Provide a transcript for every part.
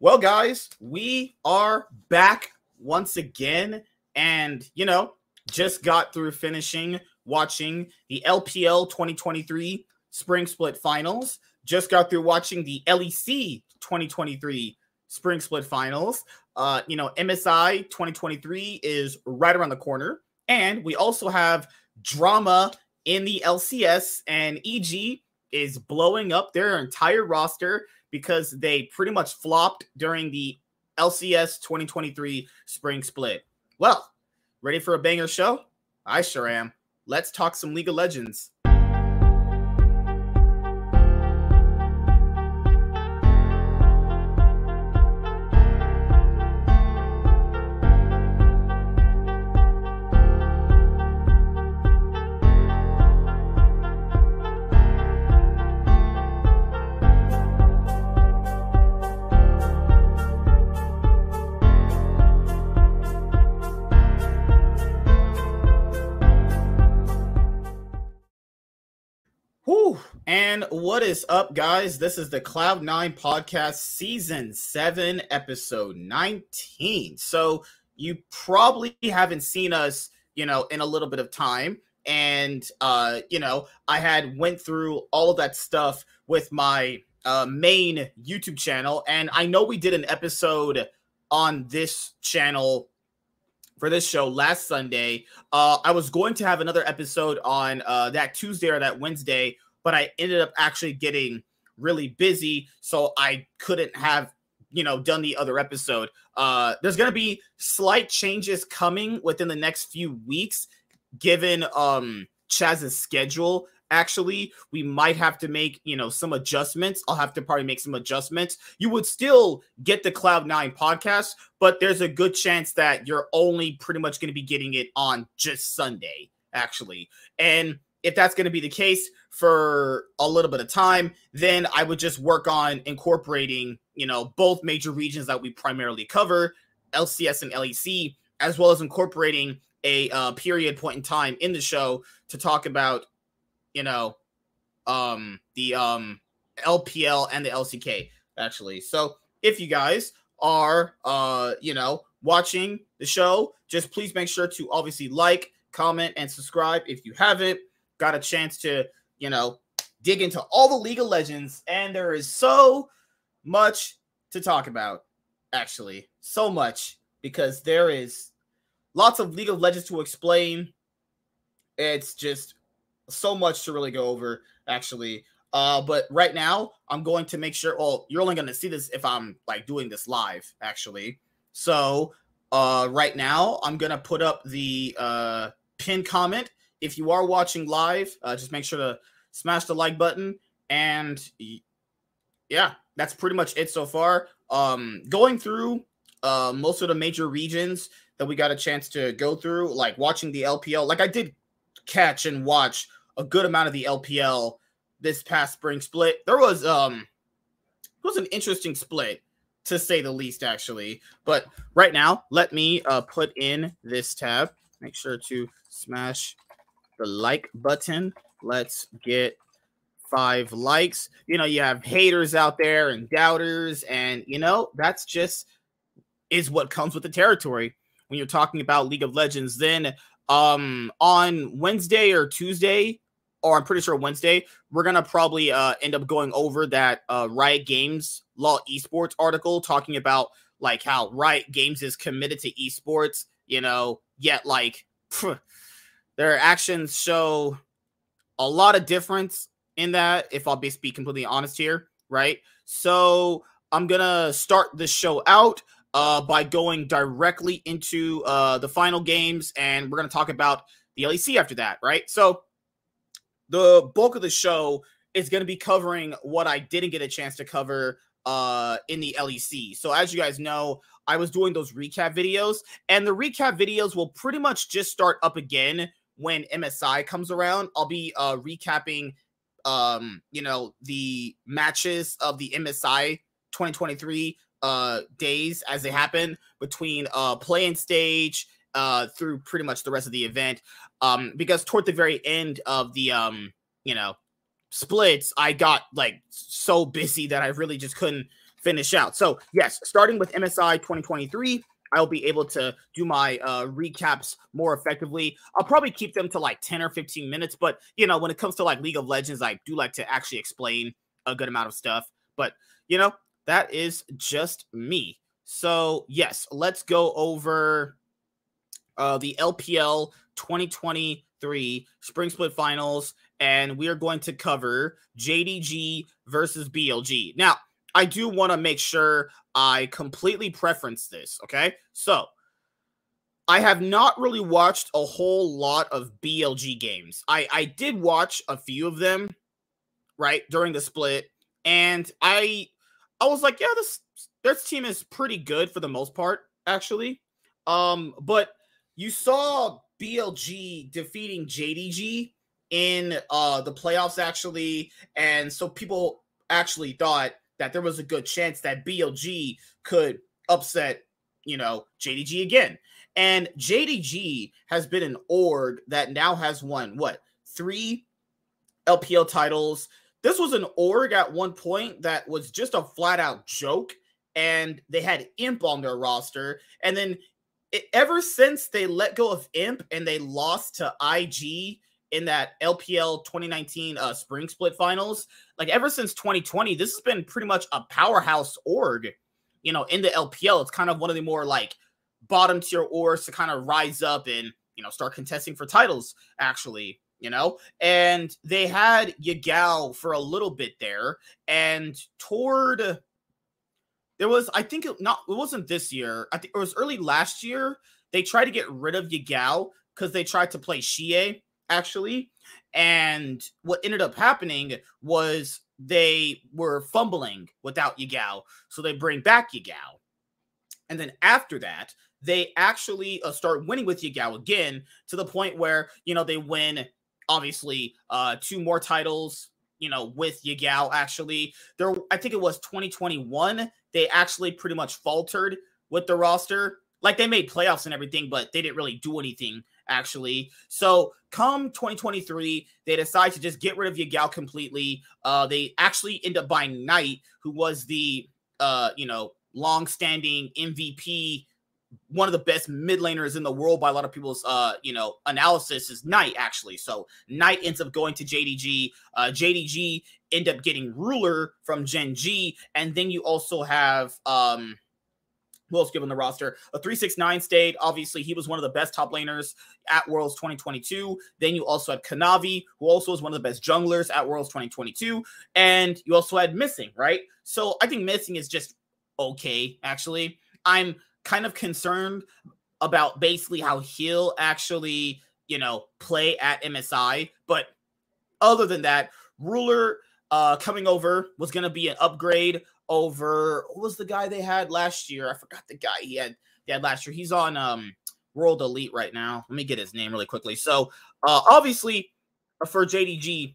Well, guys, we are back once again. And, you know, just got through finishing watching the LPL 2023 Spring Split Finals. Just got through watching the LEC 2023 Spring Split Finals. Uh, you know, MSI 2023 is right around the corner. And we also have drama in the LCS, and EG is blowing up their entire roster because they pretty much flopped during the LCS 2023 spring split. Well, ready for a banger show? I sure am. Let's talk some League of Legends. Is up, guys? This is the Cloud9 Podcast, Season 7, Episode 19. So, you probably haven't seen us, you know, in a little bit of time. And, uh, you know, I had went through all of that stuff with my uh, main YouTube channel. And I know we did an episode on this channel for this show last Sunday. Uh, I was going to have another episode on uh, that Tuesday or that Wednesday but I ended up actually getting really busy, so I couldn't have you know done the other episode. Uh, there's gonna be slight changes coming within the next few weeks, given um Chaz's schedule. Actually, we might have to make you know some adjustments. I'll have to probably make some adjustments. You would still get the Cloud Nine podcast, but there's a good chance that you're only pretty much going to be getting it on just Sunday, actually. And if that's going to be the case for a little bit of time, then I would just work on incorporating, you know, both major regions that we primarily cover, LCS and LEC, as well as incorporating a uh, period point in time in the show to talk about, you know, um, the um, LPL and the LCK actually. So if you guys are, uh, you know, watching the show, just please make sure to obviously like, comment, and subscribe if you haven't got a chance to, you know, dig into all the League of Legends, and there is so much to talk about, actually. So much because there is lots of League of Legends to explain. It's just so much to really go over, actually. Uh, but right now, I'm going to make sure. Well, you're only going to see this if I'm like doing this live, actually. So, uh, right now, I'm gonna put up the uh pin comment if you are watching live, uh, just make sure to smash the like button. And yeah, that's pretty much it so far. Um, going through uh, most of the major regions that we got a chance to go through, like watching the LPL, like I did catch and watch a good amount of the LPL this past spring split. There was um it was an interesting split to say the least actually. But right now, let me uh put in this tab. Make sure to smash the like button. Let's get five likes. You know, you have haters out there and doubters, and you know, that's just is what comes with the territory when you're talking about League of Legends. Then um on Wednesday or Tuesday, or I'm pretty sure Wednesday, we're gonna probably uh end up going over that uh Riot Games Law Esports article talking about like how Riot Games is committed to esports, you know, yet like phew, their actions show a lot of difference in that, if I'll be speak completely honest here, right? So I'm gonna start this show out uh, by going directly into uh, the final games, and we're gonna talk about the LEC after that, right? So the bulk of the show is gonna be covering what I didn't get a chance to cover uh, in the LEC. So as you guys know, I was doing those recap videos, and the recap videos will pretty much just start up again when MSI comes around. I'll be uh, recapping, um, you know, the matches of the MSI 2023 uh, days as they happen between uh, playing stage uh, through pretty much the rest of the event. Um, because toward the very end of the, um, you know, splits, I got like so busy that I really just couldn't finish out. So, yes, starting with MSI 2023, I'll be able to do my uh, recaps more effectively. I'll probably keep them to like 10 or 15 minutes, but you know, when it comes to like League of Legends, I do like to actually explain a good amount of stuff. But you know, that is just me. So, yes, let's go over uh, the LPL 2023 Spring Split Finals, and we are going to cover JDG versus BLG. Now, I do want to make sure I completely preference this. Okay. So I have not really watched a whole lot of BLG games. I, I did watch a few of them, right, during the split. And I I was like, yeah, this this team is pretty good for the most part, actually. Um, but you saw BLG defeating JDG in uh the playoffs actually, and so people actually thought that there was a good chance that BLG could upset, you know, JDG again. And JDG has been an org that now has won what three LPL titles. This was an org at one point that was just a flat out joke, and they had Imp on their roster. And then it, ever since they let go of Imp and they lost to IG in that LPL 2019 uh, spring split finals. Like ever since 2020, this has been pretty much a powerhouse org. You know, in the LPL, it's kind of one of the more like bottom tier orgs to kind of rise up and you know start contesting for titles. Actually, you know, and they had Yagao for a little bit there, and toward there was I think it not it wasn't this year. I think it was early last year. They tried to get rid of Yagao because they tried to play Shie actually. And what ended up happening was they were fumbling without Yagao. So they bring back Yagao. And then after that, they actually uh, start winning with Yagao again to the point where, you know, they win obviously uh two more titles, you know, with Yagao actually. There I think it was 2021, they actually pretty much faltered with the roster. Like they made playoffs and everything, but they didn't really do anything actually. So come 2023, they decide to just get rid of Yagao completely. Uh, they actually end up buying Knight, who was the uh, you know, long-standing MVP, one of the best mid laners in the world by a lot of people's uh, you know, analysis is Knight actually. So Knight ends up going to JDG. Uh, JDG end up getting Ruler from Gen G, and then you also have um who else given the roster? A 369 stayed. Obviously, he was one of the best top laners at Worlds 2022. Then you also had Kanavi, who also was one of the best junglers at Worlds 2022. And you also had Missing, right? So I think Missing is just okay, actually. I'm kind of concerned about basically how he'll actually, you know, play at MSI. But other than that, Ruler uh coming over was going to be an upgrade over was the guy they had last year? I forgot the guy he had they had last year. He's on um World Elite right now. Let me get his name really quickly. So uh obviously uh, for JDG,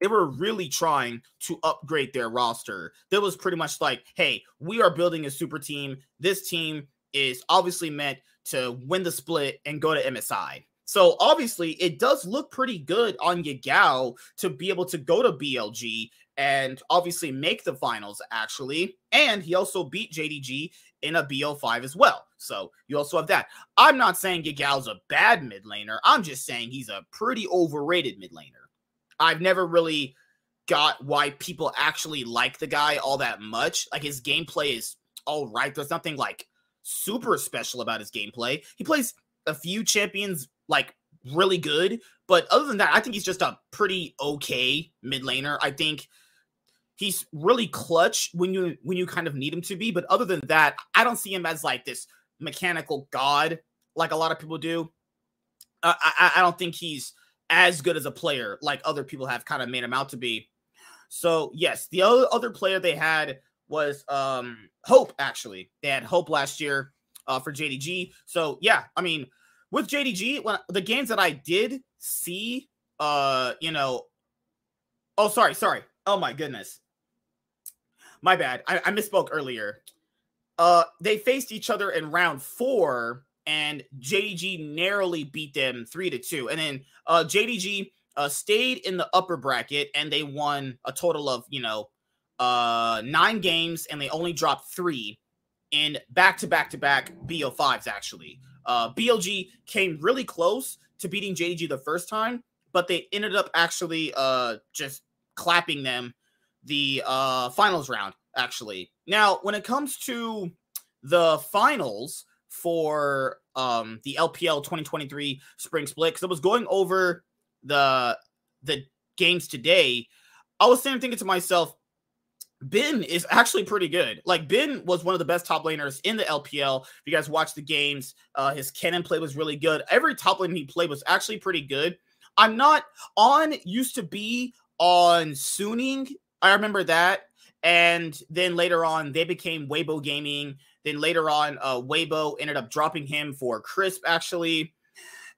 they were really trying to upgrade their roster. That was pretty much like, hey, we are building a super team. This team is obviously meant to win the split and go to MSI. So obviously, it does look pretty good on Yagao to be able to go to BLG and obviously make the finals actually. And he also beat JDG in a BO5 as well. So you also have that. I'm not saying Yagao's a bad mid laner. I'm just saying he's a pretty overrated mid laner. I've never really got why people actually like the guy all that much. Like his gameplay is all right. There's nothing like super special about his gameplay. He plays a few champions like really good, but other than that, I think he's just a pretty okay mid laner. I think he's really clutch when you when you kind of need him to be. But other than that, I don't see him as like this mechanical god like a lot of people do. Uh, I, I don't think he's as good as a player like other people have kind of made him out to be. So yes, the other other player they had was um Hope. Actually, they had Hope last year uh, for JDG. So yeah, I mean with JDG, when the games that I did see, uh, you know, oh sorry, sorry, oh my goodness, my bad. I, I misspoke earlier. Uh, they faced each other in round four, and JDG narrowly beat them three to two. And then uh, JDG uh, stayed in the upper bracket and they won a total of, you know, uh, nine games and they only dropped three in back to back to back BO5s, actually. Uh, BLG came really close to beating JDG the first time, but they ended up actually uh, just clapping them the uh, finals round, actually. Now, when it comes to the finals for um, the LPL 2023 spring split, because I was going over the the games today, I was sitting thinking to myself, Bin is actually pretty good. Like Bin was one of the best top laners in the LPL. If you guys watch the games, uh, his cannon play was really good. Every top lane he played was actually pretty good. I'm not on used to be on Suning. I remember that. And then later on, they became Weibo Gaming. Then later on, uh, Weibo ended up dropping him for Crisp, actually.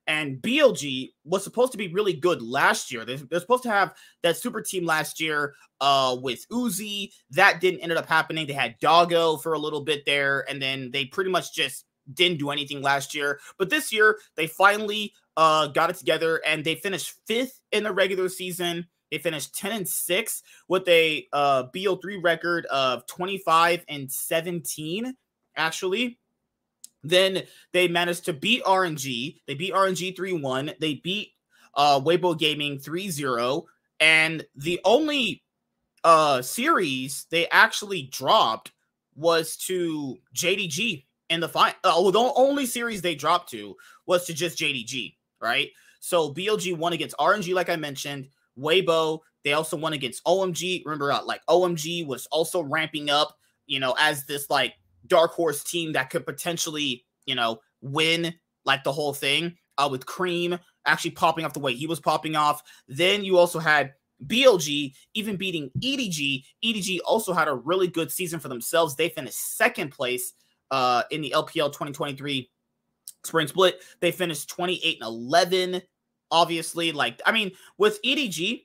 And BLG was supposed to be really good last year. They're, they're supposed to have that super team last year uh, with Uzi. That didn't end up happening. They had Doggo for a little bit there, and then they pretty much just didn't do anything last year. But this year, they finally uh, got it together and they finished fifth in the regular season. They finished 10 and 6 with a uh, BO3 record of 25 and 17, actually. Then they managed to beat RNG. They beat RNG 3 1. They beat uh, Weibo Gaming 3 0. And the only uh, series they actually dropped was to JDG in the final. Uh, the only series they dropped to was to just JDG, right? So BLG won against RNG, like I mentioned. Weibo, they also won against OMG. Remember, uh, like OMG was also ramping up, you know, as this like dark horse team that could potentially, you know, win like the whole thing. Uh, with Creme actually popping off the way he was popping off. Then you also had BLG even beating EDG. EDG also had a really good season for themselves. They finished second place uh, in the LPL 2023 spring split. They finished 28 and 11. Obviously, like I mean, with EDG,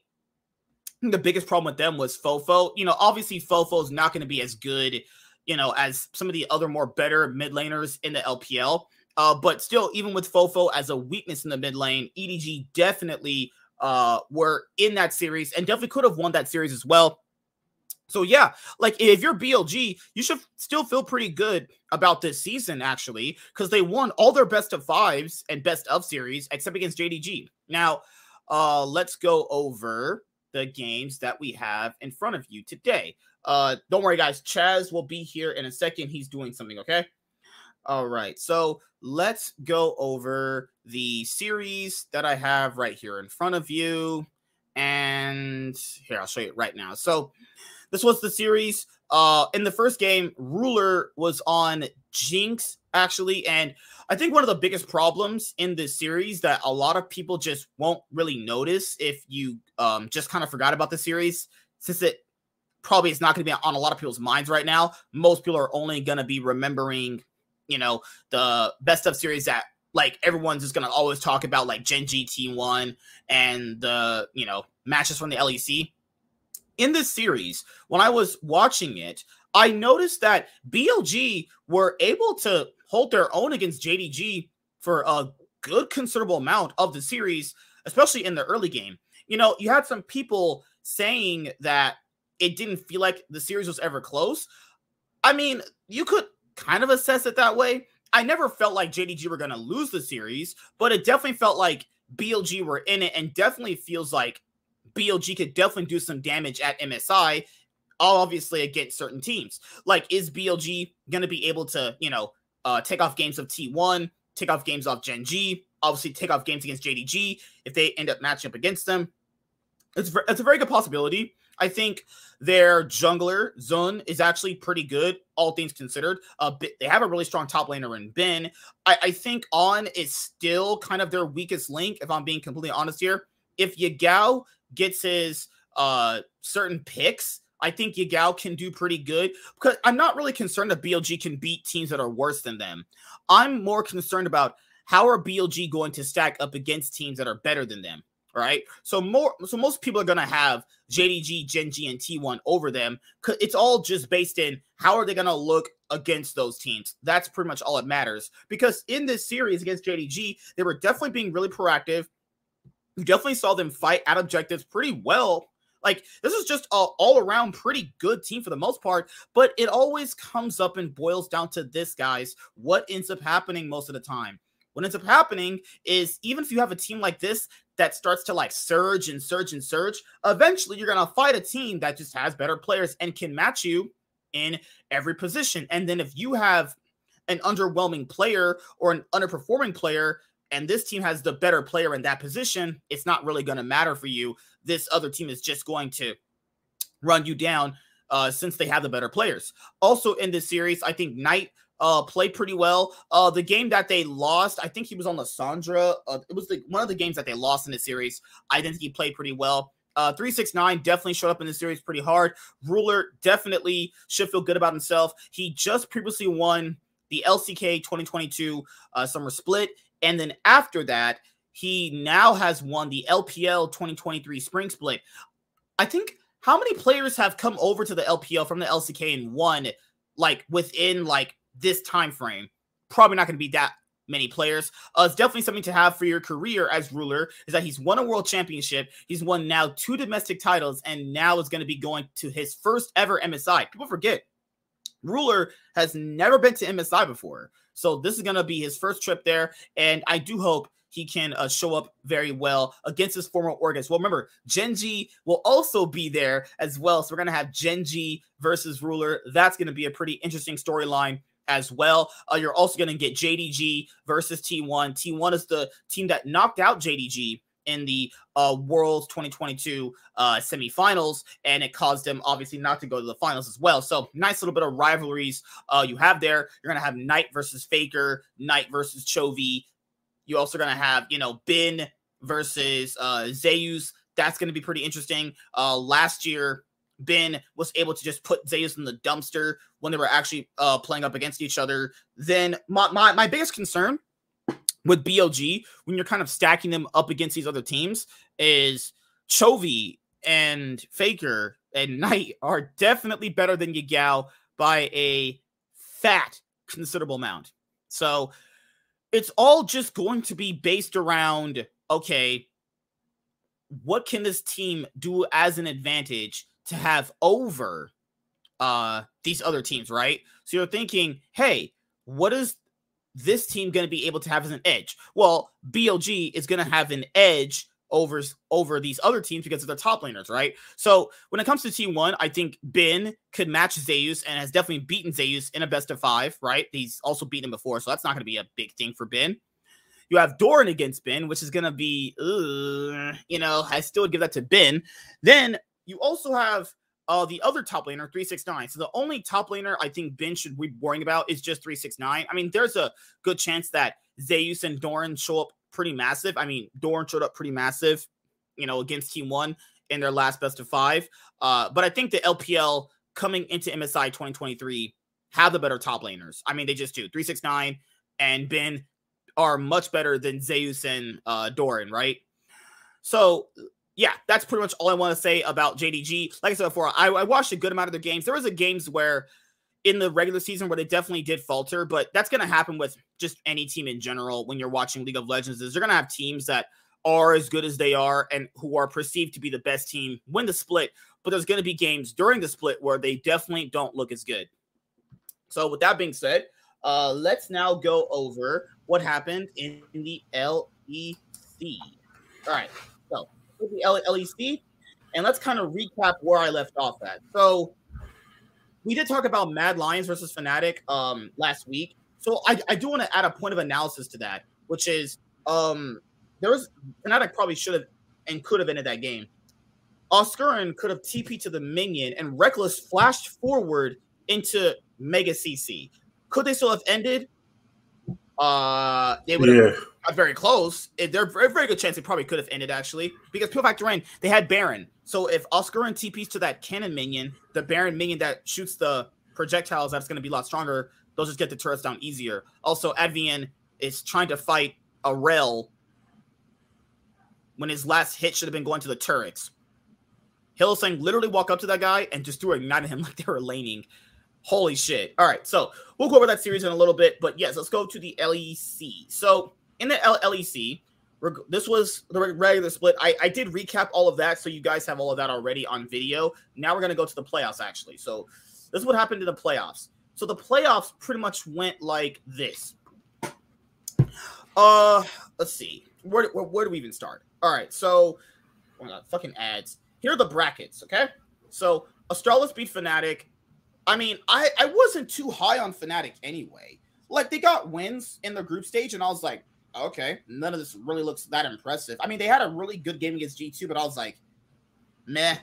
the biggest problem with them was Fofo. You know, obviously Fofo is not going to be as good, you know, as some of the other more better mid laners in the LPL. Uh, but still, even with Fofo as a weakness in the mid lane, EDG definitely uh were in that series and definitely could have won that series as well. So yeah, like if you're BLG, you should still feel pretty good about this season actually, because they won all their best of fives and best of series except against JDG. Now, uh, let's go over the games that we have in front of you today. Uh, don't worry, guys. Chaz will be here in a second. He's doing something, okay? All right. So let's go over the series that I have right here in front of you. And here, I'll show you right now. So this was the series. Uh, in the first game, Ruler was on Jinx, actually. And I think one of the biggest problems in this series that a lot of people just won't really notice if you um, just kind of forgot about the series, since it probably is not going to be on a lot of people's minds right now. Most people are only going to be remembering, you know, the best of series that like everyone's just going to always talk about, like Gen G T1 and the, you know, matches from the LEC in this series, when I was watching it, I noticed that BLG were able to hold their own against JDG for a good considerable amount of the series, especially in the early game. You know, you had some people saying that it didn't feel like the series was ever close. I mean, you could kind of assess it that way. I never felt like JDG were going to lose the series, but it definitely felt like BLG were in it and definitely feels like BLG could definitely do some damage at MSI, all obviously against certain teams. Like, is BLG going to be able to, you know, uh, take off games of T1, take off games off Gen G, obviously take off games against JDG if they end up matching up against them? It's, it's a very good possibility. I think their jungler Xun is actually pretty good, all things considered. Uh, they have a really strong top laner in Bin. I, I think On is still kind of their weakest link, if I'm being completely honest here. If Yagao gets his uh certain picks, I think Yagao can do pretty good because I'm not really concerned that BLG can beat teams that are worse than them. I'm more concerned about how are BLG going to stack up against teams that are better than them, right? So more so most people are going to have JDG, Gen G and T1 over them. It's all just based in how are they going to look against those teams. That's pretty much all it matters because in this series against JDG, they were definitely being really proactive You definitely saw them fight at objectives pretty well. Like this is just a all around pretty good team for the most part, but it always comes up and boils down to this, guys. What ends up happening most of the time? What ends up happening is even if you have a team like this that starts to like surge and surge and surge, eventually you're gonna fight a team that just has better players and can match you in every position. And then if you have an underwhelming player or an underperforming player, and this team has the better player in that position, it's not really going to matter for you. This other team is just going to run you down uh, since they have the better players. Also in this series, I think Knight uh, played pretty well. Uh, the game that they lost, I think he was on the Sandra. Uh, it was the one of the games that they lost in the series. I think he played pretty well. Uh, 369 definitely showed up in the series pretty hard. Ruler definitely should feel good about himself. He just previously won the LCK 2022 uh, Summer Split. And then after that, he now has won the LPL 2023 Spring Split. I think how many players have come over to the LPL from the LCK and won like within like this time frame? Probably not going to be that many players. Uh, it's definitely something to have for your career as ruler is that he's won a world championship. He's won now two domestic titles and now is going to be going to his first ever MSI. People forget ruler has never been to MSI before. So this is going to be his first trip there. And I do hope he can uh, show up very well against his former organs. Well, remember, Gen G will also be there as well. So we're going to have Gen G versus Ruler. That's going to be a pretty interesting storyline as well. Uh, you're also going to get JDG versus T1. T1 is the team that knocked out JDG in the uh, Worlds 2022 uh, semifinals, and it caused them obviously not to go to the finals as well. So nice little bit of rivalries uh, you have there. You're gonna have Knight versus Faker, Knight versus Chovy. You're also gonna have you know Bin versus uh, Zeus. That's gonna be pretty interesting. Uh, last year. Bin was able to just put Zeus in the dumpster when they were actually uh, playing up against each other. Then my, my, my biggest concern with BLG when you're kind of stacking them up against these other teams is Chovy and Faker and Knight are definitely better than Yagao by a fat considerable amount. So it's all just going to be based around okay, what can this team do as an advantage to have over uh these other teams, right? So you're thinking, hey, what is this team going to be able to have as an edge? Well, BLG is going to have an edge over over these other teams because of their top laners, right? So when it comes to T1, I think Bin could match Zeus and has definitely beaten Zeus in a best of five, right? He's also beaten him before, so that's not going to be a big thing for Bin. You have Doran against Bin, which is going to be, you know, I still would give that to Bin. Then you also have uh, the other top laner, 369. So the only top laner I think Bin should be worrying about is just 369. I mean, there's a good chance that Zeus and Doran show up pretty massive. I mean, Doran showed up pretty massive, you know, against Team One in their last best of five. Uh, but I think the LPL coming into MSI 2023 have the better top laners. I mean, they just do. 369 and Bin are much better than Zeus and uh, Doran, right? So yeah, that's pretty much all I want to say about JDG. Like I said before, I, I watched a good amount of their games. There was a games where in the regular season where they definitely did falter, but that's going to happen with just any team in general when you're watching League of Legends. Is they're going to have teams that are as good as they are and who are perceived to be the best team win the split, but there's going to be games during the split where they definitely don't look as good. So with that being said, uh, let's now go over what happened in the LEC. All right the LEC, and let's kind of recap where I left off at. So we did talk about Mad Lions versus Fnatic um, last week. So I, I do want to add a point of analysis to that, which is um, there was Fnatic probably should have and could have ended that game. Oscarinin could have TP to the minion and Reckless flashed forward into Mega CC. Could they still have ended? Uh, they would have yeah. Got very close. There's a very good chance they probably could have ended actually because people factor in they had Baron. So if Oscarinin TPs to that cannon minion, the Baron minion that shoots the projectiles, that's going to be a lot stronger. They'll just get the turrets down easier. Also, Advienne is trying to fight a rail when his last hit should have been going to the turrets. Hylissang literally walk up to that guy and just threw a ignite at him like they were laning. Holy shit. All right. So we'll go over that series in a little bit. But yes, let's go to the LEC. So in the LEC, this was the regular split. I, I did recap all of that, so you guys have all of that already on video. Now we're gonna go to the playoffs actually. So this is what happened in the playoffs. So the playoffs pretty much went like this. Uh, let's see. Where, where, where do we even start? All right, so oh my God, fucking ads. Here are the brackets. Okay, so Astralis beat Fnatic. I mean, I I wasn't too high on Fnatic anyway. Like they got wins in the group stage, and I was like, okay, none of this really looks that impressive. I mean, they had a really good game against G2, but I was like, meh.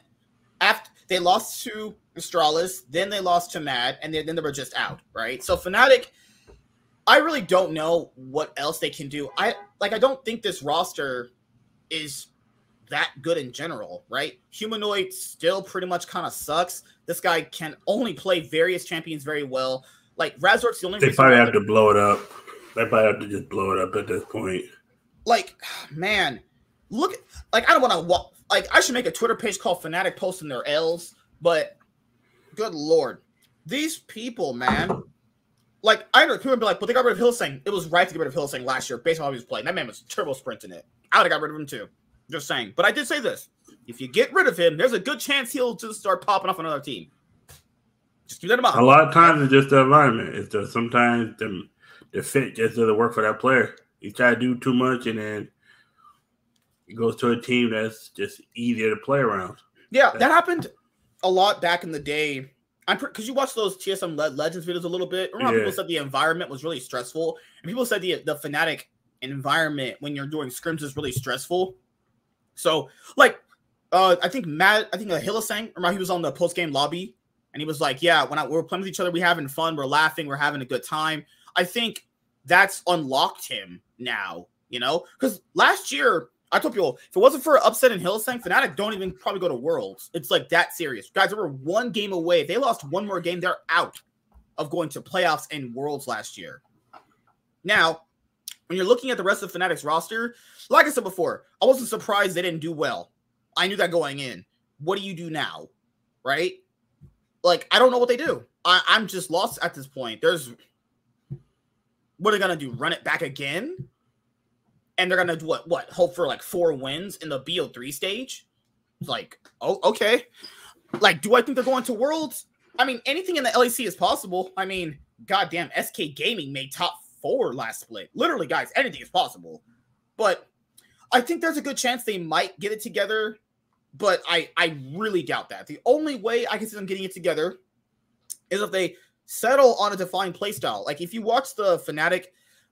After they lost to Astralis, then they lost to Mad, and then, then they were just out, right? So Fnatic, I really don't know what else they can do. I like I don't think this roster is that good in general, right? Humanoid still pretty much kind of sucks. This guy can only play various champions very well. Like Razork's the only. They probably have to blow it up. They probably have to just blow it up at this point. Like, man, look. Like, I don't want to walk. Like, I should make a Twitter page called Fnatic posting their L's. But, good lord, these people, man. Like, I know people be like, but they got rid of Hylissang. It was right to get rid of Hylissang last year based on how he was playing. That man was turbo sprinting it. I would have got rid of him too. Just saying. But I did say this: if you get rid of him, there's a good chance he'll just start popping off another team. Just keep that in mind. A lot of times it's just the environment. It's just sometimes the the fit just doesn't work for that player. You try to do too much, and then it goes to a team that's just easier to play around. Yeah, that happened a lot back in the day. I'm because you watch those TSM Le- Legends videos a little bit. Remember, yeah. people said the environment was really stressful, and people said the the Fnatic environment when you're doing scrims is really stressful. So, like, uh, I think Matt, I think uh, Hylissang, remember he was on the post game lobby and he was like, "Yeah, when I, we're playing with each other, we're having fun, we're laughing, we're having a good time." I think that's unlocked him now, you know, because last year I told people if it wasn't for upset in Hylissang, Fnatic don't even probably go to Worlds. It's like that serious, guys. They were one game away. If they lost one more game, they're out of going to playoffs and Worlds last year. Now, when you're looking at the rest of Fnatic's roster, like I said before, I wasn't surprised they didn't do well. I knew that going in. What do you do now? Right? like I don't know what they do. I, I'm just lost at this point. There's what are they gonna do? Run it back again? And they're gonna do what? What? Hope for like four wins in the BO3 stage? Like, oh, okay. Like, do I think they're going to worlds? I mean, anything in the LEC is possible. I mean, goddamn, SK Gaming made top four last split. Literally, guys, anything is possible. But I think there's a good chance they might get it together but I I really doubt that. The only way I can see them getting it together is if they settle on a defined playstyle. Like if you watch the Fnatic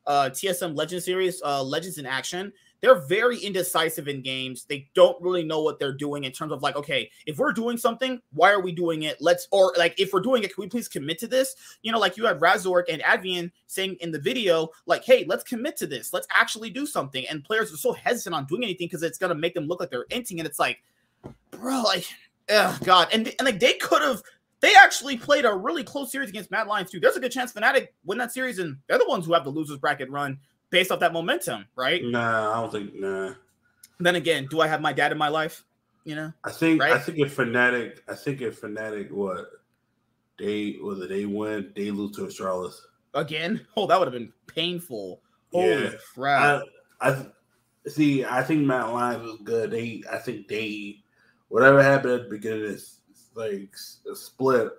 uh, TSM Legend series, uh, Legends in Action, they're very indecisive in games. They don't really know what they're doing in terms of like, okay, if we're doing something, why are we doing it? Let's or like if we're doing it, can we please commit to this? You know, like you had Razork and Advienne saying in the video, like, hey, let's commit to this. Let's actually do something. And players are so hesitant on doing anything because it's gonna make them look like they're inting, and it's like bro, like, oh god, and and like they could have. They actually played a really close series against Mad Lions too. There's a good chance Fnatic win that series, and they're the ones who have the losers bracket run based off that momentum, right? Nah, I don't think. Nah. Then again, do I have my dad in my life? You know, I think right? I think if Fnatic, I think if Fnatic, what they was it? They win, they lose to Astralis again. Oh, that would have been painful. Holy yeah. crap! I, I see. I think Mad Lions was good. They, I think they whatever happened at the beginning of this like split,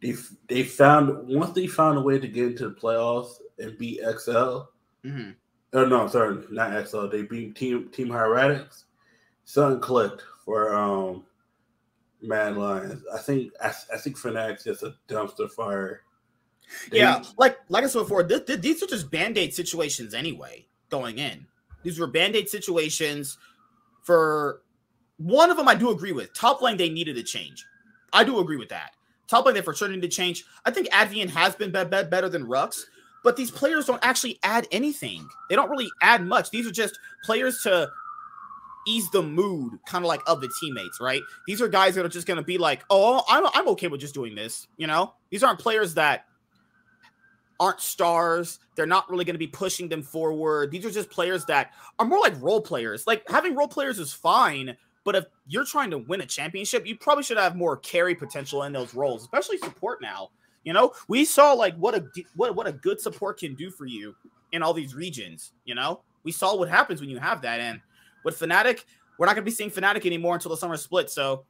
they they found once they found a way to get into the playoffs and beat XL. Mm-hmm. Oh no, sorry, not XL. They beat Team Team Heretics. Something clicked for um Mad Lions. I think I, I think Fnatic's just a dumpster fire. They, yeah, like like I said before, this, this, these are just band aid situations anyway. Going in, these were band aid situations for one of them I do agree with. Top lane they needed to change. I do agree with that. Top lane they for sure need to change. I think Advienne has been be- be- better than Rhuckz, but these players don't actually add anything. They don't really add much. These are just players to ease the mood, kind of like of the teammates, right? These are guys that are just going to be like, oh, I'm, I'm okay with just doing this. You know, these aren't players that aren't stars. They're not really going to be pushing them forward. These are just players that are more like role players. Like having role players is fine, but if you're trying to win a championship, you probably should have more carry potential in those roles, especially support now. You know, we saw like what a what what a good support can do for you in all these regions. You know, we saw what happens when you have that. And with Fnatic, we're not going to be seeing Fnatic anymore until the summer split. So,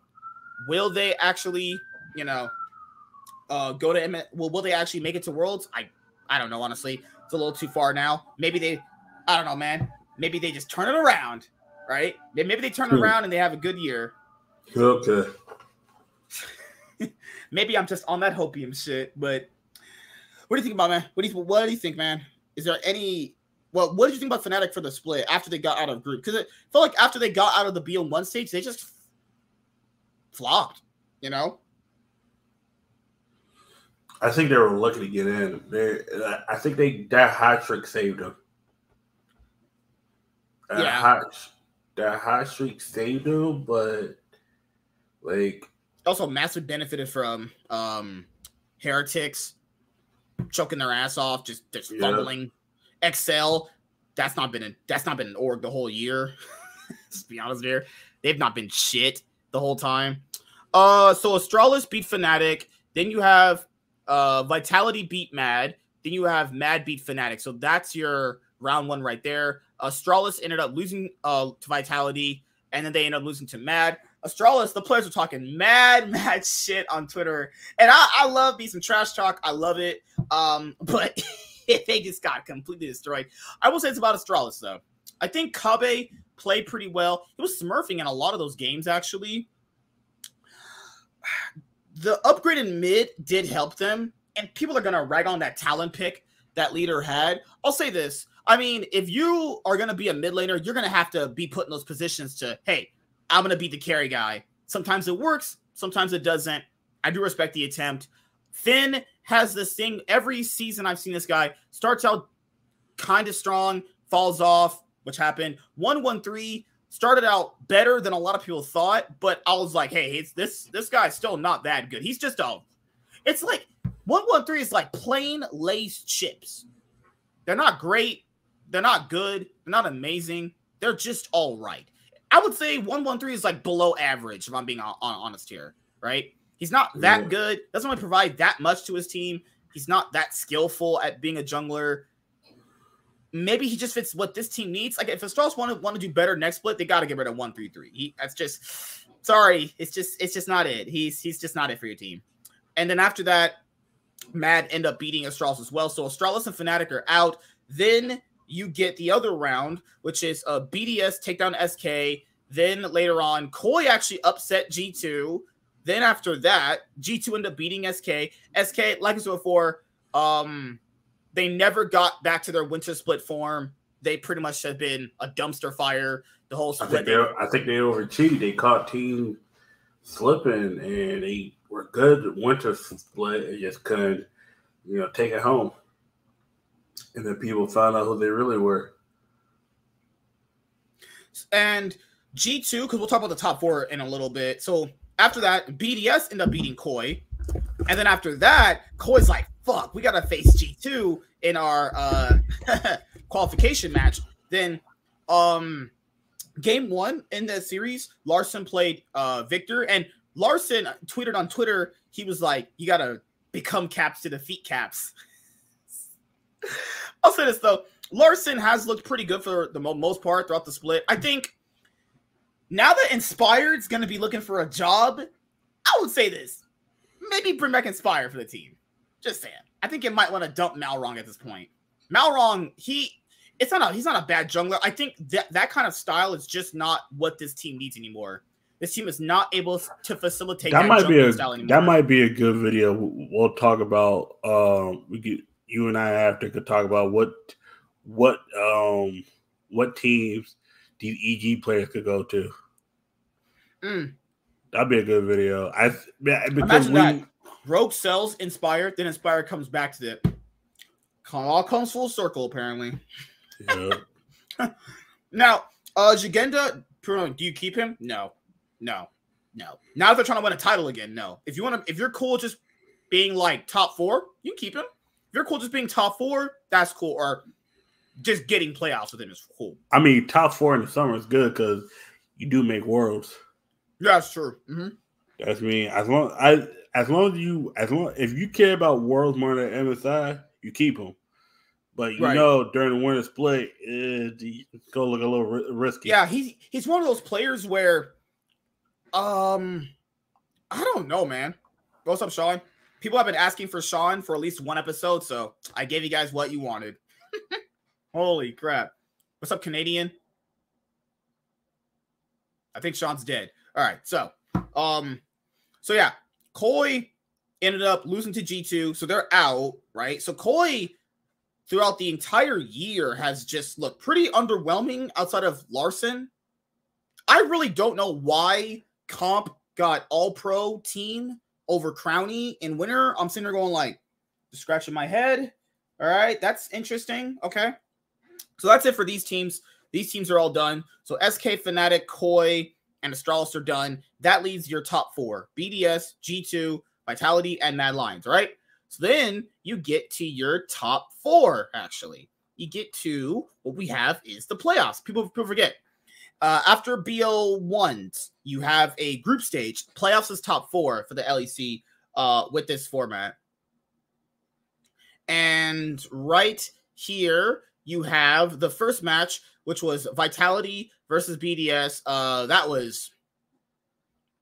will they actually, you know, uh, go to M- well, will they actually make it to Worlds? I I don't know. Honestly, it's a little too far now. Maybe they, I don't know, man. Maybe they just turn it around, right? Maybe they turn hmm. around and they have a good year. Okay. Maybe I'm just on that hopium shit, but what do you think about man? What do you what do you think, man? Is there any well, what did you think about Fnatic for the split after they got out of group? Because it felt like after they got out of the BO1 stage, they just flopped, you know? I think they were lucky to get in. They, I think they that hot trick saved them. Yeah. hot, that hot streak saved them, but like also massive benefited from um heretics choking their ass off, just just yeah. fumbling. Excel, that's not been a, that's not been an org the whole year. Let's be honest here, they've not been shit the whole time. Uh, so Astralis beat Fnatic. Then you have uh Vitality beat Mad. Then you have Mad beat Fnatic. So that's your round one right there. Astralis ended up losing uh to Vitality, and then they ended up losing to Mad. Astralis, the players were talking mad, mad shit on Twitter, and I, I love me some trash talk. I love it. Um, but they just got completely destroyed. I will say it's about Astralis though. I think Kobbe played pretty well. He was smurfing in a lot of those games actually. The upgrade in mid did help them, and people are gonna rag on that talent pick that leader had. I'll say this. I mean, if you are gonna be a mid laner, you're gonna have to be put in those positions to, hey, I'm gonna beat the carry guy. Sometimes it works, sometimes it doesn't. I do respect the attempt. Finn has this thing every season I've seen this guy starts out kind of strong, falls off, which happened. 113 started out better than a lot of people thought, but I was like, hey, this this guy's still not that good. He's just a it's like 113 is like plain Lay's chips. They're not great, they're not good, they're not amazing. They're just all right. I would say 113 is like below average, if I'm being honest here, right? He's not that yeah. good, doesn't really provide that much to his team. He's not that skillful at being a jungler. Maybe he just fits what this team needs. Like if Astralis want to want to do better next split, they got to get rid of one three three. He that's just sorry. It's just it's just not it. He's he's just not it for your team. And then after that, Mad end up beating Astralis as well. So Astralis and Fnatic are out. Then you get the other round, which is a BDS take down SK. Then later on, Koi actually upset G2. Then after that, G2 ended up beating SK. SK, like I said before, um, they never got back to their winter split form. They pretty much have been a dumpster fire the whole split. I think they, I think they overachieved. They caught team slipping and they were good winter split. Just couldn't, you know, take it home and then people found out who they really were. And G2, because we'll talk about the top four in a little bit. So after that, BDS ended up beating Koi. And then after that, Koi's like, fuck, we gotta face G2 in our uh qualification match. Then um game one in the series, Larssen played uh Victor, and Larssen tweeted on Twitter, he was like, You gotta become caps to defeat caps. I'll say this though, Larssen has looked pretty good for the most part throughout the split. I think now that Inspired's going to be looking for a job, I would say this: maybe bring back Inspire for the team. Just saying. I think it might want to dump Malrang at this point. Malrang, he it's not a he's not a bad jungler. I think that that kind of style is just not what this team needs anymore. This team is not able to facilitate that, that might be a that might be a good video. We'll talk about. Um, we get you and I after could talk about what what um what teams these EG players could go to. Mm. That'd be a good video. I because Imagine we, that. Rogue sells Inspired, then Inspired comes back to the all comes full circle apparently. Yeah. now, uh Szygenda, do you keep him? No, no, no. Now if they're trying to win a title again, no. If you want to, if you're cool just being like top four, you can keep him. If you're cool just being top four, that's cool. Or just getting playoffs with him is cool. I mean, top four in the summer is good because you do make worlds. Yeah, that's true. Mm-hmm. That's me. As long I as long as you as long if you care about worlds more than MSI, you keep them. But you Right. know, during the winter split, it's gonna look a little risky. Yeah, he's he's one of those players where, um, I don't know, man. What's up, Sean? People have been asking for Sean for at least one episode, so I gave you guys what you wanted. Holy crap! What's up, Canadian? I think Sean's dead. All right, so, um, so yeah, Koi ended up losing to G two, so they're out, right? So Koi throughout the entire year has just looked pretty underwhelming outside of Larssen. I really don't know why Comp got all pro team over Crownie in winter. I'm sitting there going like scratching my head. All right, that's interesting. Okay. So that's it for these teams. These teams are all done. So SK Fnatic, Koi, and Astralis are done. That leaves your top four: BDS, G2, Vitality, and Mad Lions. Right. So then you get to your top four, actually. You get to what we have is the playoffs. People, people forget. Uh, after BO1s, you have a group stage. Playoffs is top four for the LEC uh, with this format. And right here, you have the first match, which was Vitality versus BDS. Uh, that was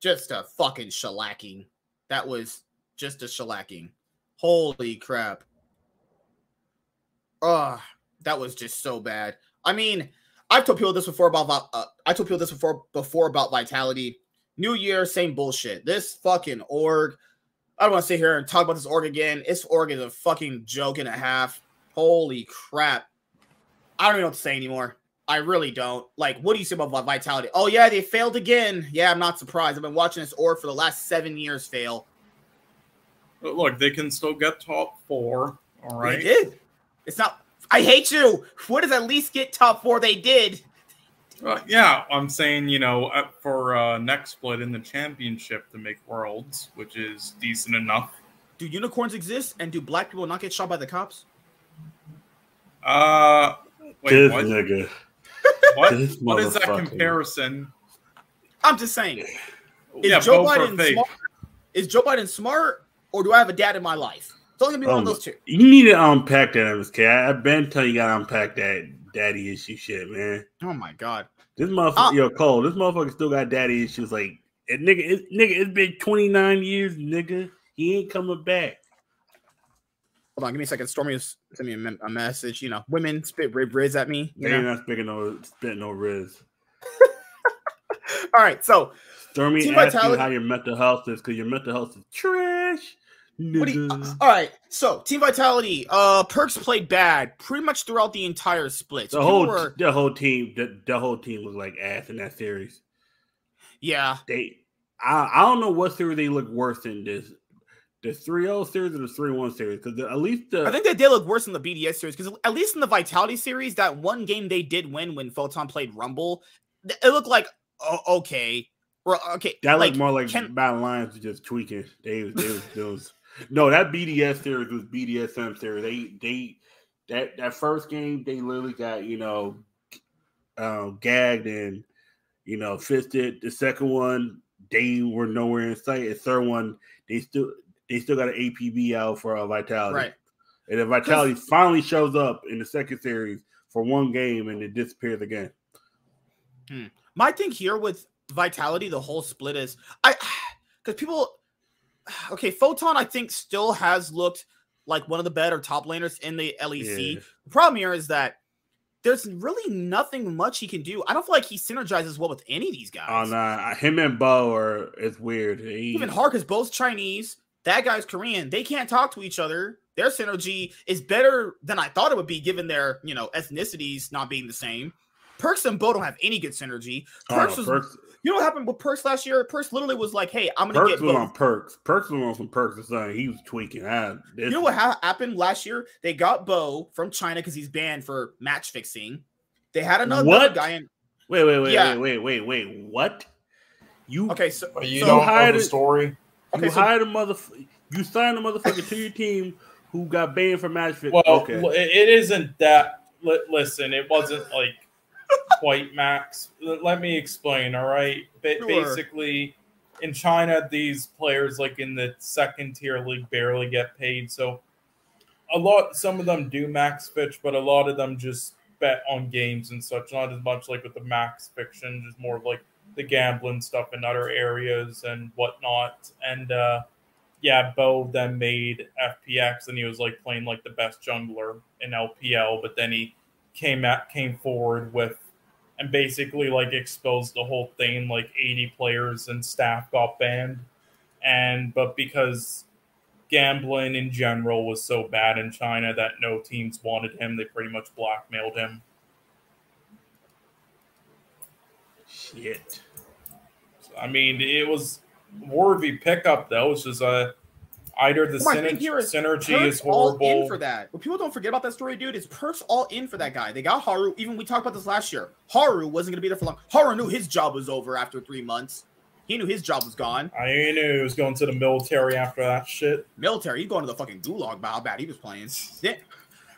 just a fucking shellacking. That was just a shellacking. Holy crap. Ugh, that was just so bad. I mean, I've told people this before about uh, I told people this before before about vitality. New year, same bullshit. This fucking org. I don't want to sit here and talk about this org again. This org is a fucking joke and a half. Holy crap. I don't even know what to say anymore. I really don't. Like, what do you say about vitality? Oh yeah, they failed again. Yeah, I'm not surprised. I've been watching this org for the last seven years fail. But look, they can still get top four. All right. They did. It's not. I hate you. What does at least get top four? They did. Uh, yeah, I'm saying you know uh, for uh, next split in the championship to make worlds, which is decent enough. Do unicorns exist and do black people not get shot by the cops? Uh, wait, this what? nigga. What? This what is that comparison? I'm just saying. Is yeah, Joe Biden smart? Is Joe Biden smart, or do I have a dad in my life? It's only gonna be one Oh of those two. You need to unpack that, MSK. I- I've been telling you, you gotta unpack that daddy issue shit, man. Oh my god. This motherfucker, Uh, yo, Cole, this motherfucker still got daddy issues. Like, it, nigga, it, nigga, it's been 29 years, nigga. He ain't coming back. Hold on, give me a second. Stormy s- sent me a, mem- a message. You know, women spit rib riz at me. You They ain't know? not speaking no, spitting no riz. All right, so Stormy Team asked you how your mental health is because your mental health is trash. What you, uh, all right, so Team Vitality, uh, Perkz played bad pretty much throughout the entire split. So the whole were- the whole team the, the whole team was like ass in that series. yeah, They I, I don't know what series they look worse than this. The 3-0 series or the 3-1 series because at least the I think they did look worse in the BDS series because at least in the Vitality series, that one game they did win when Photon played Rumble, it looked like oh, okay, or okay, that like looked more like can- Battle Lions just tweaking. They was they was no that BDS series was BDSM series. They they that that first game they literally got you know um, gagged and you know fisted. The second one they were nowhere in sight. The third one they still they still got an APB out for uh, Vitality. right. And then Vitality finally shows up in the second series for one game and it disappears again. My thing here with Vitality, the whole split is I because people okay, Photon I think still has looked like one of the better top laners in the LEC. Yeah. The problem here is that there's really nothing much he can do. I don't feel like he synergizes well with any of these oh, guys. Oh nah, him and Bo are it's weird. He- Even Hark because both Chinese, that guy's Korean. They can't talk to each other. Their synergy is better than I thought it would be, given their you know ethnicities not being the same. Perkz and Bo don't have any good synergy. Oh, don't Perkz know, was, Perkz, you know what happened with Perkz last year? Perkz literally was like, "Hey, I'm gonna Perkz get was Bo." on Perkz. Perkz was on some Perks or something. He was tweaking. I, You know what ha- happened last year? They got Bo from China because he's banned for match fixing. They had another What? guy in. Wait, wait, wait, Yeah. wait, wait, wait, wait. What? You Okay, so you so- don't know hired the it- story. okay, you so- hired a motherfucker. You signed a motherfucker to your team who got banned for match fit. Well, okay. it it isn't that. Listen, it wasn't like quite max. Let me explain. All right, ba- Sure. basically, in China, these players like in the second tier league barely get paid. So, a lot. Some of them do max pitch, but a lot of them just bet on games and such. Not as much like with the max fiction, just more like the gambling stuff in other areas and whatnot. And uh, yeah, Bo then made FPX, and he was like playing like the best jungler in LPL, but then he came at came forward with and basically like exposed the whole thing. Like 80 players and staff got banned, and but because gambling in general was so bad in China that no teams wanted him, they pretty much blackmailed him. Shit. I mean, it was worthy pickup though. It's just a either the oh My thing synergy, synergy Perkz is all in for that. What people don't forget about that story, dude, is Perkz all in for that guy. They got Haru. Even we talked about this last year. Haru wasn't gonna be there for long. Haru knew his job was over after three months. He knew his job was gone. I knew he was going to the military after that shit. Military, he's going to the fucking gulag by how bad he was playing. Then-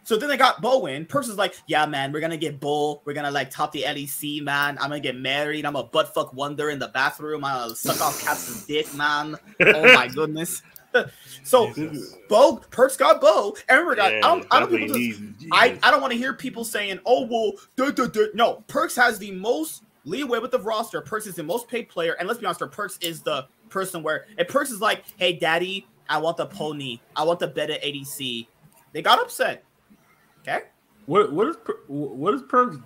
so then they got Bowen. Perkz is like, yeah, man, we're gonna get Bull. We're gonna like top the LEC, man. I'm gonna get married. I'm a butt fuck wonder in the bathroom. I'm gonna suck off Cap's dick, man. Oh my goodness. so Bo Perkz got Bo. And remember, guys, I don't, I don't, people just, I, I don't want to hear people saying, "Oh well, duh, duh, duh." no." Perkz has the most leeway with the roster. Perkz is the most paid player, and let's be honest, Perkz is the person where if Perkz is like, "Hey, Daddy, I want the pony. I want the better ADC." They got upset. Okay. What what is Per- what is Perkz?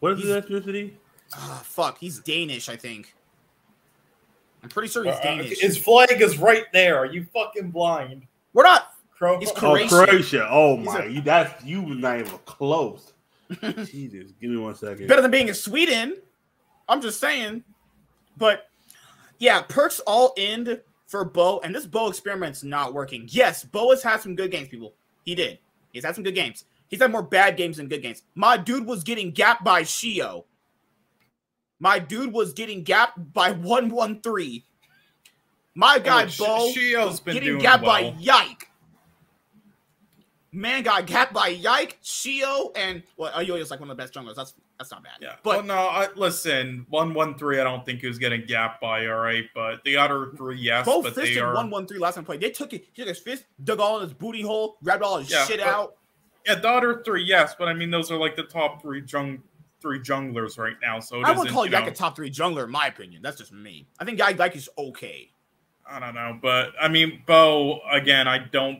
What is his ethnicity? Ah, fuck, he's Danish, I think. I'm pretty sure he's Uh, Danish. his flag is right there. Are you fucking blind? We're not. Cro- He's Oh, Croatia. Oh He's my, a- you that's you was not even close. Jesus, give me one second. better than being in Sweden. I'm just saying. But yeah, Perkz all in for Bo, and this Bo experiment's not working. Yes, Bo has had some good games, people. He did. He's had some good games. He's had more bad games than good games. My dude was getting gapped by Sheo. My dude was getting gapped by 113. My guy Oh, Bo Sheo's was been getting gapped well. by Yike. Man got gapped by Yike, Sheo, and well, Elyoya's like one of the best junglers. That's that's not bad. Yeah, but but no, I, listen, one one three. I don't think he was getting gapped by. All right, but the other three, yes, Both but they are. one one three last time played. They took it. He took his fist, dug all in his booty hole, grabbed all his Yeah, shit but- out. Yeah, the other three, yes, but I mean those are like the top three jung three junglers right now. So I would call you know, a top three jungler, in my opinion. That's just me. I think Yak Yak is okay. I don't know, but I mean, Bo again. I don't.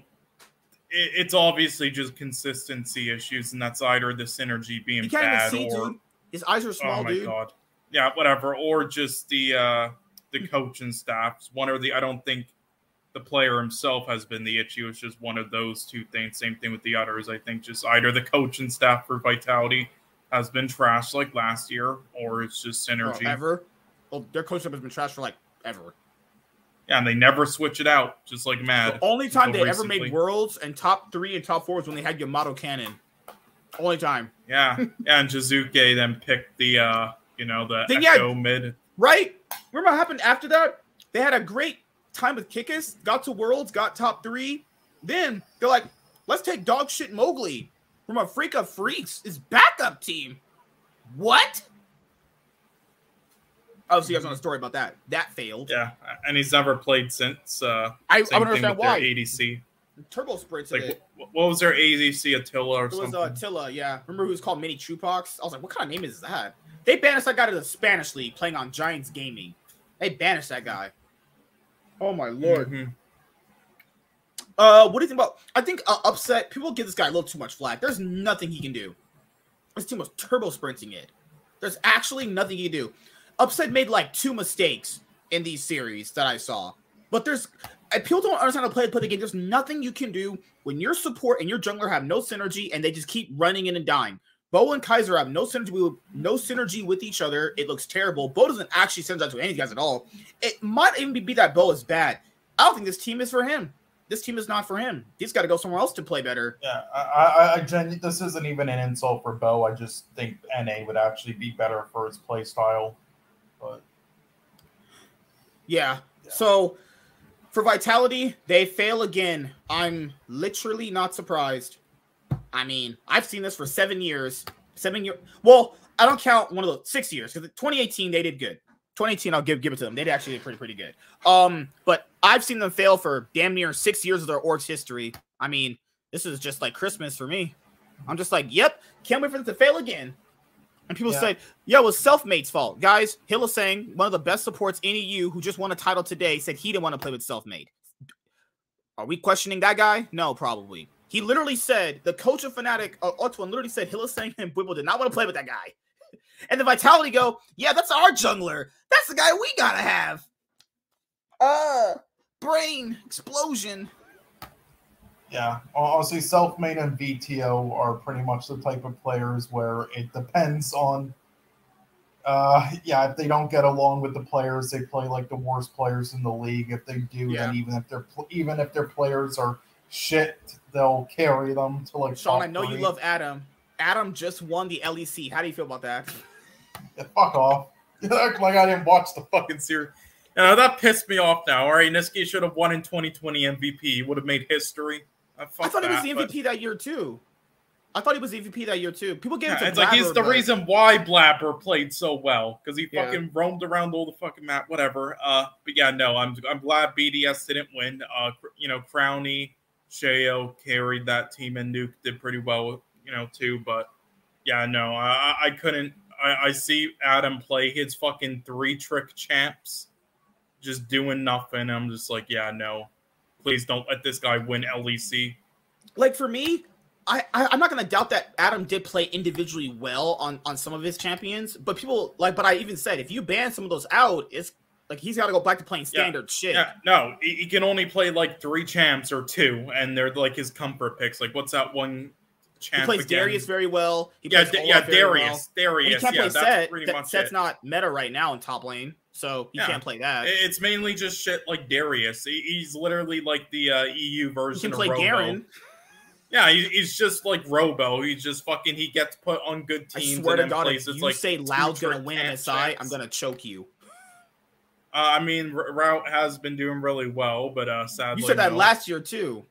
It, it's obviously just consistency issues, and that's either the synergy being bad see, or dude. His eyes are small, oh my dude. god, yeah, whatever, or just the uh the coach and staff. One or the. I don't think the player himself has been the issue. It's just one of those two things. Same thing with the others. I think just either the coach and staff for Vitality has been trashed like last year, or it's just synergy. ever. Well, their coach up has been trashed for like ever. Yeah, and they never switch it out, just like Mad. The only time they until ever made worlds and top three and top four was when they had Yamato Cannon. Only time. Yeah, yeah, and Jizuke then picked the uh, you know, the Then, yeah. Mid. Right? Remember what happened after that? They had a great time with Kikis, got to Worlds, got top three. Then they're like, let's take dog shit Mowgli from a freak of freaks, his backup team. What? Oh, so you guys want a story about that? That failed. Yeah, and he's never played since. Uh, I, I don't understand why. ADC. Turbo sprints Like, it. wh- what was their ADC? Attila or something? It was uh, yeah. Remember who was called Mini Chupox? I was like, what kind of name is that? They banished that guy to the Spanish league playing on Giants Gaming. They banished that guy. Oh my lord. Mhm. Uh, what do you think about? I think uh, upset. People give this guy a little too much flack. There's nothing he can do. This team was turbo sprinting it. There's actually nothing he can do. Upset made like two mistakes in these series that I saw, but there's people don't understand how to play play the game. There's nothing you can do when your support and your jungler have no synergy and they just keep running in and dying. Bo and Kaiser have no synergy with no synergy with each other. It looks terrible. Bo doesn't actually synergize with any of these guys at all. It might even be that Bo is bad. I don't think this team is for him. This team is not for him. He's got to go somewhere else to play better. Yeah, I, I, I genu- this isn't even an insult for Bo. I just think NA would actually be better for his play style. But Yeah. So for Vitality, they fail again. I'm literally not surprised. I mean, I've seen this for seven years. Seven years. Well, I don't count one of the six years because 2018 they did good. 2018, I'll give give it to them. They did actually did pretty pretty good. Um, but I've seen them fail for damn near six years of their org's history. I mean, this is just like Christmas for me. I'm just like, yep, can't wait for them to fail again. And people Yeah. say, yo, it was Selfmade's fault. Guys, Hylissang one of the best supports in you who just won a title today said he didn't want to play with Selfmade. Are we questioning that guy? No, probably. He literally said, the coach of Fnatic, uh, Otwin, literally said Hylissang and Wibble did not want to play with that guy. And the Vitality go, yeah, that's our jungler. That's the guy we gotta have. Uh, brain explosion. Yeah, honestly, self-made and VTO are pretty much the type of players where it depends on. Uh, yeah, if they don't get along with the players, they play like the worst players in the league. If they do, Yeah. then even if their pl- even if their players are shit, they'll carry them to like. Sean, top I know you love Adam. Adam just won the LEC. How do you feel about that? Yeah, fuck off. Like I didn't watch the Fucking serious. Uh, that pissed me off now. All right, Nisqy should have won in 2020 MVP. He would have made history. Fuck I thought he was that, the but- MVP that year too. I thought he was the MVP that year too. People gave it Yeah, to it's like he's Blabber, the but- reason why Blabber played so well because he Yeah. fucking roamed around all the fucking map, whatever. Uh, but yeah, no, I'm I'm glad BDS didn't win. Uh, you know, Crownie, Sheo carried that team, and Nuke did pretty well, you know, too. But yeah, no, I I- I couldn't. I, I see Adam play his fucking three trick champs, just doing nothing. I'm just like, yeah, no, please don't let this guy win LEC. like for me, I, I I'm not gonna doubt that Adam did play individually well on on some of his champions, but people like, but I even said if you ban some of those out, it's like he's got to go back to playing Yeah. standard shit. Yeah, no, he, he can only play like three champs or two, and they're like his comfort picks. Like, what's that one champ? He plays again? Darius very well. He yeah, plays Olaf yeah, very well. Darius, And he can't Yeah, play that's set. pretty That- much Set's it. not meta right now in top lane, so he Yeah. can't play that. It's mainly just shit like Darius. He- He's literally like the uh, EU He version can play of Robo. Garen. Yeah, he, he's just like Robo. He's just fucking. He gets put on good teams. I swear to God, plays if you like, say two Loud's gonna win MSI, I'm gonna choke you. Uh, I mean, Route has been doing really well, but uh, sadly, You said that no. last year too.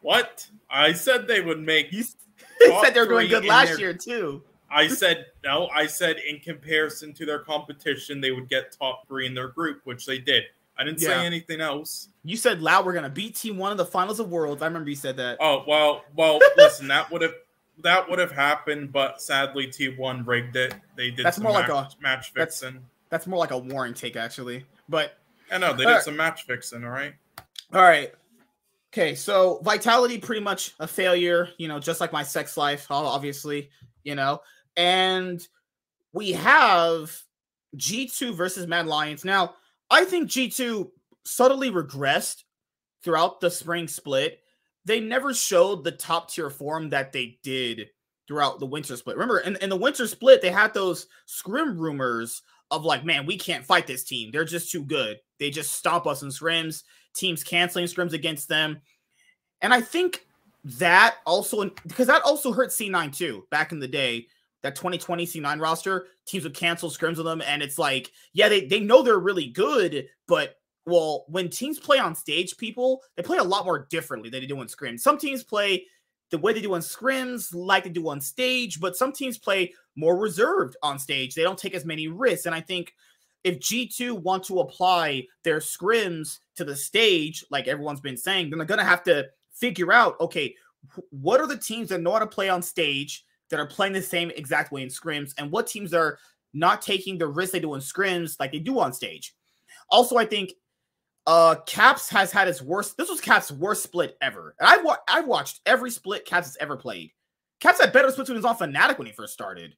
What? I said they would make You you said they were doing good last their- year too. I said no. I said in comparison to their competition, they would get top three in their group, which they did. I didn't Yeah. say anything else. You said Loud we're gonna beat Team One in the finals of Worlds. I remember you said that. Oh well, well. listen, that would have that would have happened, but sadly, Team one rigged it. They did That's some more like a- match fixing. That's more like a warring take, actually. But I know they did right. some match fixing. All right. all right. Okay, so Vitality pretty much a failure, you know, just like my sex life, obviously, you know. And we have G2 versus Mad Lions. Now, I think G2 subtly regressed throughout the spring split. They never showed the top tier form that they did throughout the winter split. Remember, in, in the winter split, they had those scrim rumors of like, man, we can't fight this team. They're just too good. They just stomp us in scrims, teams canceling scrims against them. And I think that also, because that also hurt C9 too back in the day. That 2020 C9 roster, teams would cancel scrims with them. And it's like, yeah, they, they know they're really good, but well, when teams play on stage, people, they play a lot more differently than they do on scrims. Some teams play the way they do on scrims, like they do on stage, but some teams play more reserved on stage. They don't take as many risks. And I think if G2 want to apply their scrims to the stage, like everyone's been saying, then they're going to have to figure out okay, what are the teams that know how to play on stage that are playing the same exact way in scrims, and what teams are not taking the risks they do in scrims like they do on stage. Also, I think uh Caps has had its worst. This was Caps' worst split ever, and I've wa- I've watched every split Caps has ever played. Caps had better splits when he was on Fnatic when he first started.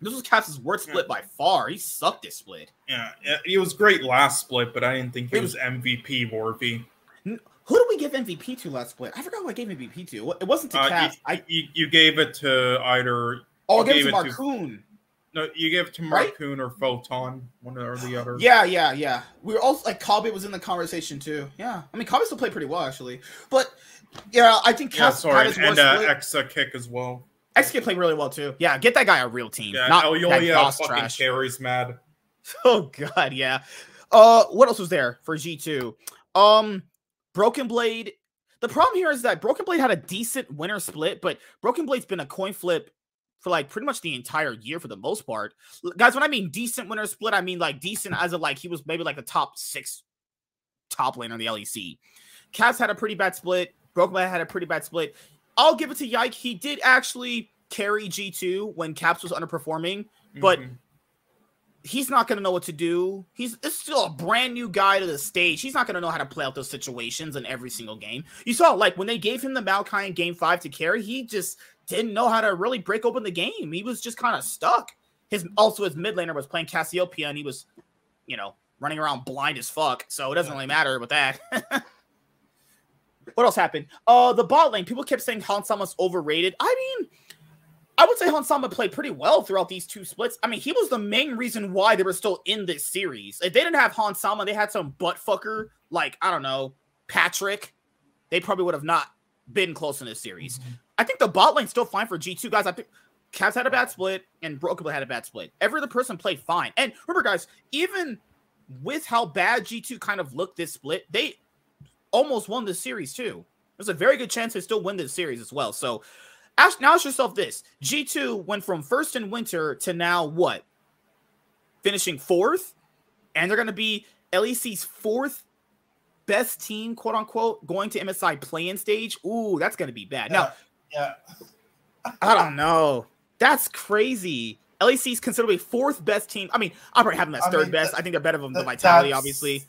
This was Caps' worst split by far. He sucked this split. Yeah, yeah, it was great last split, but I didn't think it It was MVP worthy. Who did we give MVP to last split? I forgot who I gave MVP to. It wasn't to Uh, Caps. you, I you, you gave it to either oh, I gave it to Markoon. no, you gave it to Right? Markoon or Photon, one or the other. Yeah, yeah, yeah. We were also like Kabe was in the conversation too. Yeah, I mean Kabe still played pretty well actually, but yeah, I think yeah, sorry, his and uh. Exakick as well. XK played really well too. Yeah, get that guy a real team, Yeah, not El that Yoya fucking trash. carries mad. Oh god, yeah. Uh, what else was there for G two? Um, Broken Blade. The problem here is that Broken Blade had a decent winner split, but Broken Blade's been a coin flip for like pretty much the entire year for the most part. Guys, when I mean decent winner split, I mean like decent as of like he was maybe like the top six top laner in the LEC. Caps had a pretty bad split. Broken Blade had a pretty bad split. I'll give it to Yike. He did actually carry G2 when Caps was underperforming, but Mhm. He's not going to know what to do. He's it's still a brand new guy to the stage. He's not going to know how to play out those situations in every single game. You saw like when they gave him the Maokai in game five to carry, he just didn't know how to really break open the game. He was just kind of stuck. His also his mid laner was playing Cassiopeia and he was, you know, running around blind as fuck. So it doesn't really matter with that. what else happened? Uh the bot lane. People kept saying Hansama's overrated. I mean, I would say Hansama played pretty well throughout these two splits. I mean, he was the main reason why they were still in this series. If they didn't have Hansama, they had some butt fucker like I don't know Patrick. They probably would have not been close in this series. Mm-hmm. I think the bot lane's still fine for G two guys. I think Caps had a bad split and Broken Blade had a bad split. Every other person played fine. And remember, guys, even with how bad G two kind of looked this split, they almost won this series too. There's a very good chance they still win this series as well. So ask, now ask yourself this: G2 went from first in winter to now what? Finishing fourth, and they're going to be LEC's fourth best team, quote unquote, going to MSI play-in stage. Ooh, that's going to be bad. Now, yeah. I don't know. That's crazy. LEC's considerably fourth best team. I mean, I probably have them as I third mean, best. that- I think they're better than the Vitality, obviously.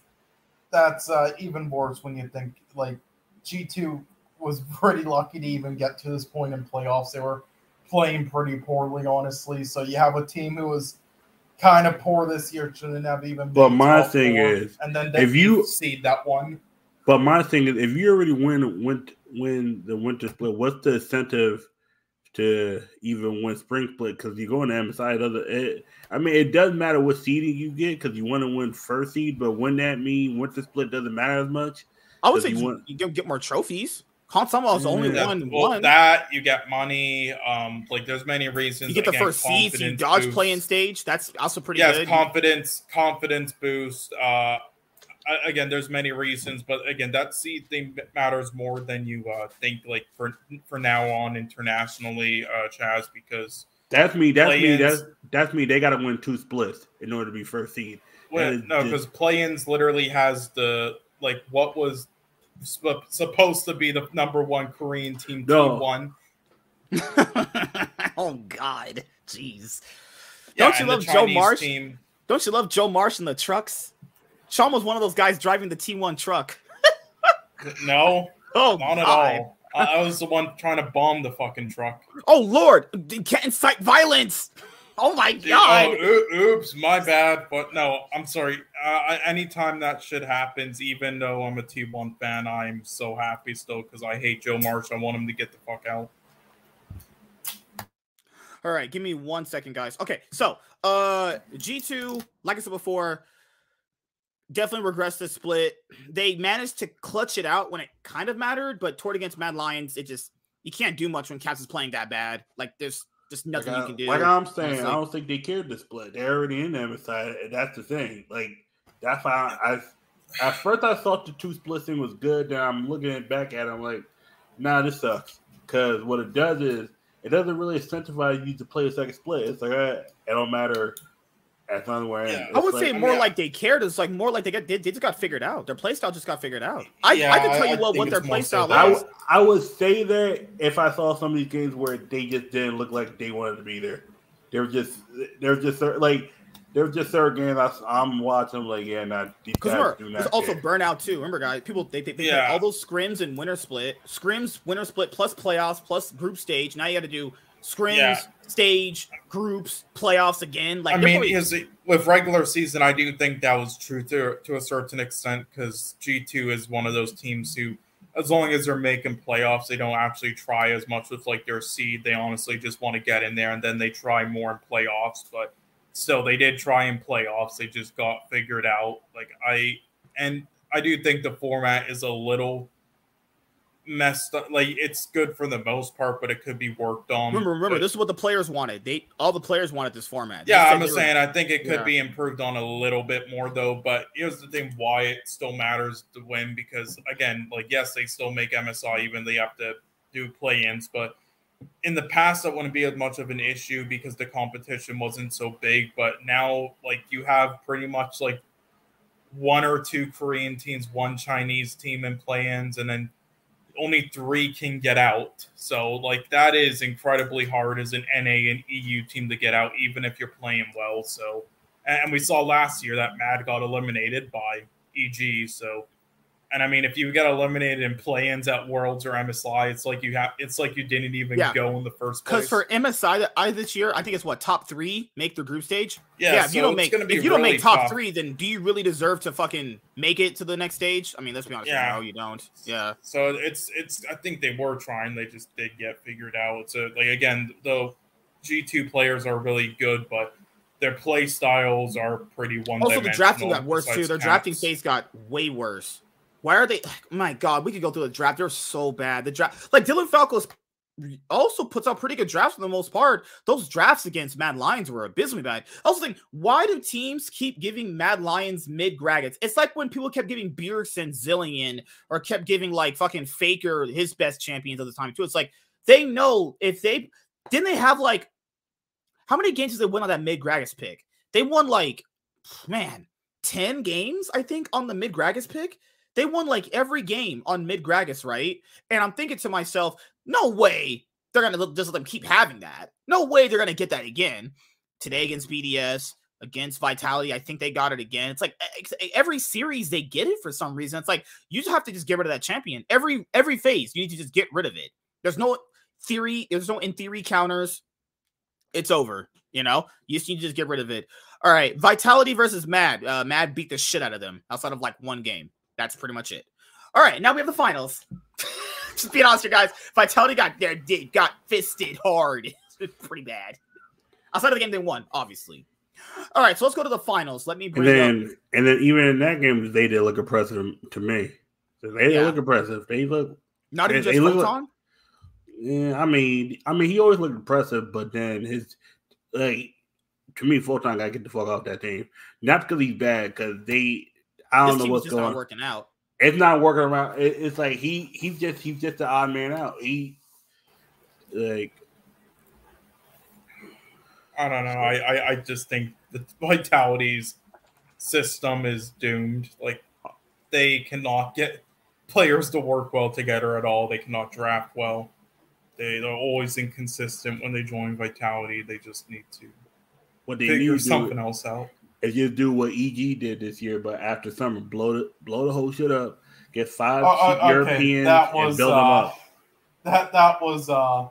That's uh, even worse when you think like G2 was pretty lucky to even get to this point in playoffs. They were playing pretty poorly, honestly. So you have a team who was kind of poor this year, shouldn't have even. But been my thing four, is, and then they if you- seed that one, But my thing is, if you already win win win the winter split, what's the incentive to even win spring split? Because you go in the MSI, it doesn't. It, I mean, it doesn't matter what seeding you get because you want to win first seed. But wouldn't that mean winter split doesn't matter as much? I would say he you, want- you don't get more trophies. Hansama was the only Yeah, one. well, one. that you get money. Um, like there's many reasons. you get the Again, first seed, you dodge boost. playing stage. That's also pretty yes, good. confidence, confidence boost. Uh, again, there's many reasons, but again, that seed thing matters more than you uh, think. Like for for now on internationally, uh, Chaz, because That's me. That's me. That's that's me. They got to win two splits in order to be first seed. well, no, because play-ins literally has the like what was sp- supposed to be the number one Korean team No. T one. oh God, jeez. Yeah, Don't you love Joe Marsh? Team, Don't you love Joe Marsh and the trucks? Sean was one of those guys driving the T1 truck. no, Oh, not at all. I, I was the one trying to bomb the fucking truck. Oh Lord, can't incite violence. Oh my God. Oh, oops, my bad. But no, I'm sorry. Uh, anytime that shit happens, even though I'm a T1 fan, I'm so happy still because I hate Joe Marsh. I want him to get the fuck out. All right, give me one second, guys. Okay, so uh G2, like I said before, definitely regressed the split. They managed to clutch it out when it kind of mattered, but toward against Mad Lions, it just you can't do much when Caps is playing that bad. Like there's just nothing like, you can do. Like I'm saying, honestly. I don't think they cared to split. They're already in the MSI. and That's the thing. Like that's why I, I at first I thought the two split thing was good. Then I'm looking it back at it. I'm like, nah, this sucks. Because what it does is it doesn't really incentivize you to play a second split. It's like eh, it don't matter as long as we're. Yeah. I would like- say I more mean, like they cared. It's like more like they got they, they just got figured out. Their playstyle just got figured out. I, Yeah, I can tell I- you what what their it's so playstyle that- I, is. w- I would say that if I saw some of these games where they just didn't look like they wanted to be there, they were just they were just cer- like there were just certain games I, I'm watching like yeah, not Because guys remember, do there's also care. burnout too. Remember, guys, people they, they, they Yeah. all those scrims and winter split, scrims, winter split plus playoffs plus group stage. Now you got to do scrims, Yeah. stage, groups, playoffs again. Like I mean, probably- is it, with regular season, I do think that was true to to a certain extent because G two is one of those teams who, as long as they're making playoffs, they don't actually try as much with like their seed. They honestly just want to get in there, and then they try more in playoffs. But still, they did try in playoffs. They just got figured out. Like I and I do think the format is a little messed up. Like it's good for the most part, but it could be worked on. remember, remember, But- this is what the players wanted. They all the players wanted this format. They yeah, I'm just were- saying. I think it could Yeah. be improved on a little bit more, though. But here's the thing: why it still matters to win because, again, like yes, they still make MSI, even they have to do play-ins. But in the past, that wouldn't be as much of an issue because the competition wasn't so big. But now, like you have pretty much like one or two Korean teams, one Chinese team in play-ins, and then only three can get out. So like that is incredibly hard as an NA and EU team to get out, even if you're playing well. So and we saw last year that Mad got eliminated by EG. So and I mean, if you get eliminated in play-ins at Worlds or MSI, it's like you have it's like you didn't even yeah. go in the first place. Because for MSI I this year, I think it's what top three make the group stage. Yeah, yeah if you don't make if you really don't make top tough. three, then do you really deserve to fucking make it to the next stage? I mean, let's be honest. Yeah. no, you don't. Yeah. So it's it's I think they were trying. They just did get figured out. It's a like again the G two players are really good, but their play styles are pretty one. Also, the drafting got worse too. Their drafting phase got way worse. Why are they? My God, we could go through the draft. They're so bad. The draft, like Dylan Falco's, also puts out pretty good drafts for the most part. Those drafts against Mad Lions were abysmally bad. I also think, why do teams keep giving Mad Lions mid Gragas? It's like when people kept giving Bjergsen Zilean or kept giving like fucking Faker his best champions at the time too. It's like they know if they didn't they have like how many games did they win on that mid Gragas pick? They won like man 10 games, I think, on the mid Gragas pick. They won like every game on mid Gragas, right? And I'm thinking to myself, no way they're gonna just let them keep having that. No way they're gonna get that again. Today against BDS, against Vitality, I think they got it again. It's like every series they get it for some reason. It's like you just have to just get rid of that champion. Every every phase, you need to just get rid of it. There's no theory, there's no in theory counters. It's over. You know, you just need to just get rid of it. All right, Vitality versus Mad. Uh, Mad beat the shit out of them outside of like one game. That's pretty much it. All right, now we have the finals. Just being honest, here, guys. Vitality got their got fisted hard. It's pretty bad. Outside of the game, they won, obviously. All right, so let's go to the finals. Let me bring. And then, up... and then even in that game, they did look impressive to me. They yeah. look impressive. They look not even they, just they Photon. Like, yeah, I mean, I mean, he always looked impressive, but then his like to me, Photon got to get the fuck off that team. Not because he's bad, because they I don't know what's going. Not working out. It's not working around. It, it's like he he's just he's just the odd man out. He like I don't know. I, I, I just think the Vitality's system is doomed. Like they cannot get players to work well together at all. They cannot draft well. They, they're always inconsistent when they join Vitality. They just need to what they figure something else out is just do what EG did this year, but after summer, blow the blow the whole shit up, get five uh, uh, Europeans that was, and build uh, them up. That that was uh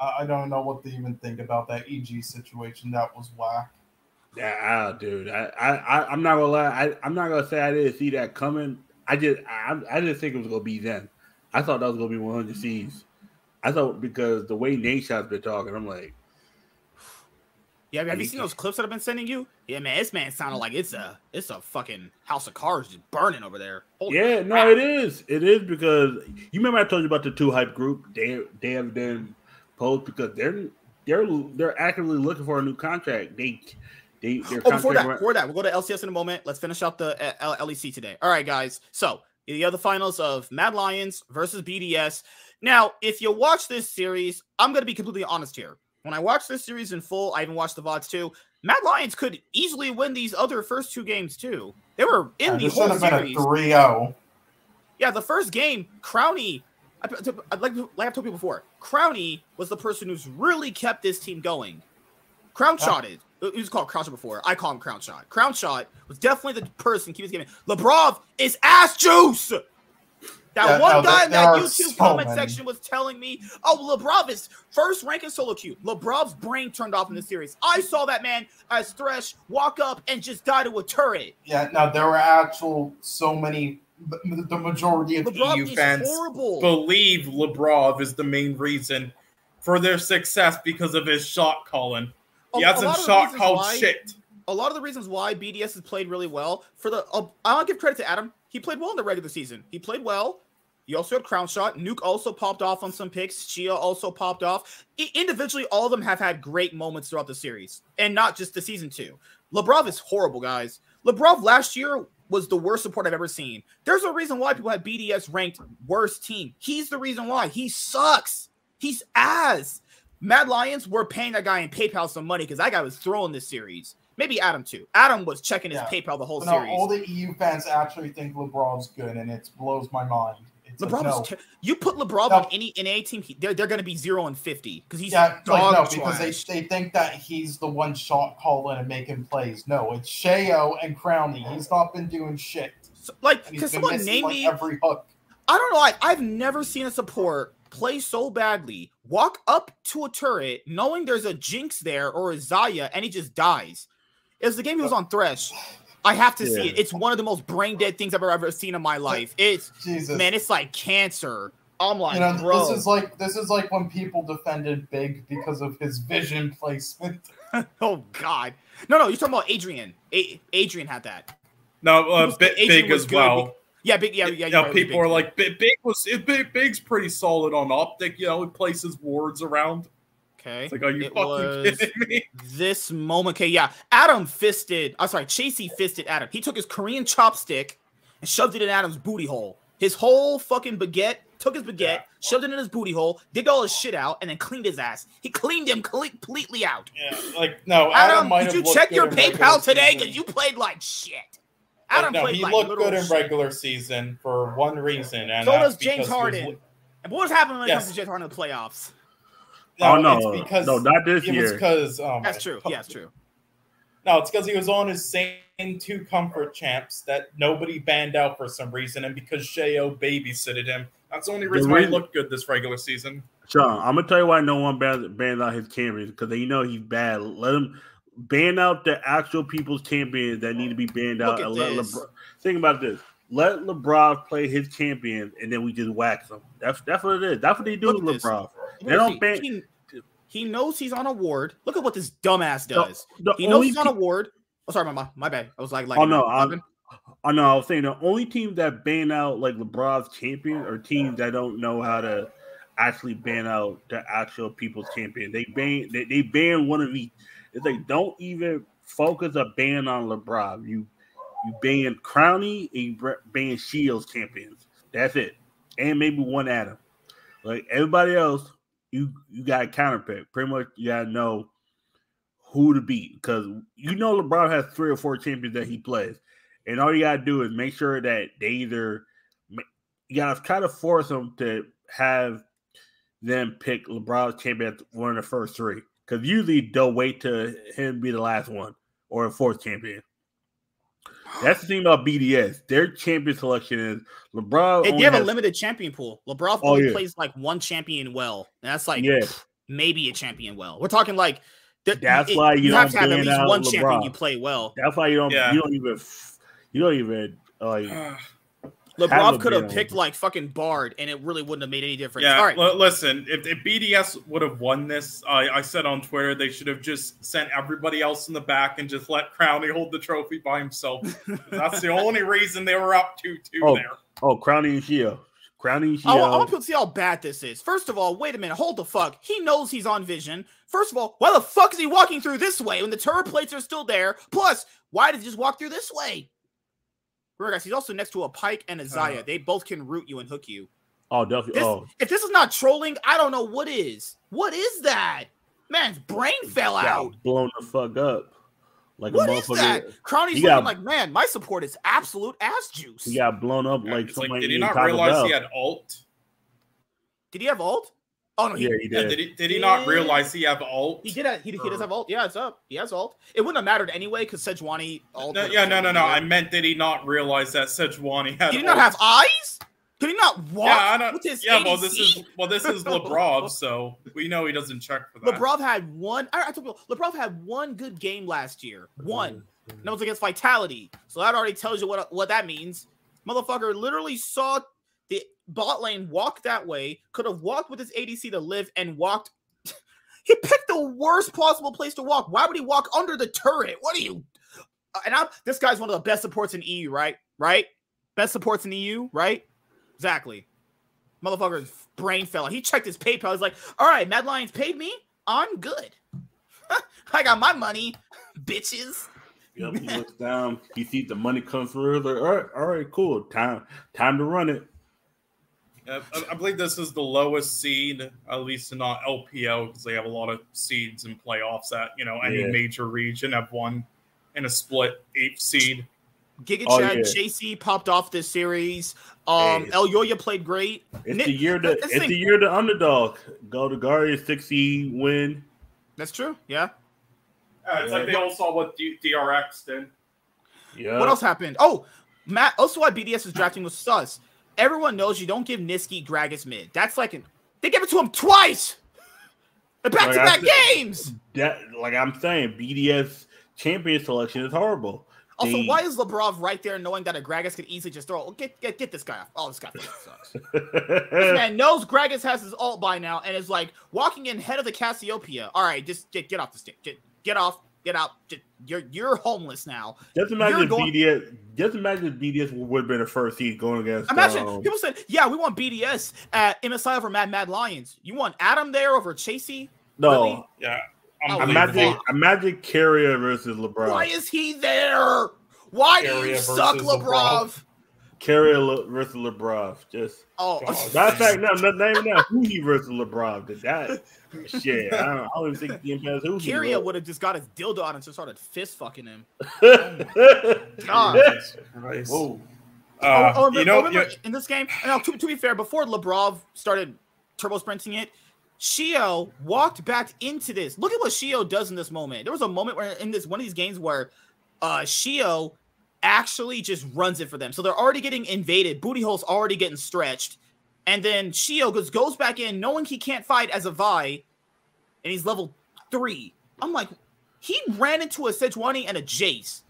I don't know what to even think about that EG situation. That was whack. Yeah, dude. I, I, I'm not gonna lie. I, I'm not gonna say I didn't see that coming. I just, I, I didn't think it was gonna be then. I thought that was gonna be 100 C's. I thought because the way Nadeshot's been talking, I'm like, yeah, have you seen those clips that I've been sending you? Yeah, man, this man sounded like it's a it's a fucking house of cards just burning over there. Holy yeah, crap. no, it is. It is because you remember I told you about the two hype group. They have been posed because they're they're they're actively looking for a new contract. They they oh, before that, before that, we'll go to LCS in a moment. Let's finish up the uh, LEC today. All right, guys. So you have the other finals of Mad Lions versus BDS. Now, if you watch this series, I'm going to be completely honest here. When I watched this series in full, I even watched the VODs too. Mad Lions could easily win these other first two games too. They were in yeah, the whole have series. Been a 3-0. Yeah, the first game, Crownie. I, like, like I've told you before, Crownie was the person who's really kept this team going. Crown shot it. He was called Crown Shot before. I call him Crown Shot. Crown Shot was definitely the person keeping this game. Labrov is ass juice. That yeah, one no, guy in that YouTube so comment many. section was telling me, "Oh, Labrov is first rank in solo queue." Labrov's brain turned off in the series. I saw that man as Thresh walk up and just die to a turret. Yeah, now there were actual so many. The majority of Labrov EU fans horrible. believe Labrov is the main reason for their success because of his shot calling. He a, hasn't a shot called why, shit. A lot of the reasons why BDS has played really well for the, uh, I'll give credit to Adam. He played well in the regular season. He played well. You also had Crown Shot. Nuke also popped off on some picks. Chia also popped off. I- individually, all of them have had great moments throughout the series, and not just the season two. Labrov is horrible, guys. Labrov last year was the worst support I've ever seen. There's a reason why people had BDS ranked worst team. He's the reason why. He sucks. He's ass. Mad Lions were paying that guy in PayPal some money because that guy was throwing this series. Maybe Adam too. Adam was checking his yeah. PayPal the whole series. all the EU fans actually think LeBron's good, and it blows my mind Like, LeBron no. was ter- you put LeBron No. on any in a team, he- they're they're gonna be zero and fifty because he's yeah, dog like, no, because they, they think that he's the one shot calling and making plays. No, it's Sheo and Crownie. He's not been doing shit. So, like, because someone missing name like me? every hook. I don't know. Like, I've never seen a support play so badly, walk up to a turret knowing there's a Jinx there or a Xayah, and he just dies. It was the game he was on Thresh. I have to see it. It's one of the most brain dead things I've ever, ever seen in my life. It's Jesus. man, it's like cancer. I'm like, you know, bro. this is like this is like when people defended Big because of his vision placement. oh god. No, no, you're talking about Adrian. A- Adrian had that. No, uh, was- big, Adrian big was as good. well. Yeah, big. Yeah, yeah. you know, right, people big. are like, Big, big was it, big, Big's pretty solid on optic. You know, he places wards around. Okay. It's like, are you It fucking kidding me? this moment. Okay, yeah. Adam fisted. I'm sorry, Chasey fisted Adam. He took his Korean chopstick and shoved it in Adam's booty hole. His whole fucking baguette. Took his baguette, Yeah. shoved it in his booty hole, digged all his shit out, and then cleaned his ass. He cleaned him completely out. Yeah, like no. Adam, Adam, did you check your PayPal today? Because you played like shit. Like, Adam no, played he like looked good in shit. regular season for one reason, and So does James Harden. And what was happening when it comes to James Harden in the playoffs? No, oh no, it's because no, not this it was year. because um, That's true. Yeah, that's true. No, it's because he was on his same two comfort champs that nobody banned out for some reason, and because Sheo babysitted him. That's the only The reason why he looked good this regular season. Sean, I'm gonna tell you why no one bans, bans out his champions because they know he's bad. Let him ban out the actual people's champions that need to be banned out. Look at and let this. LeBron, think about this. Let LeBron play his champions, and then we just wax them. That's that's what it is. That's what they do Look with. LeBron. They don't he? ban- He, he knows he's on a ward. Look at what this dumbass does. The He knows he's on a ward. Oh, sorry, my my bad. I was like, like Oh, no, I'm- I know. I was saying the only team that ban out like LeBron's champion or teams that don't know how to actually ban out the actual people's champion. They ban they, they ban one of each. It's like don't even focus a ban on LeBron. You you ban Crownie and you ban Shields champions. That's it, and maybe one Adam. Like everybody else, you you got to counter pick. Pretty much, you got to know who to beat because you know LeBron has three or four champions that he plays, and all you gotta do is make sure that they either you gotta kind of force them to have them pick LeBron's champion as one of the first three because usually they'll wait to him be the last one or a fourth champion. That's the thing about BDS. Their champion selection is LeBron. Hey, only they have a limited champion pool. LeBron Oh, only yeah. plays like one champion well, and that's like Yeah. maybe a champion well. We're talking like th- That's it- why you have don't to have at least out one champion you play well. That's why you don't. Yeah. You don't even. You don't even like. LeBron could have picked like fucking Bard, and it really wouldn't have made any difference. Yeah, All right, l- listen, if, if BDS would have won this, I, I said on Twitter they should have just sent everybody else in the back and just let Crownie hold the trophy by himself. That's the only reason they were up 2 2 Oh, there. Oh, Crowning and Shield. Crowning and I want, I want people to see how bad this is. First of all, wait a minute, hold the fuck. He knows he's on vision. First of all, why the fuck is he walking through this way when the turret plates are still there? Plus, why did he just walk through this way? Remember, guys, he's also next to a Pyke and a Xayah. Uh. they both can root you and hook you. oh, definitely. This, oh, If this is not trolling, I don't know what is. What is that? Man's brain fell got out. blown the fuck up. Like What a is that? Crownie's He looking got- like, man, my support is absolute ass juice. He got blown up Yeah, like it's like, did he not realize Bell. he had alt? Did he have ult? Oh no, he, Yeah, he Yeah, did. did he did he not realize he have alt? he did. Have, he, he does have ult. Yeah, it's up. He has ult. It wouldn't have mattered anyway because Sejuani ult. No, yeah, no, no, no. killed I meant did he not realize that Sejuani had Did he not alt? have eyes? Did he not walk Yeah, I don't, with his yeah. ADC? Well, this is well, this is Labrov, so we know he doesn't check for that. Labrov had one. I, I told you, Labrov had one good game last year. One. And it was against Vitality. So that already tells you what what that means. Motherfucker literally saw the bot lane walked that way, could have walked with his ADC to live and walked. he picked the worst possible place to walk. Why would he walk under the turret? What are you? Uh, And I'm this guy's one of the best supports in EU, right? Right? Best supports in EU, right? Exactly. Motherfucker's brain fell out. He checked his PayPal. He's like, all right, Mad Lions paid me. I'm good. I got my money, bitches. Yep, he looks down. He sees the money come through. He's Like, all right, all right, cool. Time, time to run it. I, I believe this is the lowest seed, at least not LPL, because they have a lot of seeds in playoffs. That you know, any Yeah. major region have one in a split eighth seed. Giga Oh, Chad yeah. Chasey popped off this series. Um, Hey. El Yoya played great. It's Nick- the year that the it's thing. the year of the underdog. Go to Guardians sixty win. That's true. Yeah. Uh, it's like they all saw what D- DRX did. Yeah. What else happened? Oh, Matt. Also, why BDS is drafting with sus. Everyone knows you don't give Nisqy Gragas mid. That's like an, they give it to him twice. Back to back games. That like I'm saying, BDS champion selection is horrible. Also, They- why is Labrov right there knowing that a Gragas could easily just throw? Get get get this guy off. Oh, this guy sucks. This man knows Gragas has his ult by now and is like walking in head of the Cassiopeia. All right, just get get off the stick. Get get off. Get out. Just, you're you're homeless now. just imagine if going- BDS. Just imagine if BDS would have been the first seed going against. Imagine um, people said, "Yeah, we want BDS at MSI over Mad Mad Lions. You want Adam there over Chasy? no. really? Yeah. Oh, Unbelievable. Imagine imagine Carrier versus LeBron. Why is he there? Why do you Area suck, versus Labrov? Labrov. Le- versus LeBron. Just Oh, God. matter of fact, no, no, not even that. Who he versus LeBron? Did that shit? I don't, I don't even think he can pass who he Kyria would have just got his dildo out and just started fist fucking him. Whoa. God. Christ. Whoa. Uh, oh, oh, you know, remember you- in this game, no, to, to be fair, before Labrov started turbo sprinting it, Sheo walked back into this. Look at what Sheo does in this moment. There was a moment where in this one of these games where uh Sheo actually just runs it for them. So they're already getting invaded. Booty hole's already getting stretched. And then Sheo goes goes back in knowing he can't fight as a Vi, and he's level three. I'm like, he ran into a Sejuani and a Jace.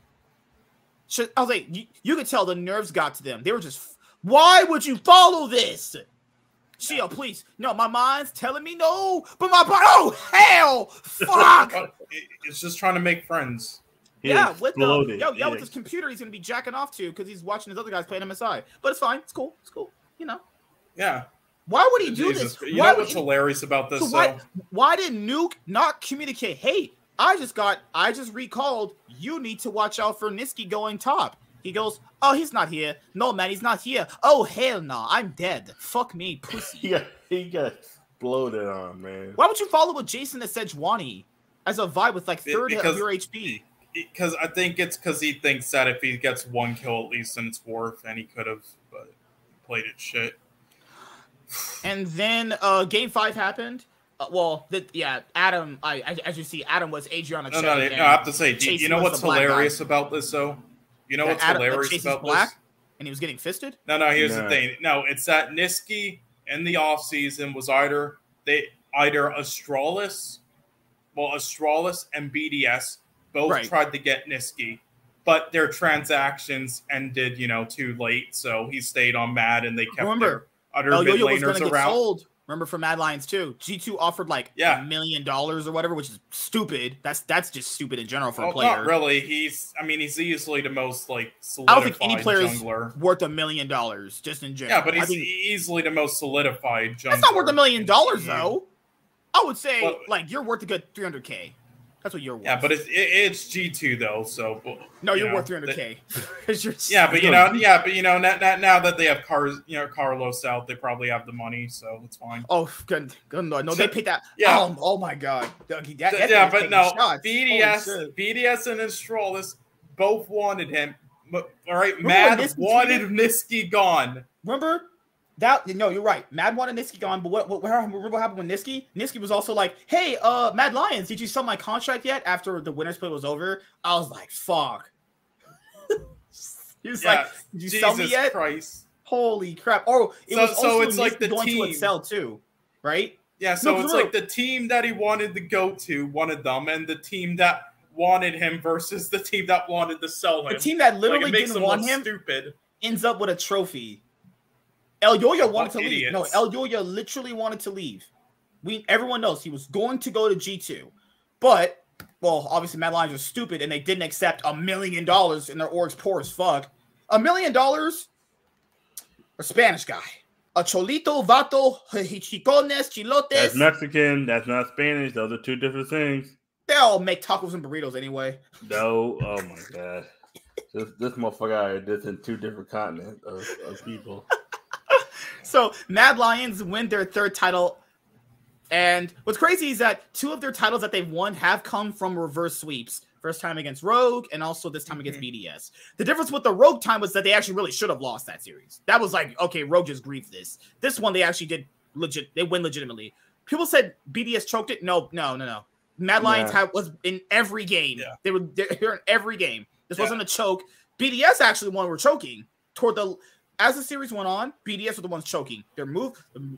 I was like, you, you could tell the nerves got to them. They were just, why would you follow this? Sheo, please. No, my mind's telling me no, but my body, oh, hell, fuck. It's just trying to make friends. He yeah, with the, exploded. yo, yeah, He with his computer, he's gonna be jacking off to because he's watching his other guys playing MSI. But it's fine, it's cool, it's cool. You know, Yeah. why would he do Jesus. this? You why know what's he- hilarious about this? so why, though? why did nuc not communicate? Hey, I just got, I just recalled. You need to watch out for Nisqy going top. He goes, oh, he's not here. No, man, he's not here. Oh, hell no, I'm dead. Fuck me, pussy. He got, he got exploded on, man. Why would you follow with Jason as Sejuani as a vibe with like Be- third of because- your HP? Because I think it's because he thinks that if he gets one kill at least, then it's worth, and he could have, but played it shit. And then uh game five happened. Uh, well, the, yeah, Adam. I, I as you see, Adam was Adriana. No, Chen no, no, I have to say, do you- you know what's the guy. hilarious about this, though? You know that what's Adam- that hilarious Chasy's about black, this? and he was getting fisted. No, no. Here's Nah. the thing. No, it's that Nisqy in the off season was either they either Astralis, well, Astralis and BDS both Right. tried to get Nisqy, but their transactions ended, you know, too late. So he stayed on Mad, and they kept Remember, their other El mid laners around. sold. Remember from Mad Lions too. G two offered like Yeah. a million dollars or whatever, which is stupid. That's that's just stupid in general for a player. not really. He's, I mean, he's easily the most like I don't think any player is jungler. worth a million dollars just in general. Yeah, but he's think- easily the most solidified jungler. that's not worth a million dollars though. I would say Well- like you're worth a good three hundred k. That's what you're worth. Yeah, but it's it, it's G two though, so but, no, you you're know, worth three hundred k because you're Yeah, but you know, yeah, but you know, now, now, now that they have cars, you know, Carlos out, they probably have the money, so it's fine. Oh, good, good lord. No, they paid that. Yeah. Oh, oh my god. That- that- that yeah, but no, shots. BDS. BDS and Astralis both wanted him. All right, Remember Mad wanted Nisqy gone. Remember that? No, you're right. Mad wanted Nisqy gone, but what, what, what remember what happened with Nisqy? Nisqy was also like, "Hey, uh, Mad Lions, did you sell my contract yet?" After the winners' play was over, I was like, "Fuck." he was Yeah, like, "Did you Jesus sell me yet?" Christ. Holy crap! Oh, it So- was so also it's like the going to team. Excel too, right? Yeah, so No, it's like the team that he wanted to go to wanted them, and the team that wanted him versus the team that wanted to sell him. The team that literally it makes didn't want him stupid. ends up with a trophy. Elyoya wanted to What leave. No. Elyoya literally wanted to leave. We everyone knows he was going to go to G two, but well, obviously Mad Lions are stupid and they didn't accept a million dollars and their org's poor as fuck. A million dollars, a Spanish guy, a cholito vato, chicones, chilotes. That's. Mexican. That's not Spanish. Those are two different things. they all make tacos and burritos anyway. No. Oh my god. This this motherfucker this in two different continents of, of people. So Mad Lions win their third title. And what's crazy is that two of their titles that they've won have come from reverse sweeps. First time against Rogue, and also this time against mhm. BDS. The difference with the Rogue time was that they actually really should have lost that series. That was like, okay, Rogue just griefed this. This one they actually did legit. They win legitimately. People said BDS choked it. No, no, no, no. Mad Lions Yeah. had, was in every game. Yeah. They were they're in every game. This Yeah. wasn't a choke. BDS actually won. Were choking toward the as the series went on. BDS were the ones choking. Their move,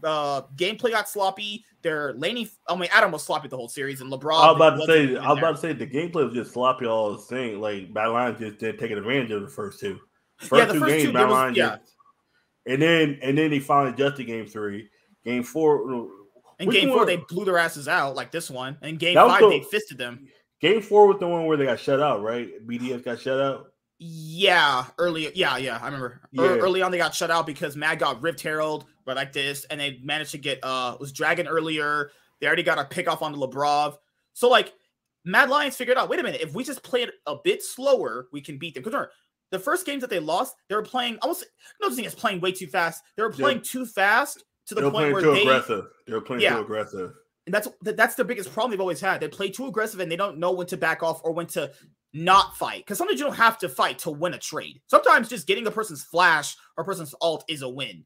uh, gameplay got sloppy. Their laning. I mean, Adam was sloppy the whole series, and LeBron. I was about to say, I was about to say, the gameplay was just sloppy all the same. Like Bad Lions just didn't take advantage of the first two. First Yeah, the two first games, two, Bad yeah. just, and then and then he finally adjusted game three. Game four, In which game one- four, they blew their asses out like this one. And game five, the- they fisted them. game four was the one where they got shut out, right? BDS got shut out. Yeah, early. Yeah, yeah, I remember. Yeah. Ear- Early on, they got shut out because Mad got Rift Herald, but like this, and they managed to get uh was Dragon earlier. They already got a pick off on the Labrov. So like Mad Lions figured out, wait a minute, if we just play it a bit slower, we can beat them. Because the first games that they lost, they were playing. almost no thing is playing way too fast. They were Yeah. playing too fast to They the were point playing where too they aggressive. They were playing Yeah. too aggressive. and that's that- that's the biggest problem they've always had. They play too aggressive and they don't know when to back off or when to not fight. Because sometimes you don't have to fight to win a trade. Sometimes just getting a person's flash or a person's alt is a win.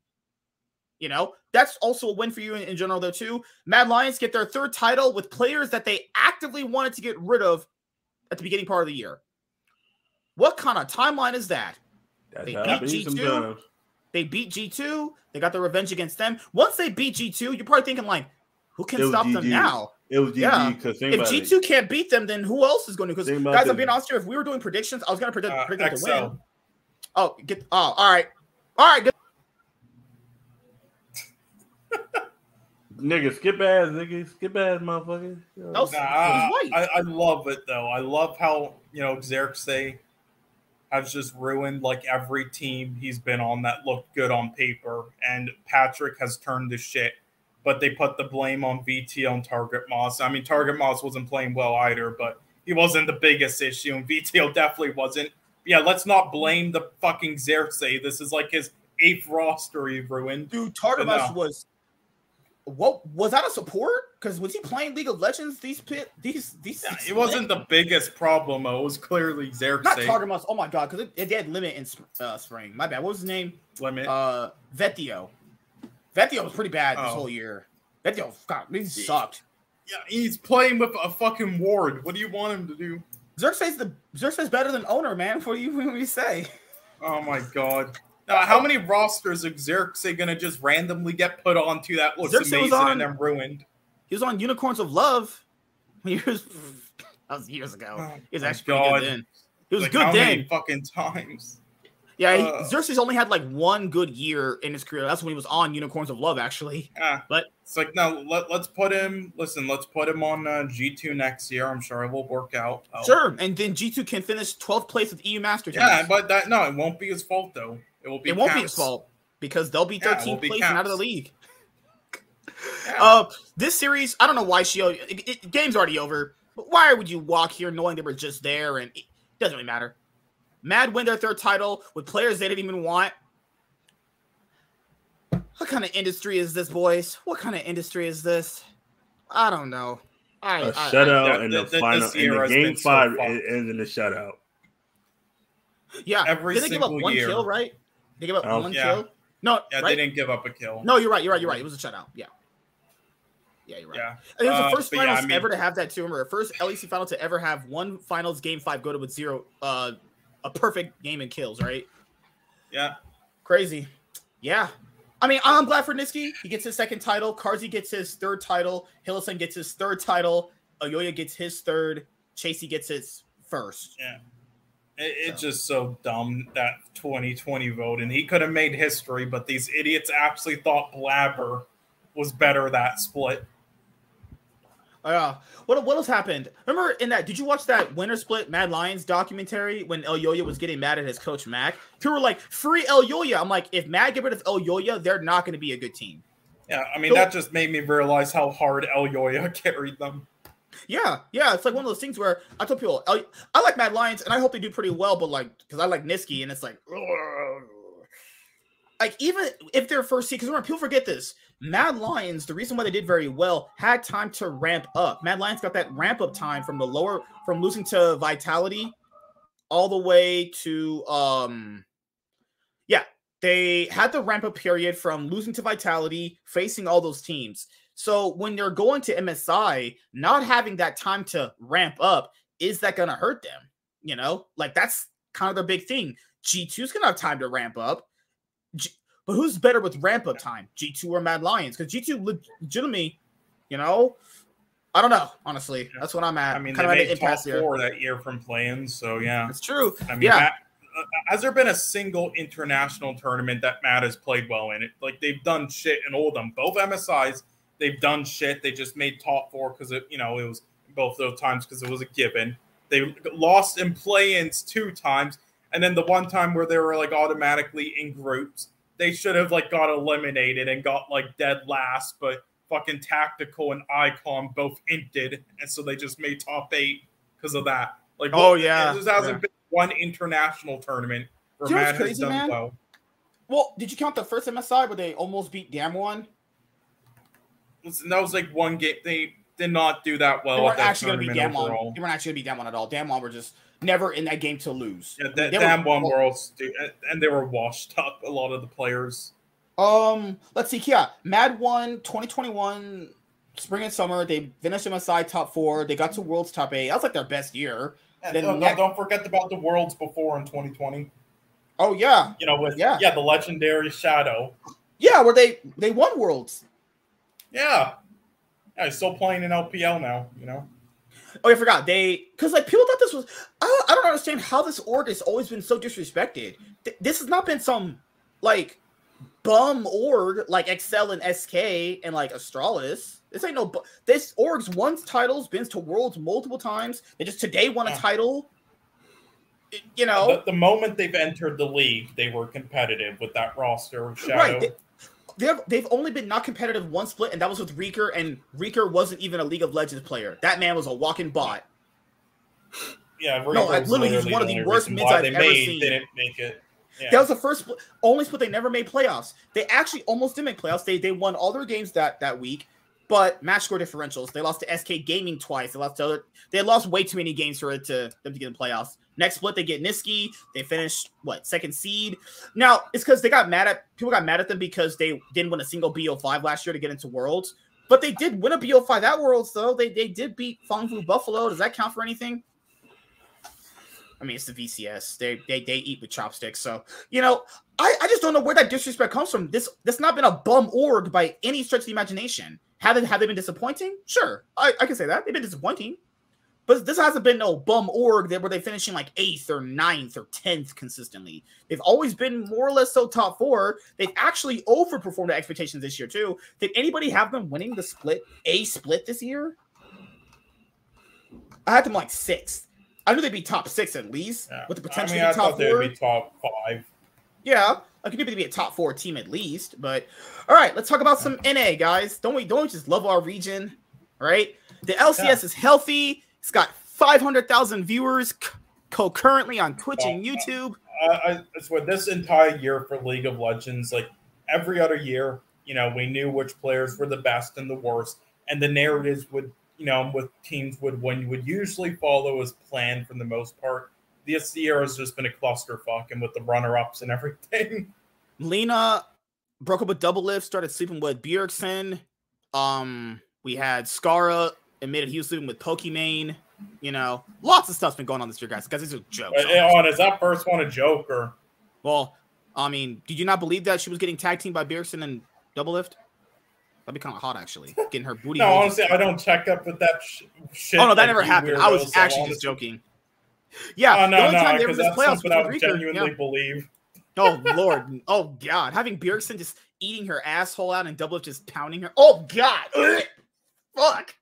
You know, that's also a win for you in, in general, though, too. Mad Lions get their third title with players that they actively wanted to get rid of at the beginning part of the year. What kind of timeline is that? That's They beat G2. They beat G2, they got their revenge against them. Once they beat G2, you're probably thinking, like, who can It was stop them now? It was GG Yeah. because if G two can't beat them, then who else is going to? Because guys, I'm this. being honest here. If we were doing predictions, I was going to predict, Uh, predict them to win. Oh, get oh, all right, all right. Good. nigga skip ass, nigga skip ass, motherfucker. No, Nah, I. I, I love it though. I love how you know Xerxes has just ruined like every team he's been on that looked good on paper, and Patrick has turned to shit. But they put the blame on Vetheo on Targamas. I mean, Targamas wasn't playing well either, but he wasn't the biggest issue, and Vetheo definitely wasn't. Yeah, let's not blame the fucking Xerxes. This is like his eighth roster he ruined. Dude, Targamas No. was. What was that a support? Because was he playing League of Legends? These pit these these. Yeah, it wasn't the biggest problem. though. It was clearly Xerxes. not Targamas. Oh my god, because it, it did limit in uh, spring. My bad. What was his name? limit. Uh, Vetheo. Vetheo was pretty bad this Oh. whole year. Vetheo, God, he sucked. Yeah, he's playing with a fucking ward. What do you want him to do? Xerxes the Xerxes better than owner, man. What do you what do you say? Oh my god. Now, how many rosters is Xerxes gonna just randomly get put onto that looks Xerxes was amazing on- and then ruined? He was on Unicorns of Love. He was that was years ago. Oh He was actually God. good then. He was Like, good then. fucking times? Yeah, he, Uh. Xerxes only had like one good year in his career. That's when he was on Unicorns of Love, actually. Ah, But- it's like no, let, let's put him. Listen, let's put him on uh, G two next year. I'm sure it will work out. Oh. Sure, and then G two can finish 12th place with EU Masters. Yeah, but that no, it won't be his fault though. It will be. it won't be his fault because they'll be 13th won't be place and out of the league. Yeah. Uh, this series, I don't know why Sheo. It, it, game's already over. But why would you walk here knowing they were just there and it doesn't really matter? Mad win their third title with players they didn't even want. What kind of industry is this, boys? What kind of industry is this? I don't know. I, A I- shutout yeah, in th- the th- final this in year the game been so five. it ends in a shutout. yeah. every Did they give up one year. kill, right? They give up Oh. one Yeah. kill. No, Yeah, right? they didn't give up a kill. No, you're right. You're right. You're right. It was a shutout. Yeah. Yeah, you're right. Yeah. It was Uh, the first but yeah, finals I mean- ever to have that too. Remember, first LEC final to ever have one finals game five go to with zero, uh, a perfect game in kills. Right? Yeah. Crazy. Yeah. I mean, I'm glad for Nisqy. He gets his second title. Carzzy gets his third title. Hylissang gets his third title. Elyoya gets his third. Chasy gets his first. Yeah. It, it's So. just so dumb that 2020 vote, and he could have made history, but these idiots actually thought Blabber was better that split. Oh, yeah. what what else happened? Remember in that? Did you watch that Winter Split Mad Lions documentary when Elyoya was getting mad at his coach Mac? People were like, "Free Elyoya." I'm like, if Mad get rid of Elyoya, they're not going to be a good team. Yeah, I mean Nope. that just made me realize how hard Elyoya carried them. Yeah, yeah. It's like one of those things where I told people, El, I like Mad Lions, and I hope they do pretty well, but like, because I like Nisqy, and it's like, like even if they're first seed, because people forget this. Mad Lions, the reason why they did very well, had time to ramp up. Mad Lions got that ramp up time from the lower from losing to Vitality all the way to um yeah, they had the ramp up period from losing to Vitality, facing all those teams. So when they're going to MSI, not having that time to ramp up, is that to hurt them? You know, like that's kind of the big thing. G2's going to have time to ramp up. G- but who's better with ramp up time, G2 or Mad Lions? Because G2 legitimately, you know, I don't know. Honestly, that's what I'm at. I mean, kind they of made an top four that year from playing, so yeah. It's true. I mean, yeah. Matt, uh, has there been a single international tournament that Matt has played well in? It like they've done shit in all of them. Both MSIs, they've done shit. They just made top four because it, you know, it was both those times because it was a given. They lost in play-ins two times, and then the one time where they were like automatically in groups, they should have like got eliminated and got like dead last, but fucking tactical and icon both inted, and so they just made top eight because of that. Like, Oh, what- yeah, there hasn't yeah. been one international tournament where Do you know Matt what's has crazy, done man? well. Well, did you count the first MSI where they almost beat Damwon? And that was like one game. They did not do that well they at weren't that actually going to be tournament Damwon. overall. They weren't actually going to be Damwon at all. Damwon were just never in that game to lose. Yeah, that, They were- damn one worlds, and- they were washed up. A lot of the players. Um, let's see. Yeah, Mad won 2021 spring and summer. They finished MSI top four. They got to Worlds top eight. That was like their best year. And Then don't, next- don't forget about the worlds before in 2020. Oh yeah, You know, with Yeah. yeah, the legendary Shadow. yeah, where they they won Worlds. Yeah, yeah, he's still playing in LPL now. You know, Oh, I forgot they because like people thought this was. I don't, I don't understand how this org has always been so disrespected. Th- this has not been some like bum org like Excel and SK and like Astralis. This ain't no. bu- This org's won titles, been to Worlds multiple times. They just today won a title. You know, the, the moment they've entered the league, they were competitive with that roster of Shadow. Right. They, they've they've only been not competitive one split, and that was with Reeker, and Reeker wasn't even a League of Legends player. That man was a walking bot. yeah, No, Reaper's like, literally, he's one of the worst mids I've they ever made, seen. Didn't make it. Yeah. That was the first split, only split they never made playoffs. They actually almost didn't make playoffs. They they won all their games that that week, but match score differentials. They lost to SK Gaming twice. They lost to other. They lost way too many games for it to them to get in playoffs. Next split they get Nisqy. They finished what second seed. Now it's because they got mad at people got mad at them because they didn't win a single BO5 last year to get into Worlds. But they did win a BO5 at Worlds though. They they did beat Fangfu Buffalo. Does that count for anything? I mean, it's the VCS. They they they eat with chopsticks. So you know, I, I just don't know where that disrespect comes from. This that's not been a bum org by any stretch of the imagination. Have they have they been disappointing? Sure, I, I can say that they've been disappointing, but this hasn't been no bum org that where they finishing like eighth or ninth or tenth consistently. They've always been more or less so top four. They've actually overperformed their expectations this year too. Did anybody have them winning the split a split this year? I had them like sixth. I knew they'd be top six at least, Yeah. with the I potential mean, to I be top four. would be top five. Yeah, I could maybe be a top four team at least. But all right, let's talk about some NA guys. Don't we? Don't we just love our region? right? the LCS Yeah. is healthy. It's got five hundred thousand viewers concurrently on Twitch and uh, YouTube. I, I it's what this entire year for League of Legends, like every other year, you know, we knew which players were the best and the worst, and the narratives would, you know, with teams would win would usually follow as planned for the most part. This year has just been a clusterfuck, and with the runner-ups and everything. Lena broke up with Doublelift, started sleeping with Bjergsen. Um, we had Scarra admitted he was sleeping with Pokimane. You know, lots of stuff's been going on this year, guys. These are jokes. But, eh, on is that first one a joke or? Well, I mean, did you not believe that she was getting tag teamed by Bjergsen and Doublelift? That'd be kind of hot, actually. Getting her booty. No, honestly, I don't check up with that sh- shit. Oh no, that never happened. I was actually honestly- just joking. Yeah, Oh the no, only no, time they ever because missed playoffs was I Rika. genuinely Yeah. believe. Oh lord. Oh god. Having Bjergsen just eating her asshole out and Doublelift just pounding her. Oh god. Fuck.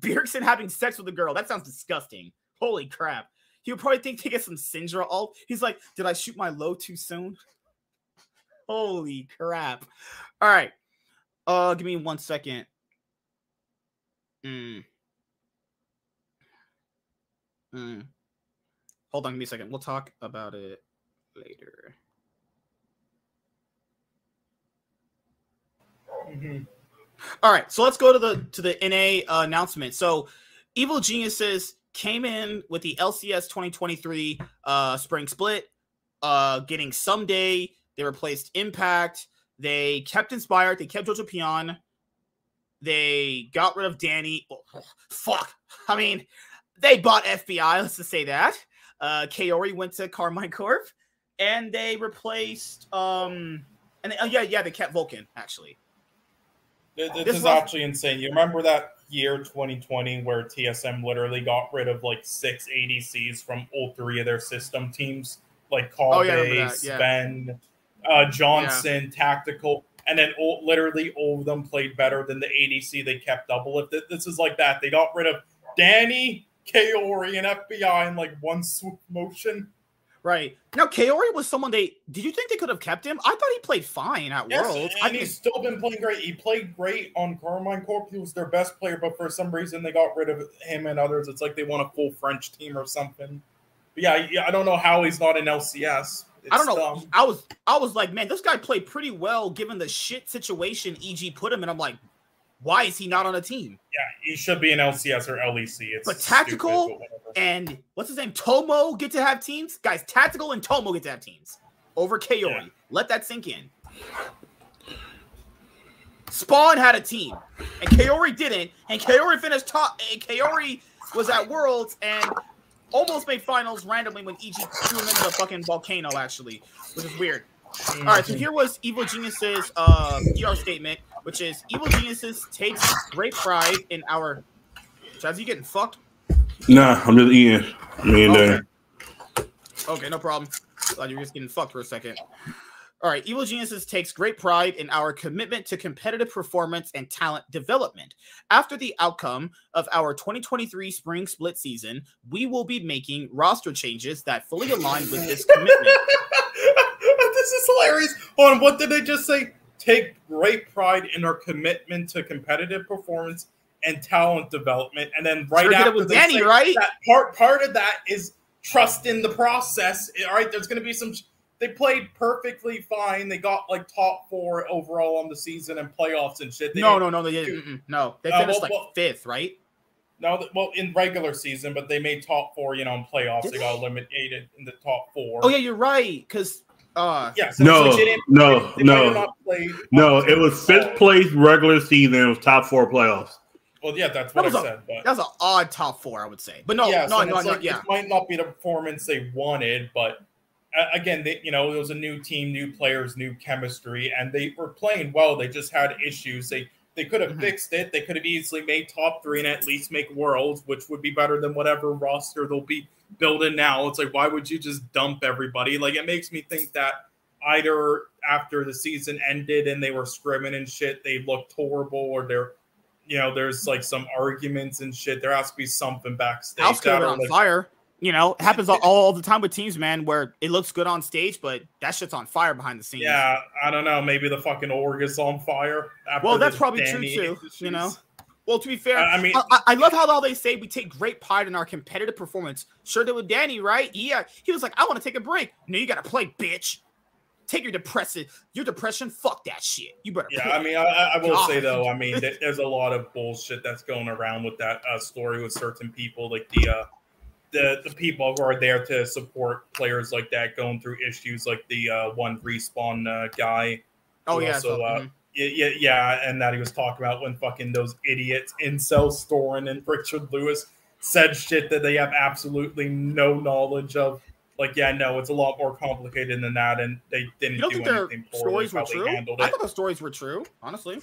Bjergsen having sex with a girl. That sounds disgusting. Holy crap. He would probably think to get some Syndra ult. He's like, did I shoot my low too soon? Holy crap. All right. Uh give me one second. Mm. Mm. Hold on, give me a second. We'll talk about it later. Mhm. All right, so let's go to the to the NA uh, announcement. So, Evil Geniuses came in with the LCS 2023 uh, spring split, uh, getting Ssumday. They replaced Impact. They kept Inspired. They kept Jojopyun. They got rid of Danny. Oh, fuck. I mean, they bought FBI. Let's just say that. Uh, Kaori went to Karmine Corp, and they replaced. Um, and oh yeah, yeah, they kept Vulcan actually. Th- This, This is was- actually insane. You remember that year 2020 where TSM literally got rid of like six ADCs from all three of their system teams, like Call Oh, yeah, I yeah. Zven, uh, Johnsun, Tactical, and then all, literally all of them played better than the ADC they kept double. If this is like that, they got rid of Danny, Kaori, and FBI in like one swoop motion. Right now, Kaori was someone they. Did you think they could have kept him? I thought he played fine at Yes, Worlds. and I he's still been playing great. He played great on Karmine Corp. He was their best player, but for some reason they got rid of him and others. It's like they want a full French team or something. But yeah, yeah, I don't know how he's not in LCS. It's I don't know. dumb. I was I was like, man, this guy played pretty well given the shit situation EG put him in. I'm like, why is he not on a team? Yeah, he should be in LCS or LEC. It's But stupid, tactical but. And what's his name? Tomo get to have teams? Guys, Tactical and Tomo get to have teams over Kaori. Yeah. Let that sink in. Spawn had a team, and Kaori didn't. And Kaori finished top. And Kaori was at Worlds and almost made finals randomly when EG threw him into the fucking volcano, actually, which is weird. All right, so here was Evil Genius's uh, PR statement, which is Evil Geniuses takes great pride in our. Chaz, you getting fucked? Nah, I'm just eating. Me and Okay. there. Okay, no problem. Thought you were just getting fucked for a second. All right, Evil Geniuses takes great pride in our commitment to competitive performance and talent development. After the outcome of our 2023 spring split season, we will be making roster changes that fully align with this commitment. is hilarious. On, what did they just say? Take great pride in our commitment to competitive performance and talent development, and then right Sure after Danny, say right? that part part of that is trust in the process. All right, there's going to be some. They played perfectly fine. They got like top four overall on the season and playoffs and shit. They no, no, no, they didn't. No, they Uh, finished well, like well- fifth, right? No, well, in regular season, but they made top four. You know, in playoffs, Did they got they? eliminated in the top four. Oh yeah, you're right. Because uh, yeah. So, No, so they no, they no, not no. It was fifth place regular season. It was top four playoffs. Well, yeah, that's what was I a- said. But that was an odd top four, I would say. But no, yeah, no, so no, no, like, yeah. it might not be the performance they wanted, but uh, again, they, you know, it was a new team, new players, new chemistry, and they were playing well. They just had issues. They they could have Mhm. fixed it. They could have easily made top three and at least make worlds, which would be better than whatever roster they'll be building now. It's like, why would you just dump everybody? Like, it makes me think that either after the season ended and they were scrimming and shit, they looked horrible, or they're you know, there's like some arguments and shit. There has to be something backstage. House that on like, fire. You know, it happens all, all the time with teams, man, where it looks good on stage, but that shit's on fire behind the scenes. Yeah, I don't know. Maybe the fucking org is on fire. after Well, that's probably true too. issues. You know. Well, to be fair, I I mean, I, I- love how all they say we take great pride in our competitive performance. Sure did with Danny, right? Yeah, he was like, I want to take a break. No, you gotta play, bitch. Take your depression, your depression. Fuck that shit. You better. yeah, play. I mean, I, I will God. say though, I mean, there's a lot of bullshit that's going around with that uh, story with certain people, like the uh, the the people who are there to support players like that going through issues, like the uh, one respawn uh, guy. oh yeah. also, so, uh, mhm. Yeah, yeah, yeah, and that he was talking about when fucking those idiots incel Storin and Richard Lewis said shit that they have absolutely no knowledge of. Like, yeah, no, it's a lot more complicated than that, and they didn't You don't do think their anything poorly. stories were true? handled I thought the stories were true. Honestly,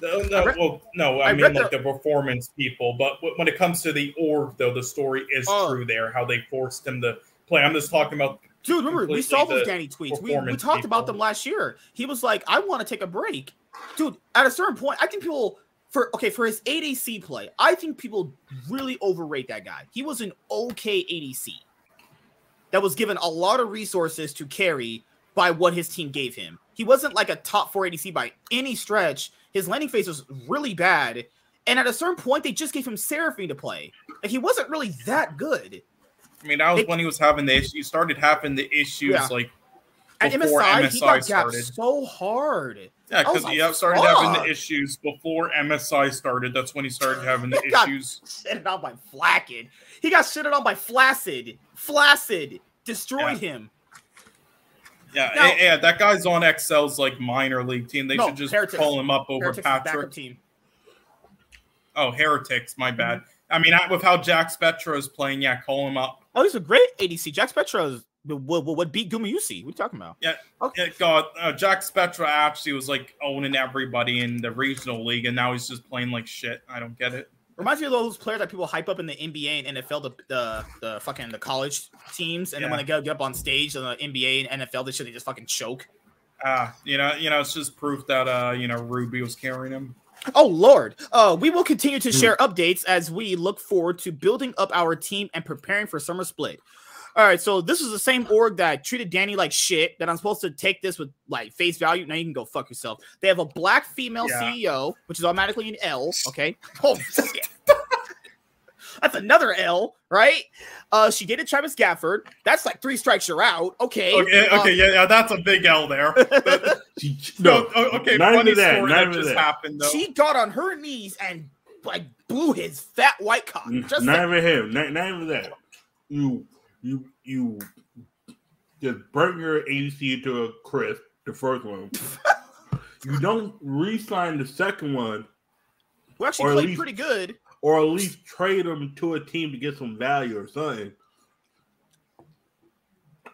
No, no, read- well, no, I, I mean like the- the performance people, but when it comes to the org, though, the story is Oh. true. There, how they forced him to play. I'm just talking about dude. Remember, we saw those Danny tweets. We, we talked about them last year. He was like, I want to take a break, dude. At a certain point, I think people for okay for his ADC play, I think people really overrate that guy. He was an okay ADC that was given a lot of resources to carry by what his team gave him. He wasn't like a top four ADC by any stretch. His landing phase was really bad. And at a certain point, they just gave him Seraphine to play. Like he wasn't really that good. I mean, that was It- when he was having the issue. He started having the issues Yeah. like before MSI, he MSI got started. so hard. Yeah, because like, he started having the issues before MSI started. That's when he started having the issues. shitted on by Flaccid. He got shitted on by Flaccid. Flaccid destroyed him. Yeah, Now- yeah, yeah, that guy's on Excel's like minor league team. They No, should just Heretics. call him up over Heretics' Patrick. team. Oh, Heretics, my bad. Mm-hmm. I mean, with how Jackspektra is playing, yeah, call him up. Oh, he's a great ADC. Jackspektra would, would, would beat Gumayusi. What are you talking about? Yeah, Okay. God, uh, Jackspektra actually was like owning everybody in the regional league, and now he's just playing like shit. I don't get it. Reminds me of those players that people hype up in the NBA and NFL, the the, the fucking the college teams, and then when they go get up on stage in the NBA and NFL, they shit they just fucking choke. Uh, you know, you know, it's just proof that uh, you know, Ruby was carrying him. Oh Lord, uh, we will continue to share updates as we look forward to building up our team and preparing for summer split. All right, so this is the same org that treated Danny like shit. That I'm supposed to take this with like face value. Now you can go fuck yourself. They have a black female Yeah. CEO, which is automatically an L. Okay, shit. That's another L, right? Uh, she dated Travis Gafford. That's like three strikes you're out. Okay. Okay, okay, yeah, yeah, that's a big L there. She, no, no, okay, not funny even that, story not that even just that. happened though. She got on her knees and like blew his fat white cock. Just not saying. even him. Not, not even that. You, you, you just burn your AC to a crisp. The first one. you don't re-sign the second one, We actually played least- pretty good. Or at least trade them to a team to get some value or something.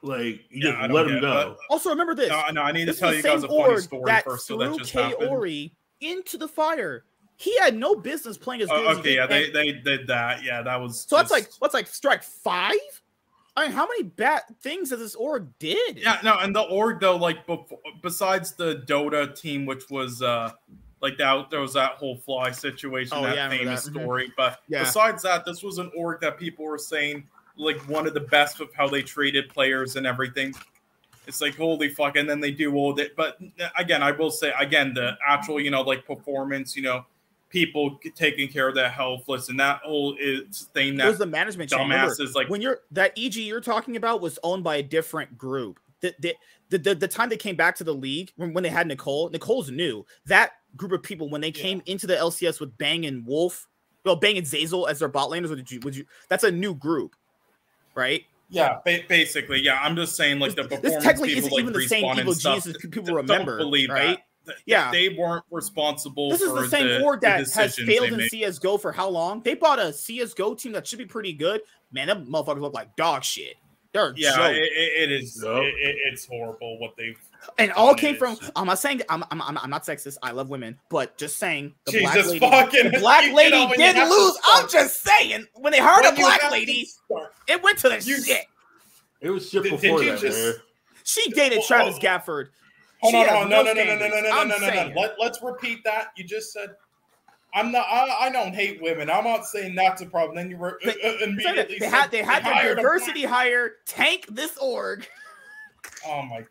Like you Yeah, just let them get it, go. Also, remember this. no, no, I need to tell you guys a funny story that first. So that just K. happened. Ori into the fire. He had no business playing as good Oh, as he okay, did. yeah, they, they did that. Yeah, that was. so that's just- like what's like strike five? I mean, how many bad things that this org did? Yeah, no, and the org though, like before, besides the Dota team, which was uh like that, there was that whole fly situation, Oh, that yeah, famous that. Story. But Yeah. besides that, this was an org that people were saying like one of the best of how they treated players and everything. It's like holy fuck, and then they do all that. But again, I will say again, the actual you know like performance, you know, people taking care of their health. Listen, that whole is thing it was the management dumbasses like when you're that EG you're talking about was owned by a different group. The, the, the, the, the time they came back to the league when, when they had Nicole, Nicole's new. That group of people when they came into the LCS with Bang and Wolf, well, Bang and Zeyzal as their bot laners, or did you would you that's a new group, right? Yeah, ba- basically, yeah. I'm just saying, like the This- performance this technically people, isn't like, even the same Respawn and Evil stuff, Genius as people don't remember, believe right? that. Th- Yeah. they weren't responsible. This is for the same the, org that has failed in made. CS:GO for how long? They bought a CS:GO team that should be pretty good. Man, them motherfuckers look like dog shit. They're a Yeah, it, it- it is. It, it- it's horrible what they've. And all came from. I'm not saying I'm, I'm I'm I'm not sexist. I love women, but just saying the black lady, fucking- the black you lady know, did lose. I'm just saying when they heard a When you black lady, it went to the You- shit. It was shit Did- did before you that, just- man. She dated Well, Travis oh. Gafford. Hold on, has hold on. No, no no, no, no, no, no, no, I'm no, no, saying. no. Let, let's repeat that. You just said. I'm not. I, I don't hate women. I'm not saying that's a problem. Then you were uh, They- uh, immediately. They said had they had hired their diversity hire tank this org. Oh my god.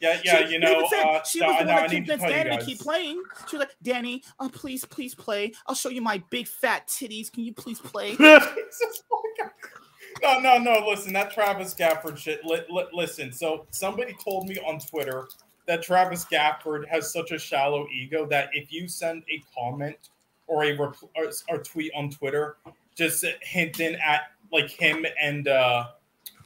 Yeah, yeah. She- you know, said uh, she was the one that to convinced Danny to keep playing. She was like, Danny, oh please, please play. I'll show you my big fat titties. Can you please play? No, no, no. Listen, that Travis Gafford shit. Li- li- listen, so somebody told me on Twitter that Travis Gafford has such a shallow ego that if you send a comment or a rep- or, or tweet on Twitter, just hinting at like him and uh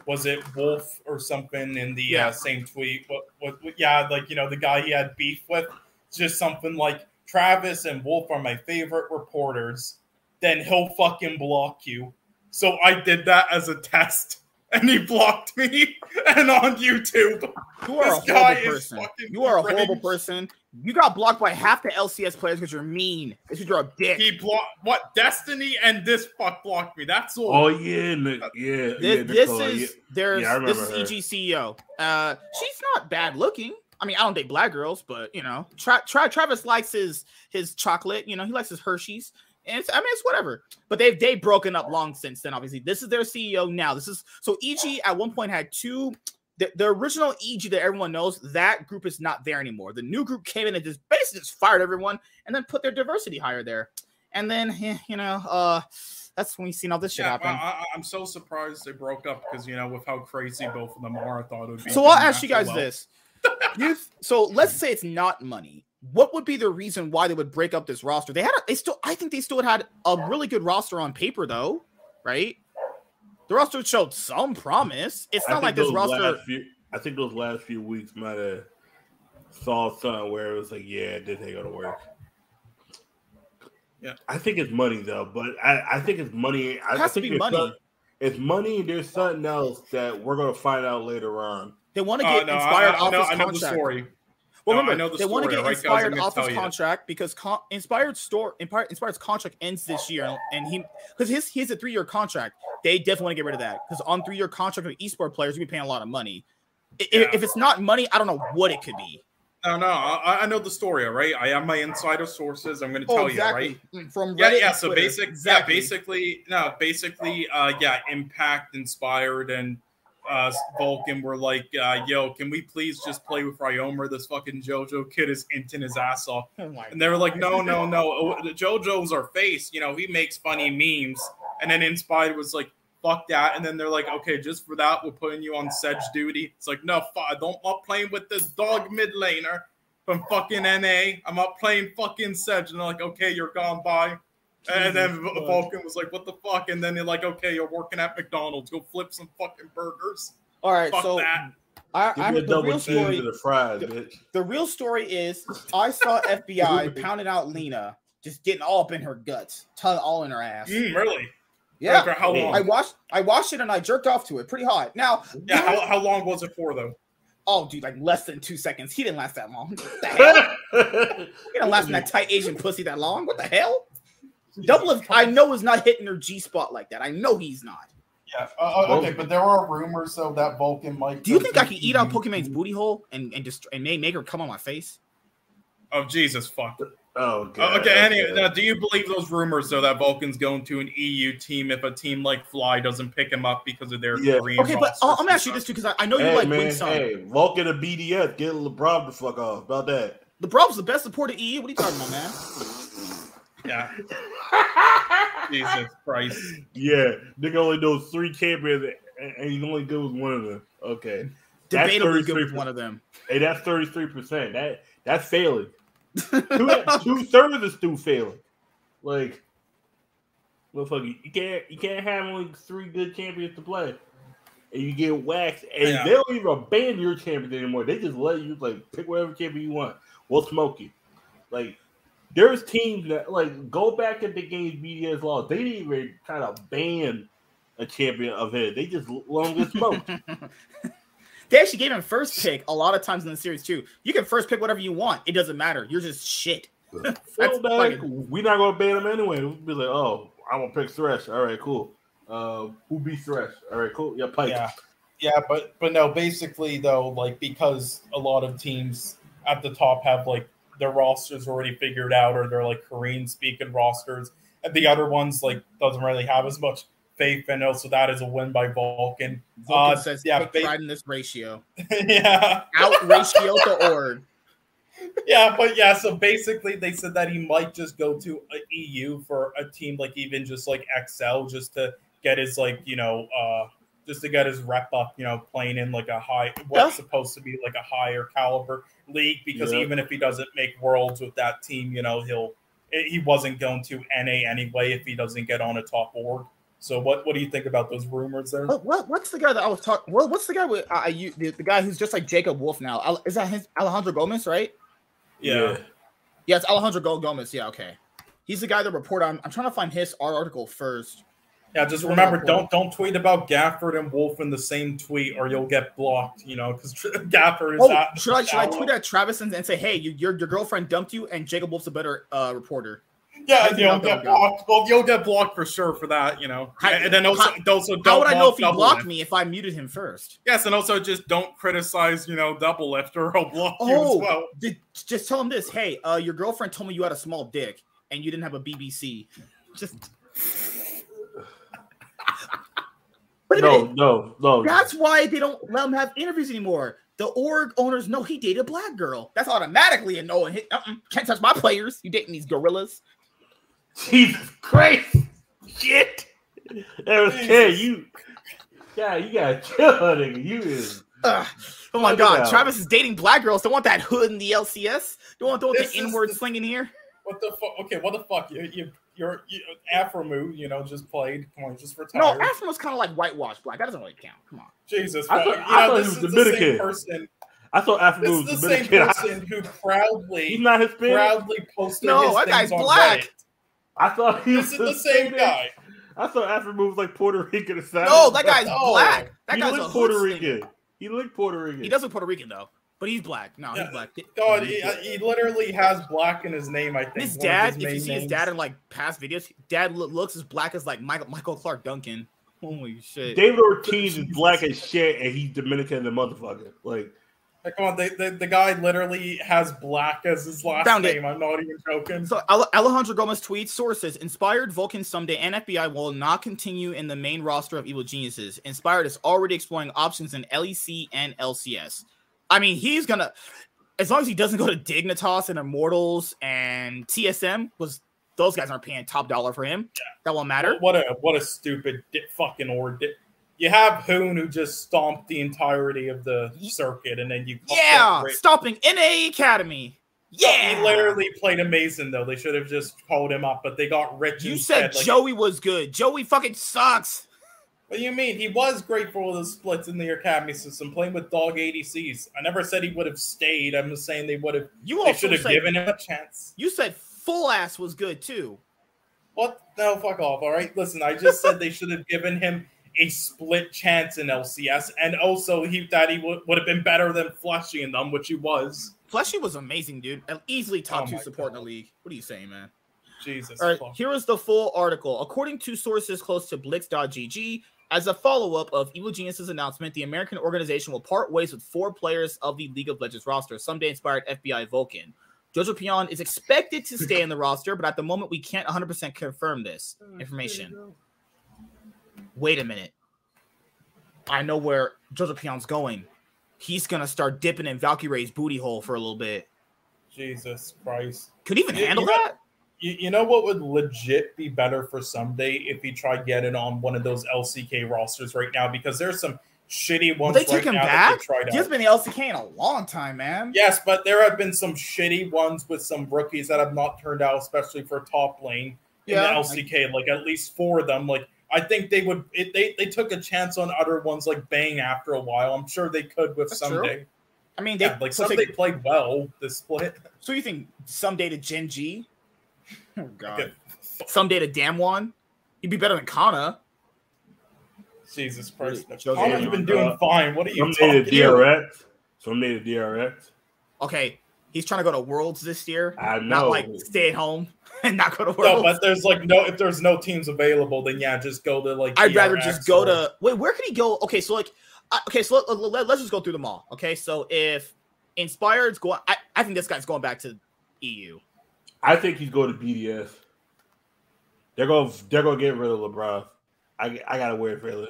was it Wolf or something in the Yeah. uh, same tweet? What, what, what? Yeah, like you know the guy he had beef with, just something like Travis and Wolf are my favorite reporters. Then he'll fucking block you. So I did that as a test, and he blocked me. And on YouTube, You are This a guy horrible person. You are a horrible cringe. person. You got blocked by half the LCS players because you're mean. Because you're a dick. he blocked what Destiny and this fuck blocked me. That's all. Oh yeah, Nic- yeah, yeah. This, this is yeah. there's Yeah, this is EG CEO. Uh, she's not bad looking. I mean, I don't date black girls, but you know, Tra- Tra- Travis likes his his chocolate. You know, he likes his Hershey's, and I mean, it's whatever. But they've they've broken up long since then. Obviously, this is their CEO now. This is so EG at one point had two. The, the original EG that everyone knows, that group is not there anymore. The new group came in and just basically just fired everyone and then put their diversity hire there. And then, eh, you know, uh, that's when we seen all this shit Yeah, happen. I, I'm so surprised they broke up because you know with how crazy both of them are, I thought it would be. So I'll ask you guys well. this. You so let's say it's not money. What would be the reason why they would break up this roster? They had, a, they still, I think they still had a really good roster on paper, though, right? The roster showed some promise. It's not like this roster. few- I think those last few weeks might have saw something where it was like, yeah, this ain't gonna work. Yeah. I think it's money though, but I, I think it's money. It has to think be money. some- it's money, there's something else that we're gonna find out later on. They want to Uh, get no, I, inspired I, off know, his I know the contract. story. Well, No, I remember, know the they want to get right, guys? I'm inspired off his you. contract because con- inspired store Inspired, inspired's contract ends this year, and he because his he has a three year contract. They definitely want to get rid of that because on three year contract with esport players, we be paying a lot of money. I- Yeah. If it's not money, I don't know what it could be. No, no, I, I know the story, all right? I have my insider sources. I'm going to tell you, right? Mm, From Yeah, Reddit yeah. and So basic, exactly. yeah, basically, no, basically, uh, yeah, Impact, Inspired, and uh, Vulcan were like, uh, "Yo, can we please just play with Ryomer? This fucking JoJo kid is inting his ass off." Oh And they were like, "No, no, no. Oh, JoJo's our face. You know, he makes funny memes." And then Inspired was like, "Fuck that." And then they're like, "Okay, just for that, we're putting you on Sedge duty." It's like, no, fu- I don't not playing with this dog mid laner from fucking NA. I'm not playing fucking Sedge. And they're like, "Okay, you're gone. Bye." And then fuck. Vulcan was like, "What the fuck?" And then they're like, "Okay, you're working at McDonald's. Go flip some fucking burgers." All right, Fuck so that. I, Give I me a the double real cheese story. and a fries, bitch. The real story is I saw FBI pounding out Lena, just getting all up in her guts, tongue all in her ass. Mm, really? Yeah, For how long? I watched I watched it and I jerked off to it pretty hot. Now, Yeah. How, how long was it for though? oh dude, like less than two seconds. He didn't last that long. What the hell? He didn't last in that tight Asian pussy that long. What the hell? Double of I know is not hitting her G spot like that. I know he's not. Yeah. Uh, uh, okay, but there are rumors though that Vulcan might. Do you think I can eat out Pokemon's booty hole and and just and make, make her come on my face? Oh Jesus, fuck. oh, God. okay. Anyway, now, do you believe those rumors though that Vulcan's going to an EU team if a team like Fly doesn't pick him up because of their Yeah. Korean Okay, but uh, I'm gonna and ask you this too because I, I know you Hey like man, Wing Sun. hey, Vulcan and BDF, get LeBron the fuck off about that. LeBron's the best supporter EU. What are you talking about, man? Yeah. Jesus Christ. Yeah, nigga only knows three champions, and and he's only good with one of them. Okay, That's Debatably good 33%. with one of them. hey, that's thirty three percent. That that's failing. Two, two thirds is still failing. Like, motherfucker, you can't you can't have only three good champions to play, and you get waxed, and Yeah. they don't even ban your champions anymore. They just let you like pick whatever champion you want. We'll smoke you. Like, there's teams that like go back at the games BDS laws. They didn't even try to ban a champion of his. They just let him get smoked. They actually gave him first pick a lot of times in the series too. You can first pick whatever you want. It doesn't matter. You're just shit. That's Feel back. fucking- We're not gonna ban him anyway. We'll be like, oh, I'm gonna pick Thresh. All right, cool. Uh, who beat Thresh? All right, cool. Yeah, Pyke. Yeah, yeah, but but no, basically though, like because a lot of teams at the top have like their rosters already figured out, or they're like Korean speaking rosters, and the other ones like doesn't really have as much faith, and also that is a win by Vulcan. Vulcan Uh, says, yeah, take pride in this ratio. yeah, Out ratio to org. yeah, but yeah, so basically they said that he might just go to a EU for a team like even just like XL just to get his like, you know, uh just to get his rep up, you know, playing in like a high what's supposed to be like a higher caliber league because Yeah. even if he doesn't make worlds with that team, you know, he'll he wasn't going to NA anyway if he doesn't get on a top org. So what what do you think about those rumors there? What, what what's the guy that I was talking? What, what's the guy with uh, you, the, the guy who's just like Jacob Wolf now? Al- Is that his Alejandro Gomez, right? Yeah. Yeah, it's Alejandro Gomez. Yeah, okay. He's the guy that reported. I'm, I'm trying to find his our article first. Yeah, just remember, don't don't tweet about Gafford and Wolf in the same tweet, or you'll get blocked. You know, because Gafford is Oh, at, should I should I tweet at Travis and, and say, hey, you, your your girlfriend dumped you, and Jacob Wolf's a better uh, reporter? Yeah, you'll not get blocked. Well, you'll get blocked for sure for that. You know, and then also, how- also don't How would I know if he blocked Lift. me if I muted him first? Yes, and also just don't criticize, you know, Doublelift or he'll block you Oh, as well. did, just tell him this. Hey, uh, your girlfriend told me you had a small dick and you didn't have a BBC. Just. Wait No, no, no. That's why they don't let him have interviews anymore. The org owners know he dated a black girl. That's automatically a no. And hit, uh-uh, can't touch my players. You dating these gorillas? Jesus Christ. Shit. That was you. Yeah, you gotta chill, nigga. You is. Ugh. Oh my god, that. Travis is dating black girls. Don't want that hood in the LCS. Don't want, don't want This the is inward the- slinging here. What the fuck? Okay, what the fuck? You, you, you're you, Afromu, you know, just played. Come on, just for No, retired. Afro was kind of like whitewashed black. That doesn't really count. Come on. Jesus, I thought- I know, thought he this was is the Dominican. same person. I thought Afro This was is the same person who proudly, He's not Hispanic. proudly posted No, his that guy's black. Reddit. I thought he was This the same guy. I thought Afro was like Puerto Rican or something. No, that guy's No. black. That he guy's Puerto. Rican. He looked Puerto Rican. He does look Puerto Rican though, but he's black. No, he's black. God, he, he literally has black in his name. I think His dad, his if you main see his dad in like past videos, dad lo- looks as black as like Michael Michael Clarke Duncan. Holy shit! David Ortiz is black as shit, and he's Dominican the motherfucker. Like, Like, come on, the, the, the guy literally has black as his last Found it. name. I'm not even joking. So Alejandro Gomez tweets sources: Inspired Vulcan Ssumday, and FBI will not continue in the main roster of Evil Geniuses. Inspired is already exploring options in LEC and LCS. I mean, he's gonna, as long as he doesn't go to Dignitas and Immortals and TSM, was those guys aren't paying top dollar for him. That won't matter. What a what a stupid fucking or. Di- you have Hoon who just stomped the entirety of the circuit, and then you Yeah, Rick. stopping NA Academy. Yeah, he literally played amazing though. They should have just called him up, but they got rich. You said Like, Joey was good. Joey fucking sucks. What do you mean? He was great for all the splits in the academy system, playing with dog ADCs. I never said he would have stayed. I'm just saying they would have. You They also should have said given him a chance. you said full ass was good too. What? No, fuck off. All right. Listen, I just said they should have given him a split chance in LCS, and also he that he would would have been better than Flushy in them, which he was. Fleshy was amazing, dude. Easily top Oh two support in the league. What are you saying, man? Jesus. All right, fuck. here is the full article. According to sources close to Blix.gg, as a follow-up of Evil Genius's announcement, the American organization will part ways with four players of the League of Legends roster, Ssumday inspired FBI Vulcan. Jojopyun is expected to stay in the roster, but at the moment we can't 100% confirm this information. Wait a minute. I know where Jojopyun's going. He's gonna start dipping in Valkyrie's booty hole for a little bit. Jesus Christ. Could he even You- handle you that? You, you know what would legit be better for Ssumday if he tried getting on one of those LCK rosters right now because there's some shitty ones. they right him now back? He has been in the LCK in a long time, man. Yes, but there have been some shitty ones with some rookies that have not turned out, especially for top lane in the LCK. Like at least four of them. Like I think they would. It, they they took a chance on other ones like Bang after a while. I'm sure they could with That's true. Ssumday. I mean, they, Yeah, like so, Ssumday take- played well this split. so you think Ssumday to Gen G? Oh god. Ssumday to Damwon? He'd be better than Canna. Jesus Christ, Jojo Connor, you've been doing Uh, fine. What are you someday talking to about? DRX. Ssumday to DRX. Okay, he's trying to go to Worlds this year. I know. Not like stay at home and not go to Worlds. No, Worlds. but there's like no. If there's no teams available, then yeah, just go to like. I'd rather just go or- to wait. Where could he go? Okay, so like, uh, okay, so let, let, let, us just go through them all. Okay, so if Inspired's going, I, I think this guy's going back to EU. I think he's going to BDS. They're going. They're going to get rid of Labrov. I I got a weird feeling.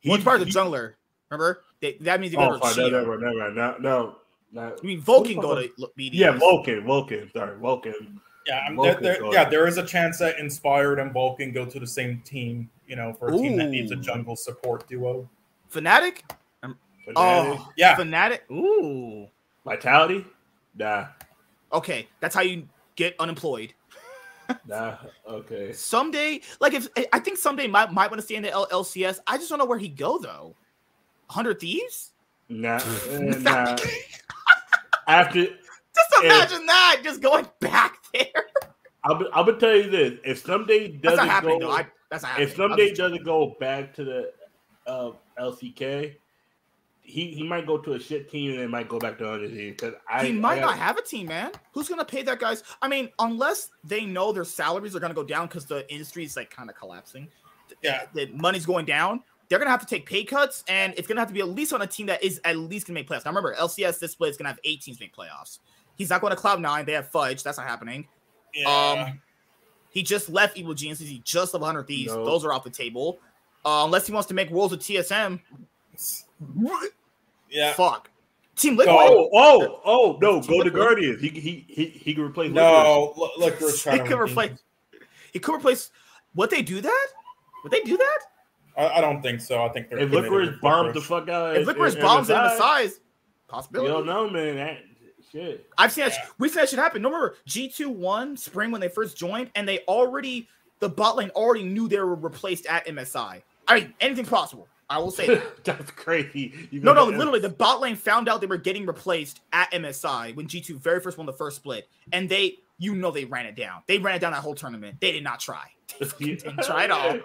He- Well, part of the he- jungler. Remember? They, that means you Oh, go to fine. No, never, never, no, no, no. I mean, Vulcan go to BDS. Yeah, Vulcan, Vulcan. Sorry, Vulcan. Yeah, I'm, Vulcan there, there, yeah. There is a chance that Inspired and Vulcan go to the same team. You know, for a team that needs a jungle support duo. Fnatic. Um, Fnatic. Oh, Yeah. Fnatic. Ooh. Vitality. Nah, Okay, that's how you get unemployed. nah. Okay. Ssumday, like if I think Ssumday might might want to stay in the L- LCS. I just don't know where he'd go though. Hundred Thieves. Nah, eh, nah. After Just If- imagine that, just going back there. I'm I'll be tell you this: if Ssumday doesn't go. I, that's not happening. if Ssumday doesn't go back to the uh, LCK, he he might go to a shit team and then might go back to under team because I he might I not have a team, man. Who's gonna pay that guy's? I mean, unless they know their salaries are gonna go down because the industry is like kind of collapsing. Yeah. the money's going down. They're gonna have to take pay cuts, and it's gonna have to be at least on a team that is at least gonna make playoffs. Now remember, LCS this split is gonna have eight teams make playoffs. He's not going to Cloud Nine. They have Fudge. That's not happening. Yeah. Um, he just left Evil Geniuses. He just left 100 Thieves. No. Those are off the table. Uh, unless he wants to make Worlds with TSM. Yeah. Fuck. Team Liquid. Oh, oh, oh, oh, oh no! Team Go to Liquid. Guardians. He he he he can replace. Liquid. No, look, look he could replace. He could replace. Would they do that? Would they do that? I, I don't think so. I think they're If committed Licorice with bombs the fuck out, If Licorice bombs in the size, you possibility. don't know, man. That shit. I've seen that. We've seen that shit happen. No, remember G2 one spring when they first joined, and they already the bot lane already knew they were replaced at MSI. I mean, anything's possible. I will say that. That's crazy. You No, no, literally, the bot lane found out they were getting replaced at MSI when G2 very first won the first split, and they, you know, they ran it down. They ran it down that whole tournament. They did not try. They didn't try at all.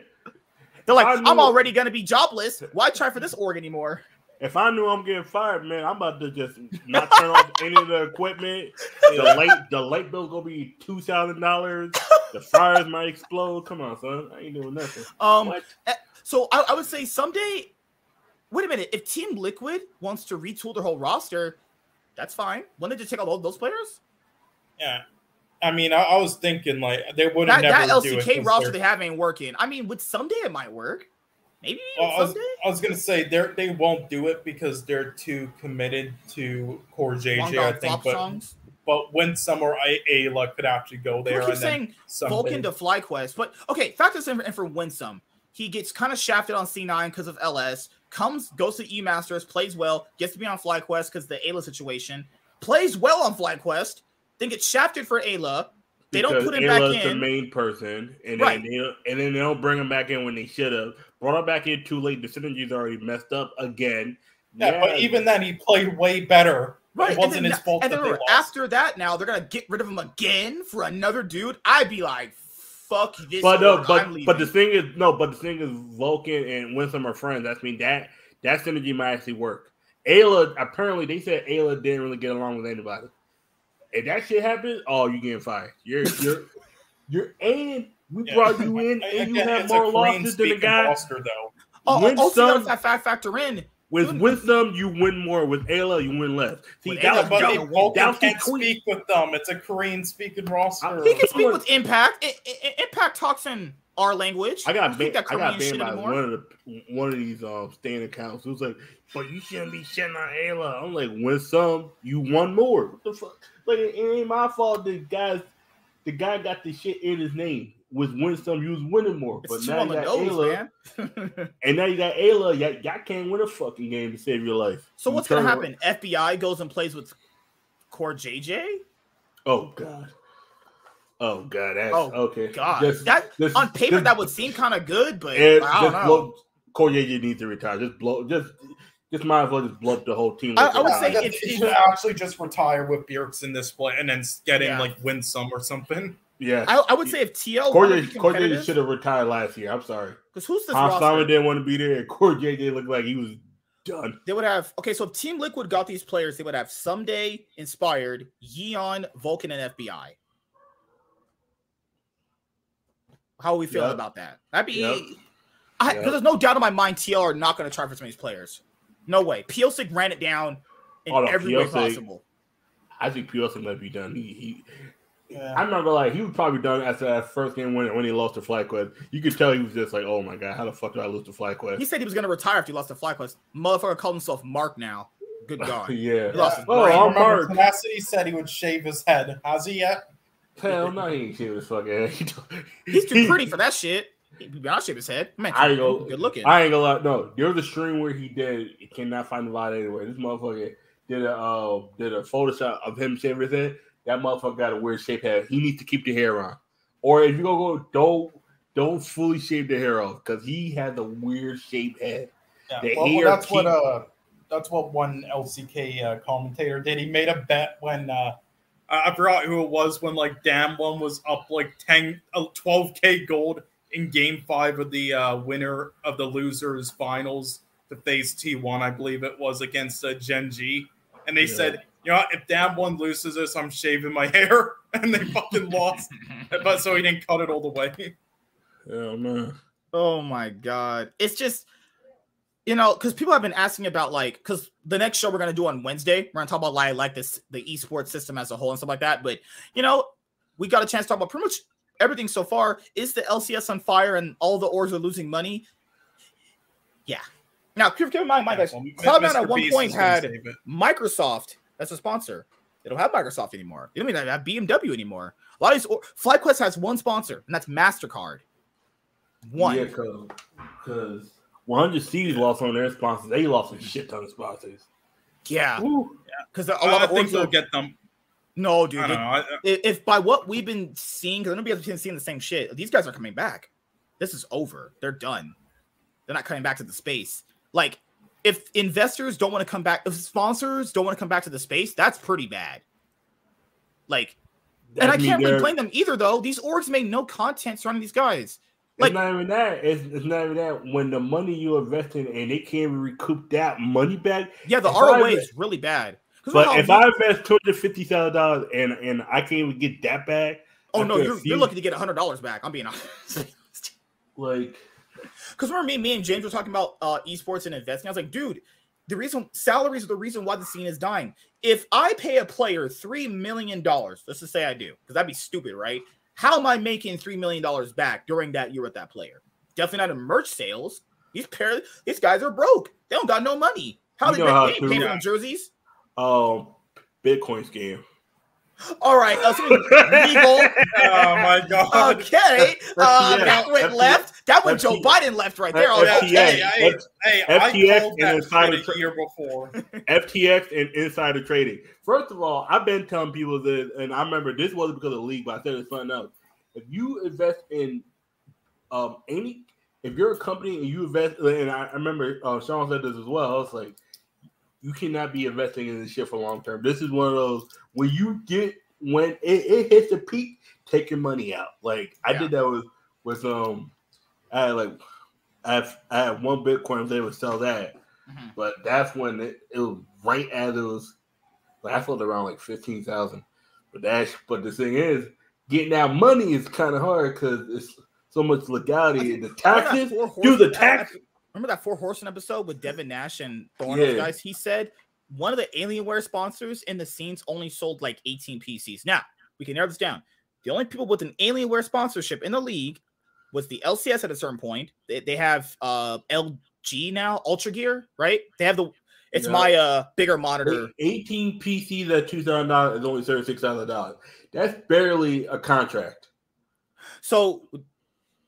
They're like, I I'm already gonna be jobless. Why try for this org anymore? If I knew I'm getting fired, man, I'm about to just not turn off any of the equipment. The light, the light bill's gonna be two thousand dollars. The fires might explode. Come on, son, I ain't doing nothing. Um, What? So I, I would say Ssumday. Wait a minute. If Team Liquid wants to retool their whole roster, that's fine. When they just take all those players, Yeah. I mean, I, I was thinking like they would that, never that it roster they're- have ain't working. I mean, with Ssumday it might work. Maybe Well, I was, Ssumday. I was gonna say they they won't do it because they're too committed to CoreJJ. I think, but songs. but when some or A- Eyla could actually go there People and keep saying Vulcan to FlyQuest, but okay, in for, in for Winsome. He gets kind of shafted on C9 because of LS. Comes, goes to E Masters, plays well, gets to be on FlyQuest because the Eyla situation. Plays well on FlyQuest, then gets shafted for Eyla. They don't put him Eyla's back the in. main person, and Right. then they, and then they don't bring him back in when they should have. Brought him back in too late. The synergy's already messed up again. Yeah, but even then he played way better. Right, It wasn't then, his fault and that then they remember, lost. after that, now they're gonna get rid of him again for another dude. I'd be like, "Fuck this!" But no, but I'm but the thing is no, but the thing is Vulcan and Winsome are friends. That's mean that that synergy might actually work. Eyla apparently they said Eyla didn't really get along with anybody. If that shit happens, oh, you're getting fired. You're you're you're and we Yeah. brought you in and you have more losses than the guy. roster, though. oh, oh also gotta fa- fa- factor in With Dude, Winsome, you win more. With Eyla, you win less. See, With that Eyla, was, But that they was- both that can't tweet. speak with them. It's a Korean-speaking roster. he can speak with Impact. I- I- I- Impact talks in our language. I got Speak banned. that I got Korean banned shit by anymore. one of the one of these um stand accounts. It was like, but you shouldn't be shitting on Eyla. I'm like, win some, you won more. What the fuck? Like it ain't my fault. The guys, the guy got the shit in his name. Was win some, you was winning more. It's but too now on you the got nose, Eyla, and now you got Eyla. Y'all, y'all can't win a fucking game to save your life. so You what's gonna turn happen? FBI goes and plays with CoreJJ. Oh god. Oh god. That's Oh, okay. God, Just- that just- on paper just- that would seem kind of good, but And I don't know. blow, Corey needs to retire. Just blow. Just, just might as well just blow up the whole team. I- I would say if- he should actually just retire with Bjergsen in this play and then get him Yeah. like win some or something. Yeah. I, I would say if TL wanted Corey, to be Corey competitive, should have retired last year. I'm sorry. because who's this Hans Sama didn't want to be there. Corey JJ looked like he was done. They would have okay. So if Team Liquid got these players, they would have Ssumday inspired Yeon, Vulcan, and FBI. How are we feeling Yep. about that? That'd be. Yep. I, Yep. There's no doubt in my mind TL are not going to try for some of these players. No way. Pyosik ran it down in Oh, no, every way Pyosik- possible. I think Pearson might be done. He, he Yeah. I'm not gonna lie, he was probably done after that first game when, when he lost to FlyQuest. You could tell he was just like, oh my god, how the fuck did I lose to FlyQuest? He said he was going to retire after he lost to FlyQuest. Motherfucker called himself Mark now. Good God. yeah. He lost his Oh, brain. I'm Mark. Tenacity said he would shave his head. Has he yet? Hell no, he ain't shit his fucking head. He's too pretty for that shit. He be not shave his head. Man, I ain't gonna- good looking. I ain't gonna lie. No, there was a stream where he did. He cannot find the light anywhere. This motherfucker did a uh, did a Photoshop of him shaving his head. That motherfucker got a weird shape head. He needs to keep the hair on, or if you gonna go, don't don't fully shave the hair off because he has a weird shaped head. Yeah. The Well, well, hair that's what uh that's what one LCK uh, commentator did. He made a bet when uh I forgot who it was when like Damwon was up like 10 uh, 12k gold in game 5 of the uh winner of the losers finals to face T1 I believe it was against uh, Gen G. and they Yeah. said you know what, if Damwon loses this I'm shaving my hair and they fucking lost but so he didn't cut it all the way. Oh man, Oh my god. It's just you know, because people have been asking about like because the next show we're gonna do on Wednesday, we're gonna talk about like like this the esports system as a whole and stuff like that. But you know, we got a chance to talk about pretty much everything so far. Is the LCS on fire and all the orgs are losing money? Yeah. Now keep, keep in mind, my guys, Well, Cloud9 at one Beast point had. Microsoft as a sponsor. They don't have Microsoft anymore. They don't even have BMW anymore. A lot of these or- FlyQuest has one sponsor, and that's Mastercard. One. Yeah, cause, cause 100 Thieves lost on their sponsors. They lost a shit ton of sponsors. Yeah, Woo. because a lot I of things orgs they'll get them. no, I dude. don't they- know. I, if, if by what we've been seeing, because nobody else been seeing the same shit, these guys are coming back. This is over. They're done. They're not coming back to the space. Like, if investors don't want to come back, if sponsors don't want to come back to the space, that's pretty bad. Like, and I can't really blame them either, though. These orgs make no content surrounding these guys. It's not even that. It's, it's not even that. When the money you invest in and they can't recoup that money back. Yeah, the ROA is really bad. But if you- I invest two hundred fifty thousand dollars and and I can't even get that back, oh no, you're, you're looking to get hundred dollars back. I'm being honest. like Because remember me, me and James were talking about uh, esports and investing. I was like, dude, the reason salaries are the reason why the scene is dying. If I pay a player three million dollars, let's just say I do, because that'd be stupid, right? How am I making three million dollars back during that year with that player? Definitely not in merch sales. These pair, these guys are broke. They don't got no money. How You they know how make they ain't for them jerseys? um Bitcoin scam. All right, uh, something legal. oh my god. Okay, uh, that went left. That went Joe Biden left right there. FTX, Okay. Okay, I, hey, I FTX called and insider shit tra- a year before. FTX and insider trading. First of all, I've been telling people that, and I remember this wasn't because of the league, but I said it's something else. If you invest in um any, if you're a company and you invest, and I, I remember uh, Sean said this as well. I was like, you cannot be investing in this shit for long term. This is one of those when you get when it, it hits the peak, take your money out. Like I Yeah. did that with with um, I had like I had, I had one Bitcoin able to sell that. Mhm. But that's when it, it was right as it was. Like I sold around like fifteen thousand. But that's but the thing is, getting that money is kind of hard because it's so much legality. The taxes, do the tax. Remember that Four Horsemen episode with Devin Nash and the one Yeah. guys? He said one of the Alienware sponsors in the scenes only sold like 18 PCs. Now we can narrow this down. The only people with an Alienware sponsorship in the league was the LCS at a certain point. They, they have uh LG now, Ultra Gear, right? They have the it's Yeah. my uh bigger monitor. Eighteen PCs at two thousand dollars is only thirty six thousand dollars. That's barely a contract. So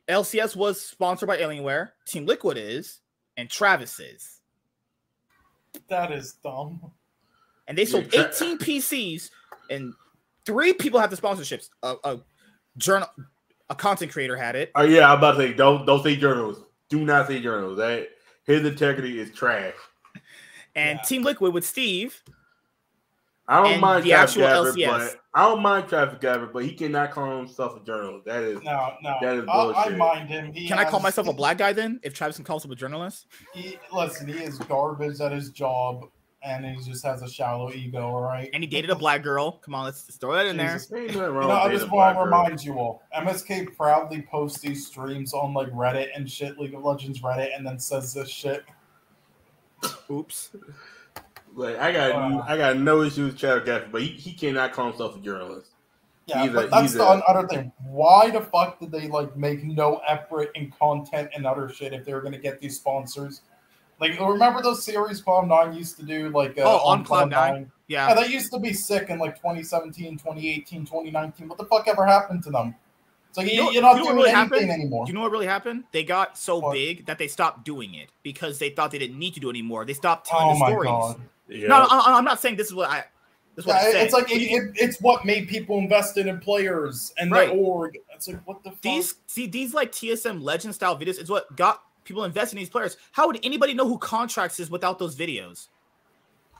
LCS was sponsored by Alienware, Team Liquid is, and Travis is. That is dumb. and they sold Yeah, tra- 18 PCs, and three people have the sponsorships. A, a journal, a content creator had it. Oh yeah, I'm about to say don't don't say journals. Do not say journals. That his integrity is trash. And Yeah. Team Liquid with Steve. I don't mind the Travis actual Gafford, LCS. but I don't mind Travis Gafford, but he cannot call himself a journalist. That is No, no. That is I, I mind him. He Can I call myself a black guy then? If Travis can call himself a journalist? He, listen, he is garbage at his job, and he just has a shallow ego. All right. And he dated a black girl. Come on, let's just throw that in there. Jesus. ain't nothing wrong You know, I just want to black girl. remind you all. MSK proudly posts these streams on like Reddit and shit, League of Legends Reddit, and then says this shit. Oops. Like I got Uh. I got no issues with Chad Gafford, but he, he cannot call himself a journalist. Yeah, He's a- but that's the a- other thing. Why the fuck did they like make no effort in content and other shit if they were gonna get these sponsors? Like, remember those series Cloud Nine used to do? Like, uh, Oh, on Cloud9? Yeah, Yeah. that used to be sick in like 2017, 2018, 2019. What the fuck ever happened to them? It's like You you, know- you're not you know what doing really anything happened? anymore. You know what really happened? They got so What? big that they stopped doing it because they thought they didn't need to do it anymore. They stopped telling oh the my stories. god! Yeah. No, no, I, I'm not saying this is what I. This is what Yeah, I said. it's like it, it, it's what made people invest in players and Right. the org. It's like what the fuck? These see these like TSM legend style videos is what got people invest in these players. How would anybody know who Contractz is without those videos?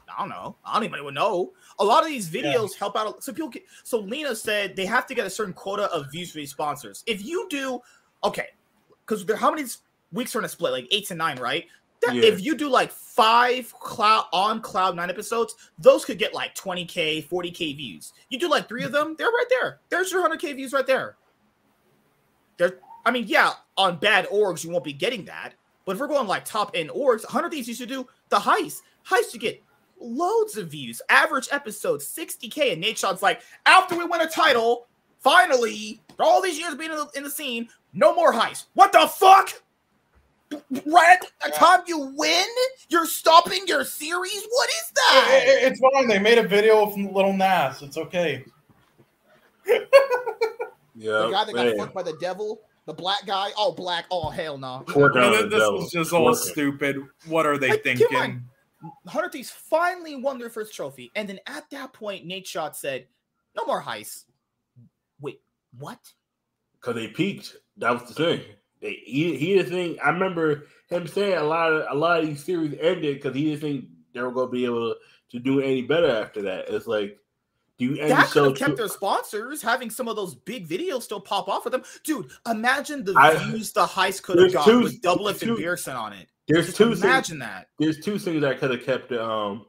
I don't know. I don't even would know. A lot of these videos help out. So people get, so Lena said they have to get a certain quota of views for these sponsors. If you do, okay, because how many weeks are in a split? Like eight to nine, right? That, Yeah. If you do like five cloud on cloud nine episodes, those could get like 20k, 40k views. You do like three of them, they're right there. There's your 100k views right there. There, I mean, yeah, on bad orgs, you won't be getting that. But if we're going like top end orgs, 100 of these used to do the heist. Heist, you get loads of views. Average episode, 60K. And Nadeshot's like, after we win a title, finally, for all these years being in the, in the scene, no more heist. What the fuck? Right at the time you win, you're stopping your series? What is that? it- it's fine. They made a video of Little Nas. It's okay. yeah. the guy that got fucked by the devil, The black guy, all black, all hell no. Twerking No, on this was just all stupid. What are they Like, thinking? on. Hundred Thieves finally won their first trophy, and then at that point, Nadeshot said, "No more heists." Wait, what? because they peaked. That was the thing. They he, he didn't think. I remember him saying a lot of a lot of these series ended because he didn't think they were going to be able to do any better after that. It's like, do you That could have kept too- their sponsors having some of those big videos still pop off of them, dude. Imagine the I- views the heist could have got two- with Doublelift and Bjergsen on it. there's Just two things. imagine that. There's two things that could have kept the um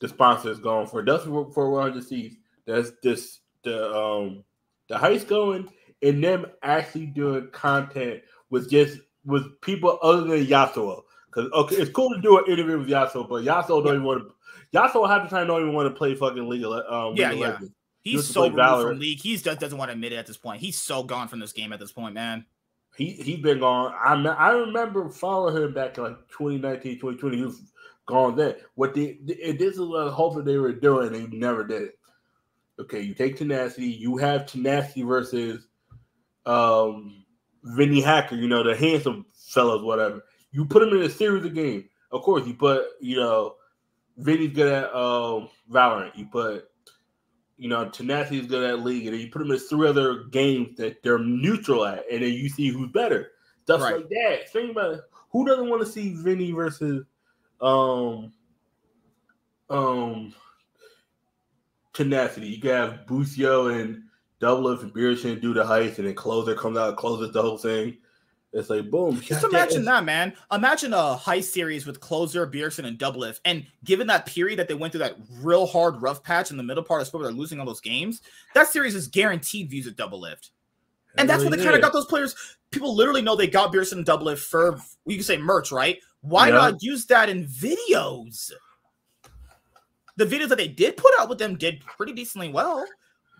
the sponsors going for Dusty for 100 Thieves. That's this the um the heist going and them actually doing content with just with people other than Yassuo. Because okay, it's cool to do an interview with Yassuo, but Yassuo don't even want to. Yassuo half the time don't even want to play fucking League of um, League Yeah, of yeah. Legends. He's so from league. He just doesn't want to admit it at this point. He's so gone from this game at this point, man. He he's been gone. I I remember following him back in like 2019, 2020. He was gone then. What they and this is what I was hoping they were doing. They never did it. Okay, you take tenacity. You have tenacity versus um Vinnie Hacker. You know the handsome fellows, whatever. You put him in a series of games. Of course, you put you know Vinnie's good at um Valorant. You put you know, Tenacity's good at league, and then you put them in three other games that they're neutral at, and then you see who's better. Stuff Right. like that. Think about it. Who doesn't want to see Vinny versus um um Tenacity? You can have Busio and Double F and Bjergsen do the heist, and then Closer comes out, closes the whole thing. It's like boom. Just imagine that, man. Imagine a high series with Closer, Bjergsen, and Doublelift. And given that period that they went through that real hard rough patch in the middle part of sport where they're losing all those games, that series is guaranteed views at Doublelift. And that's Hell what they kind of got those players. People literally know they got Bjergsen and Doublelift for, you can say merch, right? Why Yeah. not use that in videos? The videos that they did put out with them did pretty decently well.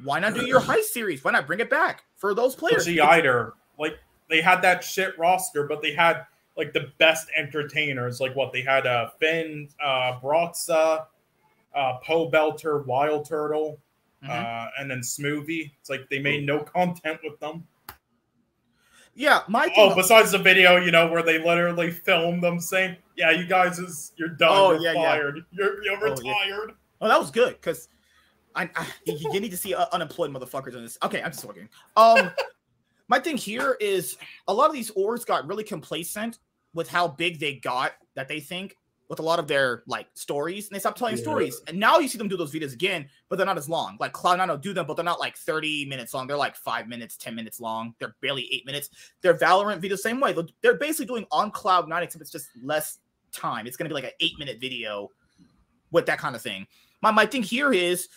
Why not do your high series? Why not bring it back for those players? the either like they had that shit roster, but they had like the best entertainers. Like what they had uh Finn, uh Broxah, uh Pobelter, Wild Turtle, Mhm. uh, and then Smoothie. It's like they made no content with them. yeah, my Oh, besides the video, you know, where they literally filmed them saying, "Yeah, you guys is you're done. Oh, you're yeah, yeah. fired. You're you're Oh, yeah. retired." Oh, that was good because I, I you, you need to see uh, unemployed motherfuckers in this. Okay, I'm just joking. Um, my thing here is a lot of these orgs got really complacent with how big they got that they think with a lot of their like stories, and they stopped telling Yeah. stories. And now you see them do those videos again, but they're not as long. Like Cloud9 do them, but they're not like 30 minutes long. They're like five minutes, 10 minutes long. They're barely eight minutes. Their Valorant videos, same way. They're- basically doing on Cloud9, except it's just less time. It's gonna be like an eight minute video with that kind of thing. My my thing here is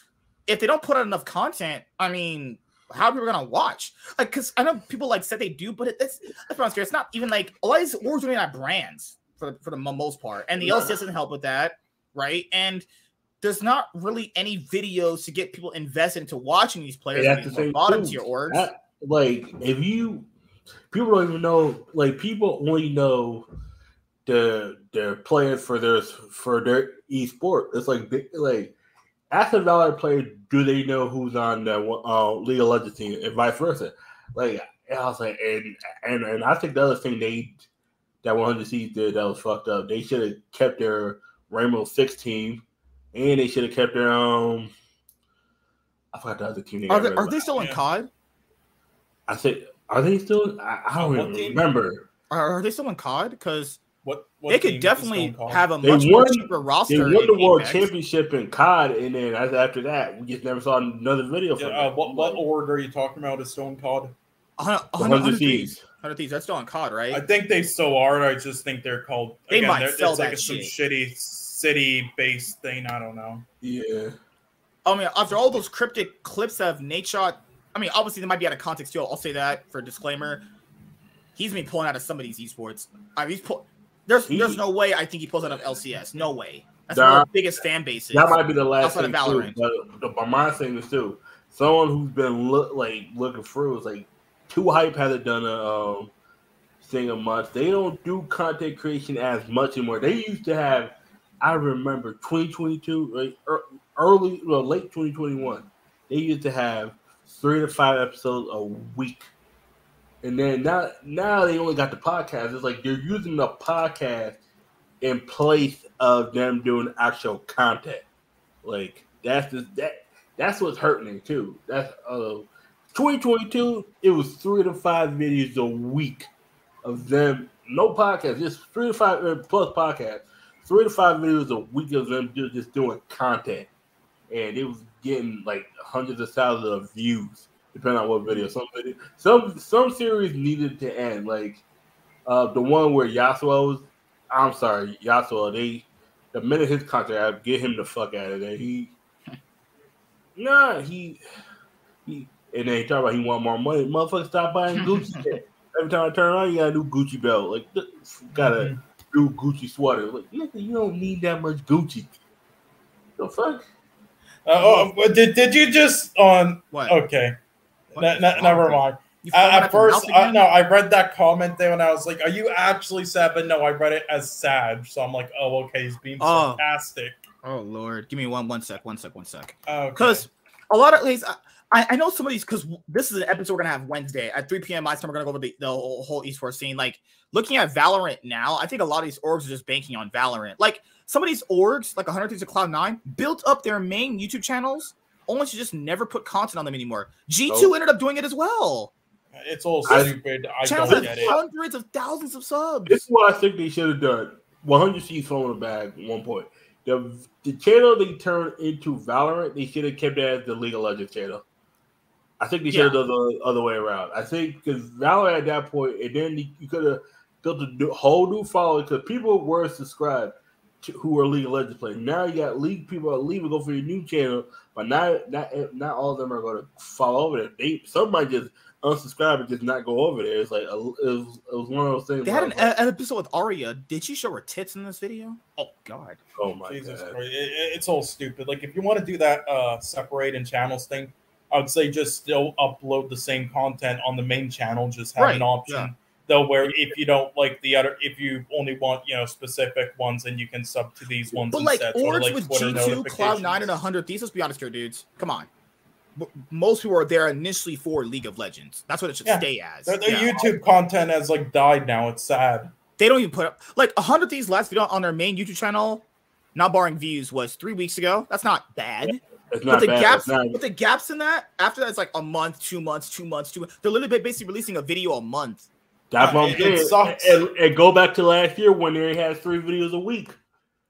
if they don't put out enough content, I mean, how are people gonna watch? Like, cause I know people like said they do, but it, it's let's be honest here, it's not even like a lot of these orgs are that brands for the, for the most part, and the Yeah. LCS doesn't help with that, right? And there's not really any videos to get people invested into watching these players. Yeah, that's the more bottom tier orgs. That- like if you people don't even know like people only know the the players for their for their esport. It's like like ask a Valorant player, do they know who's on the uh, League of Legends team, and vice versa. Like and I was like, and and and I think the other thing they that 100 Thieves did that was fucked up. They should have kept their Rainbow Six team, and they should have kept their um. I forgot the other team. Are they, are they still in COD? I think are they still? I, I don't What even team? remember. Are, are they still in COD? Because What, what they could definitely have a They much more won- cheaper roster. They won the in world Apex. championship in COD, and then after that, we just never saw another video Yeah, uh, them. what what org are you talking about? Is Stone Cold? A hun- hundred- 100 hundred Thieves. Thieves. Hundred Thieves. That's still on COD, right? I think they still are. I just think they're called. They again, might they're- sell it's like that some shitty city-based thing. I don't know. Yeah, I mean, after all those cryptic clips of Nadeshot, I mean, obviously they might be out of context too. I'll say that for disclaimer. He's been pulling out of some of these esports. I mean, he's pull. There's He- there's no way I think he pulls out of LCS. No way. That's Nah. one of the biggest fan bases. that might be the last thing too. But the, but my thing is too. Someone who's been look like looking through is like Two Hype hasn't done a um, thing a month. They don't do content creation as much anymore. They used to have. I remember 2022, like early, well, late 2021. They used to have three to five episodes a week And then now, now they only got the podcast. It's like they're using the podcast in place of them doing actual content. Like that's just, that that's what's hurting me too. That's uh 2022, it was three to five videos a week of them, no podcast, just three to five uh, plus podcast, three to five videos a week of them just, just doing content. And it was getting like hundreds of thousands of views, depending on what video. Some video, some some series needed to end. Like uh the one where Yassuo was I'm sorry, Yassuo, they the minute his contract, get him the fuck out of there. He nah, he he and then he talk about he want more money. Motherfucker, stop buying Gucci. Every time I turn around, you got a new Gucci belt. Like, got a mm-hmm. new Gucci sweater. Like, nigga, you don't need that much Gucci. The fuck? Uh, oh, did, did you just on? What? Okay, what n- n- never mind. at first, I, no, I read that comment there, and I was like, "Are you actually sad?" But no, I read it as sad, so I'm like, "Oh, okay, he's being oh. sarcastic." Oh Lord, give me one, one sec, one sec, one sec. Because okay. a lot of these, I, I know some of these because this is an episode we're gonna have Wednesday at 3 p.m. my time. We're gonna go over the, the whole esports scene. Like looking at Valorant now, I think a lot of these orgs are just banking on Valorant. Like some of these orgs, like 100 Thieves of Cloud Nine, built up their main YouTube channels only to just never put content on them anymore. G2 oh. ended up doing it as well. It's all stupid. I, I don't get it. Hundreds of thousands of subs. This is what I think they should have done. 100 C's phone in the bag at one point. The the channel they turned into Valorant, they should have kept it as the League of Legends channel. I think they should have done the other way around. I think because Valorant at that point, and then you could have built a whole new following because people were subscribed to, who were League of Legends players. Now you got league people are leaving, go for your new channel, but not not not all of them are going to fall over there. They some might just unsubscribe and just not go over there. It's like a, it, was, it was one of those things. They had an, like, an, episode with Arya. Did she show her tits in this video? Oh God! Oh my Jesus God! Christ. It, it's all stupid. Like if you want to do that uh separate and channels thing, I would say just still upload the same content on the main channel. Just have right. an option. Yeah. Though, where if you don't like the other, if you only want you know specific ones, then you can sub to these ones. But like orgs like with G two, Cloud Nine, and hundred. These, let's be honest here, dudes. Come on. Most people are there initially for League of Legends. That's what it should yeah. stay as. their, the yeah. YouTube content has like died now. It's sad. They don't even put up like a hundred. These last video on their main YouTube channel, not barring views, was three weeks ago. That's not bad. It's not but the bad. gaps, not... but the gaps in that after that, it's like a month, two months, two months, two. They're literally basically releasing a video a month. That's what I'm saying. And, and, go back to last year when they had three videos a week.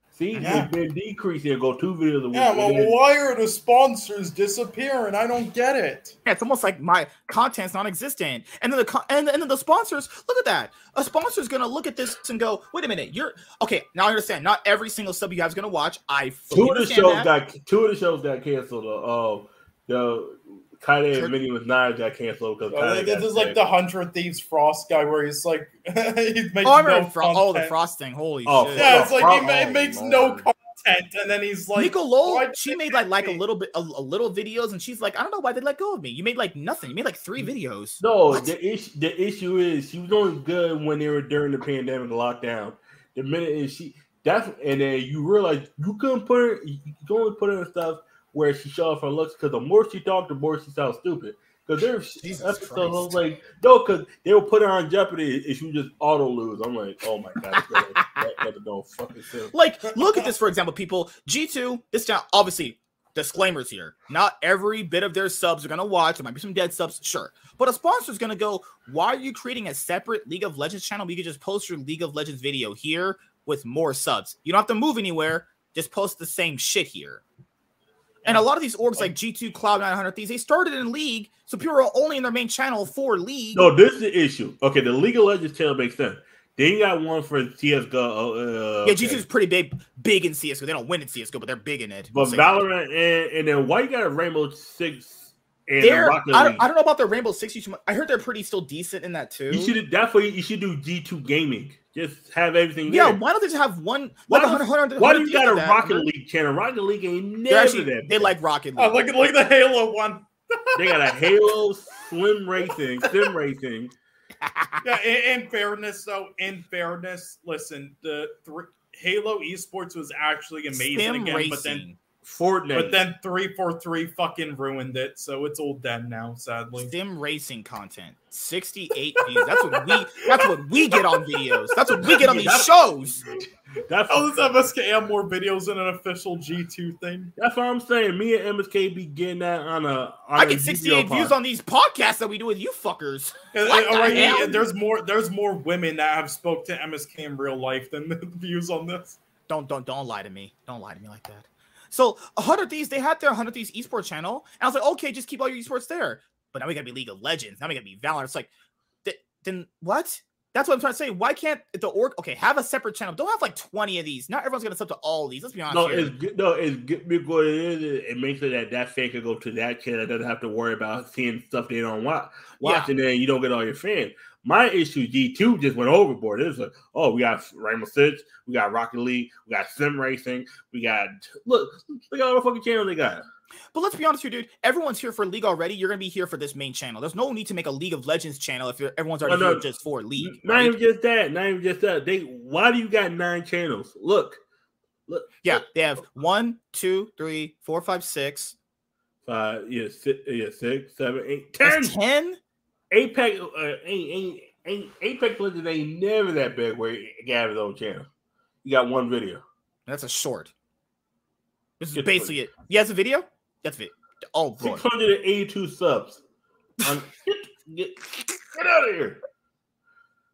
See, yeah. it's been decreasing. Go two videos a week. Yeah, well, why are the sponsors disappearing? I don't get it. Yeah, it's almost like my content's non-existent, and then the and, and then the sponsors look at that. A sponsor's gonna look at this and go, "Wait a minute, you're okay." Now I understand. Not every single sub you have is gonna watch. I two of the shows that. got two of the shows got canceled. Uh, uh the Kaide and Minnie with Nine got canceled because oh, this is like the Hundred Thieves Frost guy where he's like he's making oh, no Fro- oh the frosting. Holy oh, shit. yeah it's like Fro- oh, he, oh, makes Lord. no content and then he's like Nico Lowell she made like like a little bit a, a, little videos and she's like I don't know why they let go of me. You made like nothing. You made like three mm. videos. No what? the issue the issue is she was only good when they were during the pandemic lockdown. The minute is she that's and then you realize you couldn't put her you can only put her in stuff where she showed off her looks because the more she talked, the more she sounds stupid. Because there's episodes I was like, no, because they will put her on Jeopardy and she would just auto lose. I'm like, oh my god, that, that don't fucking sense. Like, look at this for example, people. G2, this channel, obviously, disclaimers here. Not every bit of their subs are gonna watch. There might be some dead subs, sure. But a sponsor is gonna go, why are you creating a separate League of Legends channel? You could just post your League of Legends video here with more subs. You don't have to move anywhere. Just post the same shit here. And a lot of these orgs like G2, Cloud 900 these they started in League, so people are only in their main channel for League. No, this is the issue. Okay, the League of Legends channel makes sense. Then you got one for CSGO. Uh, yeah, G2 is pretty big, big in CSGO. They don't win in CSGO, but they're big in it. But Valorant and, and, then why you got a Rainbow Six and they're, I don't, I don't know about the Rainbow Six. I heard they're pretty still decent in that too. You should definitely you should do G2 gaming. Just have everything. Yeah, there. why don't they just have one? Why, like 100, 100, why do you got a Rocket League channel? Rocket League ain't never actually, that. They like Rocket oh, League. Oh, look at look at the Halo one. they got a Halo Slim Racing, Sim Racing. yeah, in, in, fairness, though, in fairness, listen, the three, Halo Esports was actually amazing Sim again, racing. but then Fortnite. But then 343 fucking ruined it, so it's all dead now, sadly. Sim racing content, 68 views. That's what we that's what we get on videos. That's what we get on these That's- shows. that's Oh, does MSK have more videos than an official G2 thing? that's what I'm saying. Me and MSK be getting that on a. On I a get 68 views pod. on these podcasts that we do with you fuckers. What the right, hell? yeah, there's more there's more women that have spoke to MSK in real life than the views on this. Don't don't don't lie to me. Don't lie to me like that. So 100 Thieves, they had their 100 Thieves esports channel, and I was like, okay, just keep all your esports there. But now we gotta be League of Legends. Now we gotta be Valorant. It's like, th- then what? That's what I'm trying to say. Why can't the org? Okay, have a separate channel. Don't have like 20 of these. Not everyone's gonna sub to all of these. Let's be honest No, here. it's good. No, it's good because it is. It makes it that that fan can go to that channel. Doesn't have to worry about seeing stuff they don't watch. Watch and then you don't get all your fans. My issue, G two just went overboard. It was like, oh, we got Rainbow Six, we got Rocket League, we got Sim Racing, we got look, look at all the fucking channels they got. But let's be honest here, dude. Everyone's here for League already. You're gonna be here for this main channel. There's no need to make a League of Legends channel if you're, everyone's already No, no. just for League. Not right? even just that. Not even just that. They why do you got nine channels? Look, look. Yeah, they have one, two, three, four, five, six. Five, yeah, six, yeah, six, seven, eight, ten. That's ten. Apex uh, ain't, ain't, ain't Apex Legends ain't never that big where he got his own channel. You got one video. That's a short. This is Get basically it. Yeah, it's a video. That's it. Oh, boy. 682 subs. On- get, get, get out of here.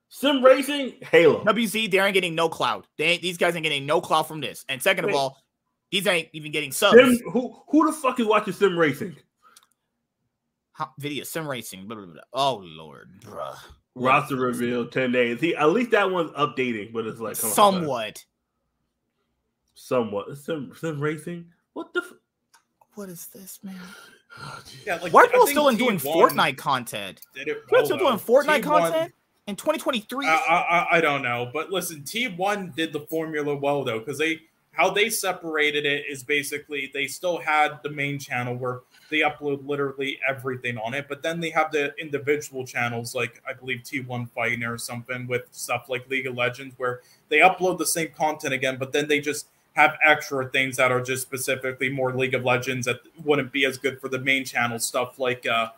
Sim Racing, Halo. WZ, they aren't getting no cloud. They ain't, these guys ain't getting no cloud from this. And second of all, these ain't even getting subs. Sim, who who the fuck is watching Sim Racing? How- video sim racing. Blah, blah, blah. Oh lord, bruh. Roster reveal 10 days. He at least that one's updating, but it's like come on, Somewhat. somewhat. Sim, Sim Racing? What the f- What is this, man? oh. Yeah, like Why are I people still doing T1 Fortnite content? Did it People still doing though. Fortnite T1 content in 2023? I, I I don't know, but listen, T1 did the formula well though, because they how they separated it is basically they still had the main channel where they upload literally everything on it, but then they have the individual channels like I believe T1 Fighting or something with stuff like League of Legends where they upload the same content again, but then they just have extra things that are just specifically more League of Legends that wouldn't be as good for the main channel stuff like uh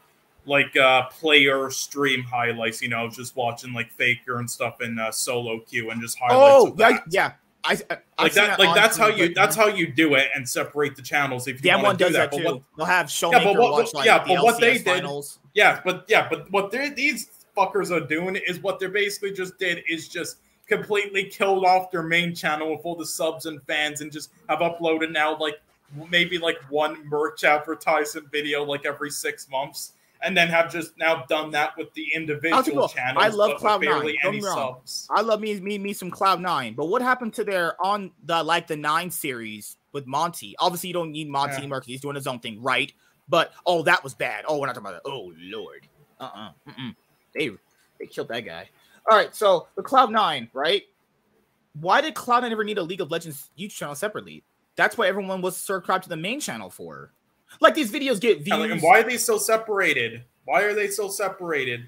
like uh player stream highlights, you know, just watching like Faker and stuff in uh, solo queue and just highlights. oh, yeah, yeah. I, I Like that, like that's how you that's how you do it and separate the channels if you want to do that, But too. what- They'll have Showmaker Yeah, but what- watch like yeah, the but what they LCS did- finals. yeah, but yeah, but what they these fuckers are doing is what they're basically just did is just completely killed off their main channel with all the subs and fans and just have uploaded now like maybe like one merch advertisement video like every six months and then have just now done that with the individual cool. channels. I love Cloud9, barely don't wrong. I love me me me some Cloud Nine, but what happened to their on the like the nine series with Monty? Obviously, you don't need Monty Yeah. anymore because he's doing his own thing, right? But oh, that was bad. Oh, we're not talking about that. Oh lord, uh uh-uh. uh, they they killed that guy. All right, so the Cloud Nine, right? Why did Cloud Nine ever need a League of Legends YouTube channel separately? That's what everyone was subscribed to the main channel for. Like these videos get views. like, and why are they so separated? Why are they so separated?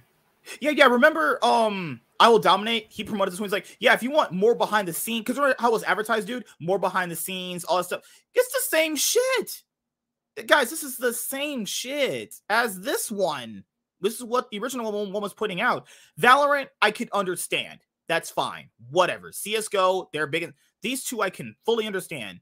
Yeah, yeah. Remember, um, I will dominate. He promoted this one. He's like, yeah, if you want more behind the scenes, because remember how it was advertised, dude, more behind the scenes, all that stuff. It's the same shit, guys. This is the same shit as this one. This is what the original one, one was putting out. Valorant, I could understand. That's fine. Whatever. CS:GO, they're big. in- These two, I can fully understand.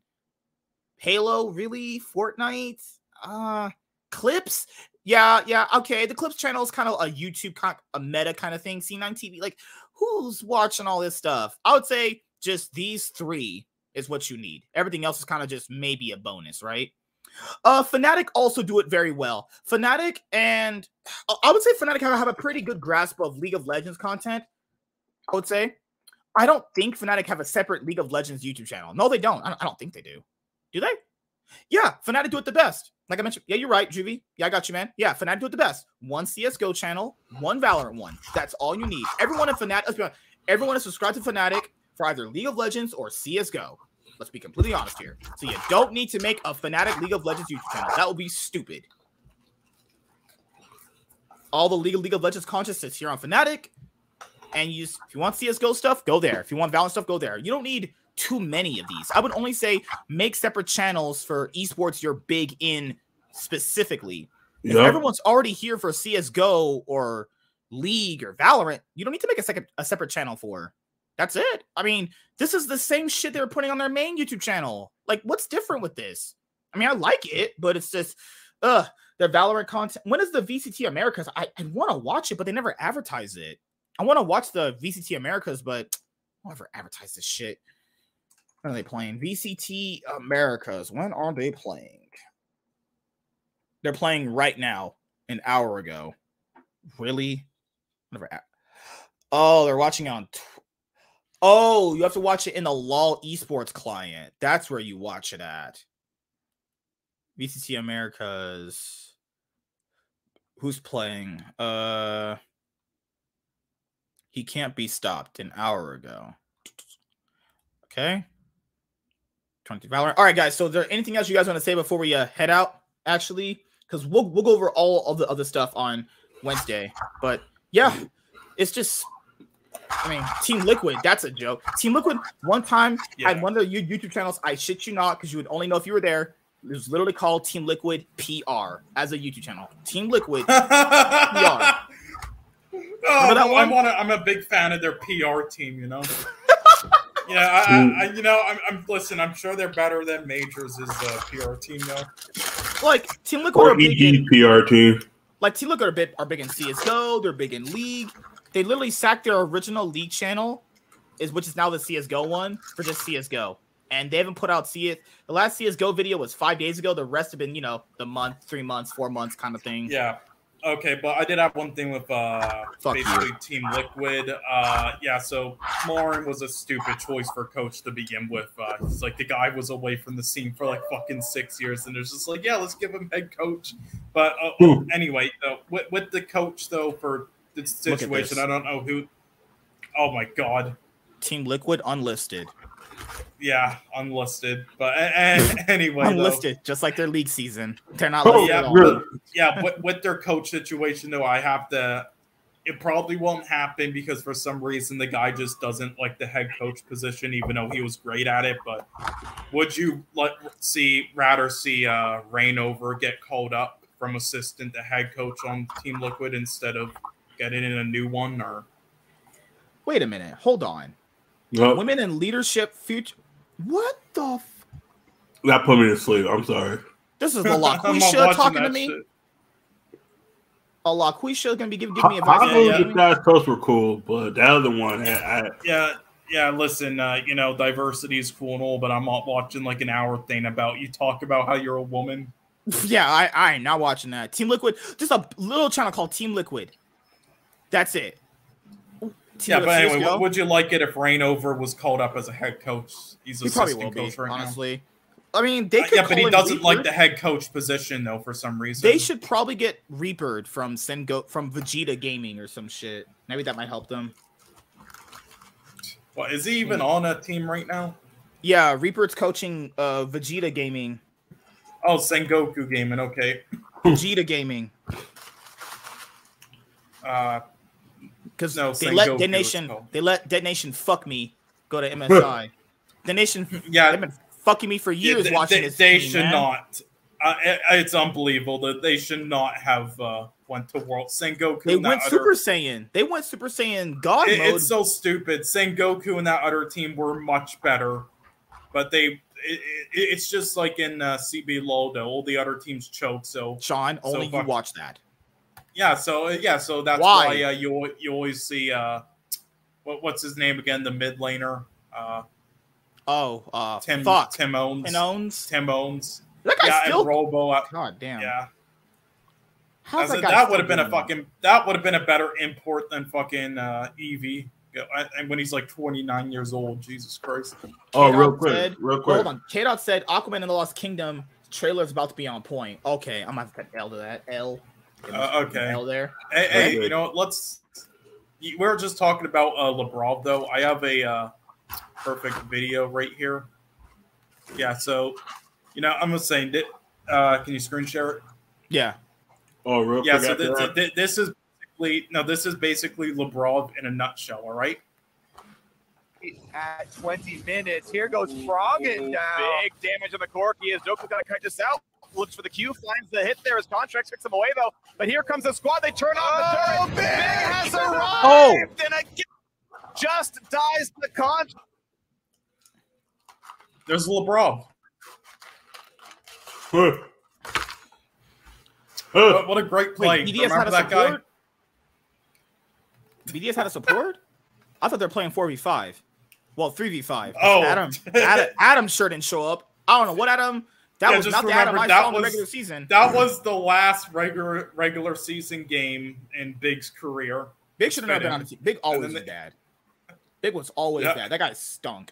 Halo, really? Fortnite? Uh, clips? Yeah, yeah, okay. The clips channel is kind of a YouTube, kind a meta kind of thing. C9 TV, like who's watching all this stuff? I would say just these three is what you need. Everything else is kind of just maybe a bonus, right? Uh, Fnatic also do it very well. Fnatic and I- I would say Fnatic have, have a pretty good grasp of League of Legends content. I would say. I don't think Fnatic have a separate League of Legends YouTube channel. No, they don't. I don't, I don't think they do. Do they? Yeah, Fnatic do it the best. Like I mentioned, yeah, you're right, Juvie. Yeah, I got you, man. Yeah, Fnatic do it the best. One CS:GO channel, one Valorant one. That's all you need. Everyone in Fnatic, let's be honest, everyone is subscribed to Fnatic for either League of Legends or CS:GO. Let's be completely honest here. So you don't need to make a Fnatic League of Legends YouTube channel. That would be stupid. All the League of League of Legends content here on Fnatic, and you just, if you want CS:GO stuff, go there. If you want Valorant stuff, go there. You don't need too many of these. I would only say make separate channels for esports you're big in specifically. If Yep. everyone's already here for CS:GO or League or Valorant, you don't need to make a second a separate channel for. That's it. I mean, this is the same shit they were putting on their main YouTube channel. Like, what's different with this? I mean, I like it, but it's just, ugh, their Valorant content. When is the VCT Americas? I, I want to watch it, but they never advertise it. I want to watch the VCT Americas, but I'll never advertise this shit. When are they playing? VCT Americas. When are they playing? They're playing right now, an hour ago. Really? Never. Oh, they're watching on. Oh, you have to watch it in the LOL esports client. That's where you watch it at. VCT Americas. Who's playing? Uh, he can't be stopped an hour ago. Okay. 20 Valorant. All right, guys. So, is there anything else you guys want to say before we uh, head out? Actually, because we'll we'll go over all of the other stuff on Wednesday. But yeah, it's just. I mean, Team Liquid, that's a joke. Team Liquid, one time Yeah. had one of the YouTube channels, I shit you not, because you would only know if you were there. It was literally called Team Liquid PR as a YouTube channel. Team Liquid. Oh, Remember that I want I'm a big fan of their PR team. You know. Yeah, I, I, I, you know, I'm, I'm. Listen, I'm sure they're better than Majors' uh, PR team, though. Like Team Liquid Or are big in, PR team. like Team Liquid are big are big in CS:GO. They're big in League. They literally sacked their original League channel, is which is now the CS:GO one for just CS:GO. And they haven't put out CS. The last CS:GO video was five days ago. The rest have been, you know, the month, three months, four months kind of thing. Yeah. Okay, but I did have one thing with uh Fuck basically Team Liquid. Uh yeah, so Lauren was a stupid choice for coach to begin with. Uh it's like the guy was away from the scene for like fucking six years and there's just like, yeah, let's give him head coach. But uh, Hmm. anyway, though with, with the coach though for the situation. I don't know who Oh my god. Team Liquid unlisted. Yeah, unlisted. But a- a- anyway, though. unlisted, just like their league season. They're not Oh, listed yeah, at all. really? yeah, with, with their coach situation though, I have to. It probably won't happen because for some reason the guy just doesn't like the head coach position, even though he was great at it. But would you let see rather see uh, Rainover get called up from assistant to head coach on Team Liquid instead of getting in a new one? Or Wait a minute. Hold on. Yep. Women in leadership future. What the? F- That put me to sleep. I'm sorry. this is the I'm not LaQuisha talking to that me. shit. A LaQuisha gonna be giving, giving me advice. I Yeah, yeah. the guys posts were cool, but the other one, I, I, Yeah, yeah. Listen, uh, you know, diversity is cool and all, but I'm not watching like an hour thing about you talk about how you're a woman. Yeah, I, I ain't not watching that. Team Liquid, just a little channel called Team Liquid. That's it. Yeah, but anyway, would- you like it if Rainover was called up as a head coach? He's he assistant will be. coach right honestly, I mean, they now. Uh, could yeah, but he doesn't like the head coach position though for some reason. They should probably get Reapered from Sengo from Vegeta Gaming or some shit. Maybe that might help them. Well, is he even on a team right now? Yeah, Reaper's coaching uh Vegeta Gaming. Oh, Sengoku Gaming. Okay. Vegeta Gaming. Uh, Because No, they let it's DetonatioN they let DetonatioN FocusMe go to MSI. DetonatioN yeah, they've been fucking me for yeah, years they, watching they, this they team, should man. not. Uh, it- it's unbelievable that they should not have uh, went to World Sengoku. They went other- Super Saiyan. They went Super Saiyan God It- mode. it's so stupid. Sengoku and that other team were much better, but they. It, it, it's just like in uh, CB LOL. All the other teams choke. So Sean, So only you watch that. Yeah, so uh, yeah, so that's Why? why, uh, you you always see uh, what what's his name again? The mid laner, uh, Oh, uh, Tim fuck. Tinowns. Tim Owens. Tinowns. That guy yeah, still. and Robo. uh, God damn. Yeah, How's I that that would have been a doing that? fucking that would have been a better import than fucking uh, Eevee. Yeah, And when he's like 29 years old, Jesus Christ. oh, K-Dot real quick, said- real quick. Hold on. K Dot said Aquaman and the Lost Kingdom trailer is about to be on point. Okay, I'm gonna have to put L to that. L. Uh, okay. L there. Hey, hey, you know, what, let's. We were just talking about uh, Labrov, though. I have a uh, perfect video right here. Yeah, so, you know, I'm just saying that. Uh, can you screen share it? Yeah. oh, real Yeah, quick. so after th- th- this is basically no, this is basically Labrov in a nutshell. All right. at 20 minutes. Here goes Froggen down. Big damage on the Corki as Doku's got to cut this out. Looks for the Q, finds the hit there as Contractz picks him away though. But here comes the squad. They turn off the Oh, turret. Big! has oh. arrived Oh! and again just dies the contract. There's LeBron. Huh. What, what a great play. Wait, BDS had Remember a that guy? support? BDS had a support? I thought they're playing 4v5. Well, 3v5. Oh. Adam, Adam, Adam sure didn't show up. I don't know what Adam. That Yeah, was just not the Adam I that saw in the regular season. That was the last regular regular season game in Big's career. Big should have never been on the team. Big always then was they- bad. Big was always Yeah. bad. That guy stunk.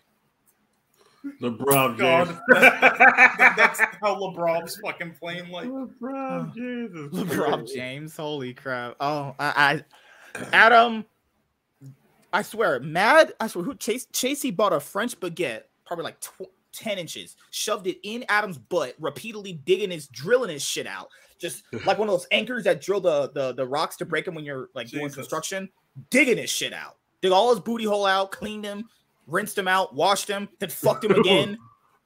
LeBron God, James. that- that's how LeBron's fucking playing. Like, LeBron oh. James. LeBron. James. Holy crap. Oh, I, I Adam. I swear, mad. I swear, who Chase Chasy bought a French baguette, probably like tw- ten inches, shoved it in Adam's butt, repeatedly digging his, drilling his shit out, just like one of those anchors that drill the the, the rocks to break them when you're like doing construction, digging his shit out, dig all his booty hole out, cleaned him, rinsed him out, washed him, then fucked him again.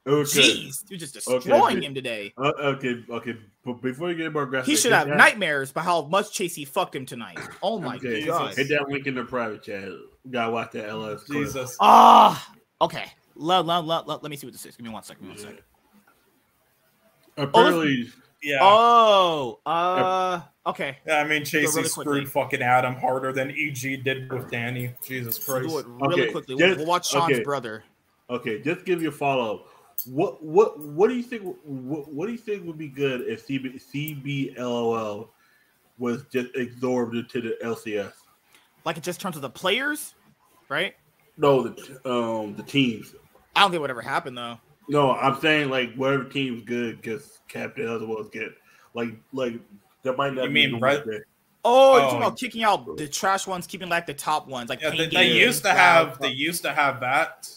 Okay. Jeez, you're just Okay, destroying big- him today. Uh, okay, okay. But before you get more aggressive, He should have that- nightmares about how much Chasy fucked him tonight. Oh my Okay, god. hit that link in the private chat. You gotta watch that LS. Jesus. Ah, okay. Let, let, let, let, let me see what this is. Give me one second. Give me one second. Apparently, Yeah. Oh, uh, okay. yeah, I mean, Chasy really screwed quickly. fucking Adam harder than EG did with Danny. Jesus Christ. Do it really Okay, quickly. just- We'll, we'll watch Sean's okay. brother. okay, just give you a follow up. What what what do you think? What, what do you think would be good if CB, CBLOL was just absorbed into the LCS? Like it just turns to the players, right? No, the um the teams. I don't think it would ever happen though. No, I'm saying like whatever team's good gets captain, other ones get like like that might not. You be mean the Red- way. Oh, you're Oh. talking about kicking out the trash ones, keeping like the top ones, like Yeah, they, they used to have they used to have that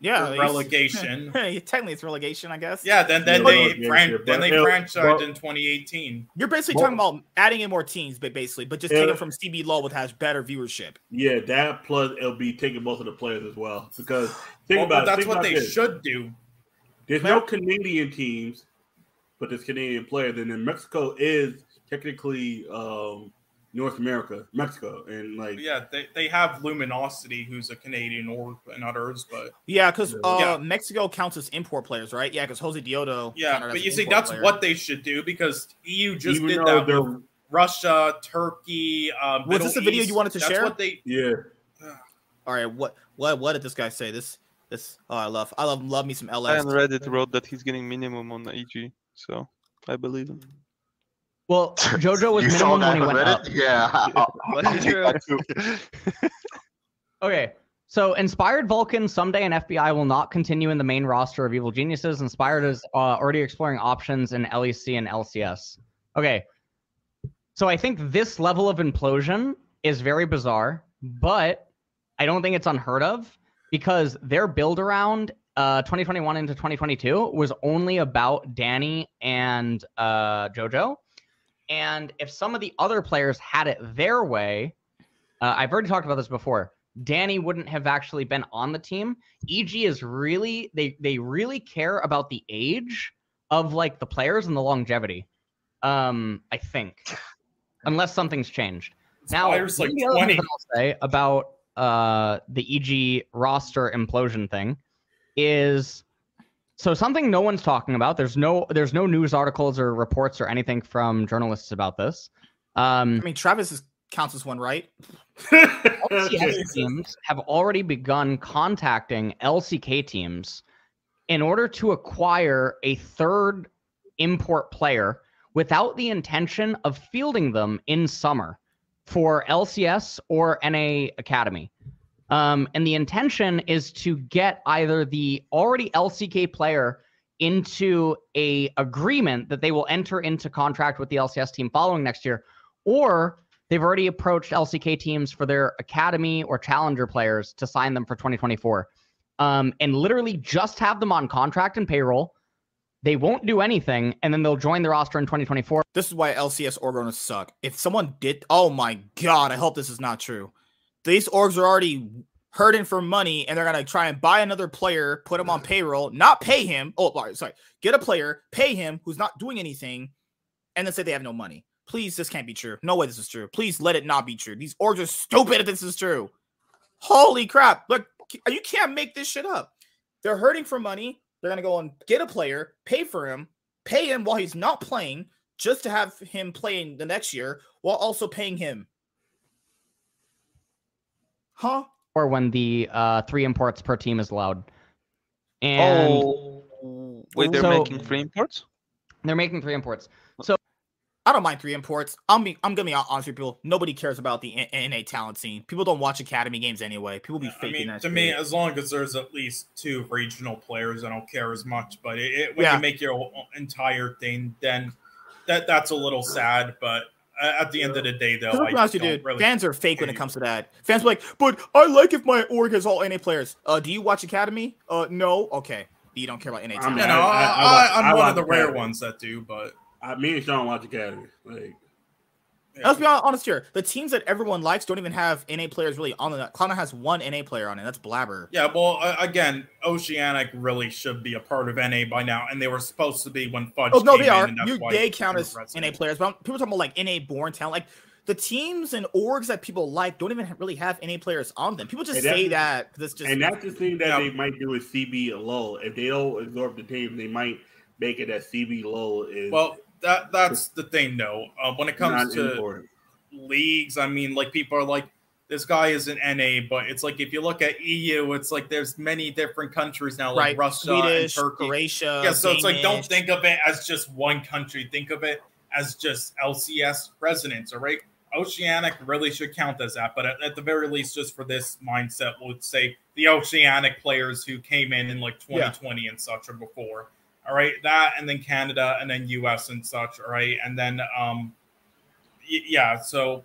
yeah for relegation. Technically, it's relegation, I guess. Yeah, then then Yeah, they fran- yeah, then they but- franchised but- in 2018. You're basically Well- talking about adding in more teams, but basically, but just Yeah. taking from CBLOL, which has better viewership. Yeah, that plus it'll be taking both of the players as well. Because think Well, about but that's think what about they this. should do. There's no Canadian teams, but there's Canadian players, and then Mexico is technically um, North America, Mexico, and like Yeah, they, they have Luminosity, who's a Canadian or and others, but Yeah, because uh, Yeah. Mexico counts as import players, right? Yeah, because Josedeodo. yeah, but you see, that's player. what they should do because EU just even did that with Russia, Turkey. Um, Was this a video you wanted to that's share? What they yeah, All right, what what what did this guy say? This this oh I love I love love me some LS. And Reddit wrote that he's getting minimum on the EG, so I believe him. Well, JoJo was you minimum when he on went up. Yeah. Yeah. Okay. So Inspired Vulcan Ssumday an FBI will not continue in the main roster of Evil Geniuses. Inspired is uh, already exploring options in LEC and LCS. Okay. So I think this level of implosion is very bizarre, but I don't think it's unheard of because their build around uh, 2021 into 2022 was only about Danny and uh, JoJo. And if some of the other players had it their way, uh, I've already talked about this before. Danny wouldn't have actually been on the team. EG is really they they really care about the age of like the players and the longevity. Um, I think, unless something's changed. Now, Inspire's like one of the 20. things I'll say about uh the EG roster implosion thing is so something no one's talking about. There's no there's no news articles or reports or anything from journalists about this. Um, I mean, Travis is, counts as one, right? LCS teams have already begun contacting LCK teams in order to acquire a third import player without the intention of fielding them in summer for LCS or NA Academy. Um, and the intention is to get either the already LCK player into a agreement that they will enter into contract with the LCS team following next year, or they've already approached LCK teams for their academy or challenger players to sign them for 2024. Um, and literally just have them on contract and payroll. They won't do anything, and then they'll join the roster in 2024. This is why LCS org owners suck. If someone did, oh my god, I hope this is not true. These orgs are already hurting for money and they're gonna try and buy another player, put him on payroll, not pay him. Oh, sorry, get a player, pay him who's not doing anything, and then say they have no money. Please, this can't be true. No way this is true. Please let it not be true. These orgs are stupid if this is true. Holy crap. Look, you can't make this shit up. They're hurting for money. They're going to go and get a player, pay for him, pay him while he's not playing, just to have him playing the next year while also paying him. Huh? Or when the uh, three imports per team is allowed. And oh, wait, they're so- making three imports? they're making three imports. So I don't mind three imports. I'm be, I'm gonna be honest with people. Nobody cares about the N- NA talent scene. People don't watch academy games anyway. People be I faking mean, that. to shit. me, as long as there's at least two regional players, I don't care as much. But it, it, when Yeah. you make your entire thing, then that that's a little sad. But at the end of the day, though, I be honest you, don't dude, really. fans are fake when it comes to that. Fans are like, but I like if my org has all NA players. Uh, do you watch Academy? Uh, no. Okay, you don't care about NA I talent. You mean, know, I- I, I- I watch- I, am I one of the rare Academy. ones that do, but I, me and Sean watch Academy. Like, Let's be honest here. The teams that everyone likes don't even have NA players really on the. Cloud9 has one NA player on it. That's Blabber. yeah. Well, uh, again, Oceanic really should be a part of NA by now, and they were supposed to be when Fudge. Oh no, came they are. You they they count as resting. NA players, but people talking about like NA born talent. Like the teams and orgs that people like don't even really have NA players on them. People just say that because it's just and that's the thing that Yeah. they might do with CB low. If they don't absorb the team, they might make it that CBLOL is Well, that that's the thing, though. Uh, when it comes not to important. leagues. I mean, like people are like, this guy is an NA, but it's like if you look at EU, it's like there's many different countries now, like right. Russia Swedish, and Turkey. Croatia. yeah, so it's like don't think of it as just one country. Think of it as just LCS residents. All right, Oceanic really should count as that, but at, at the very least, just for this mindset, we'll say the Oceanic players who came in in like 2020 and such or before. All right, that and then Canada and then US and such. All right, and then um, y- yeah. So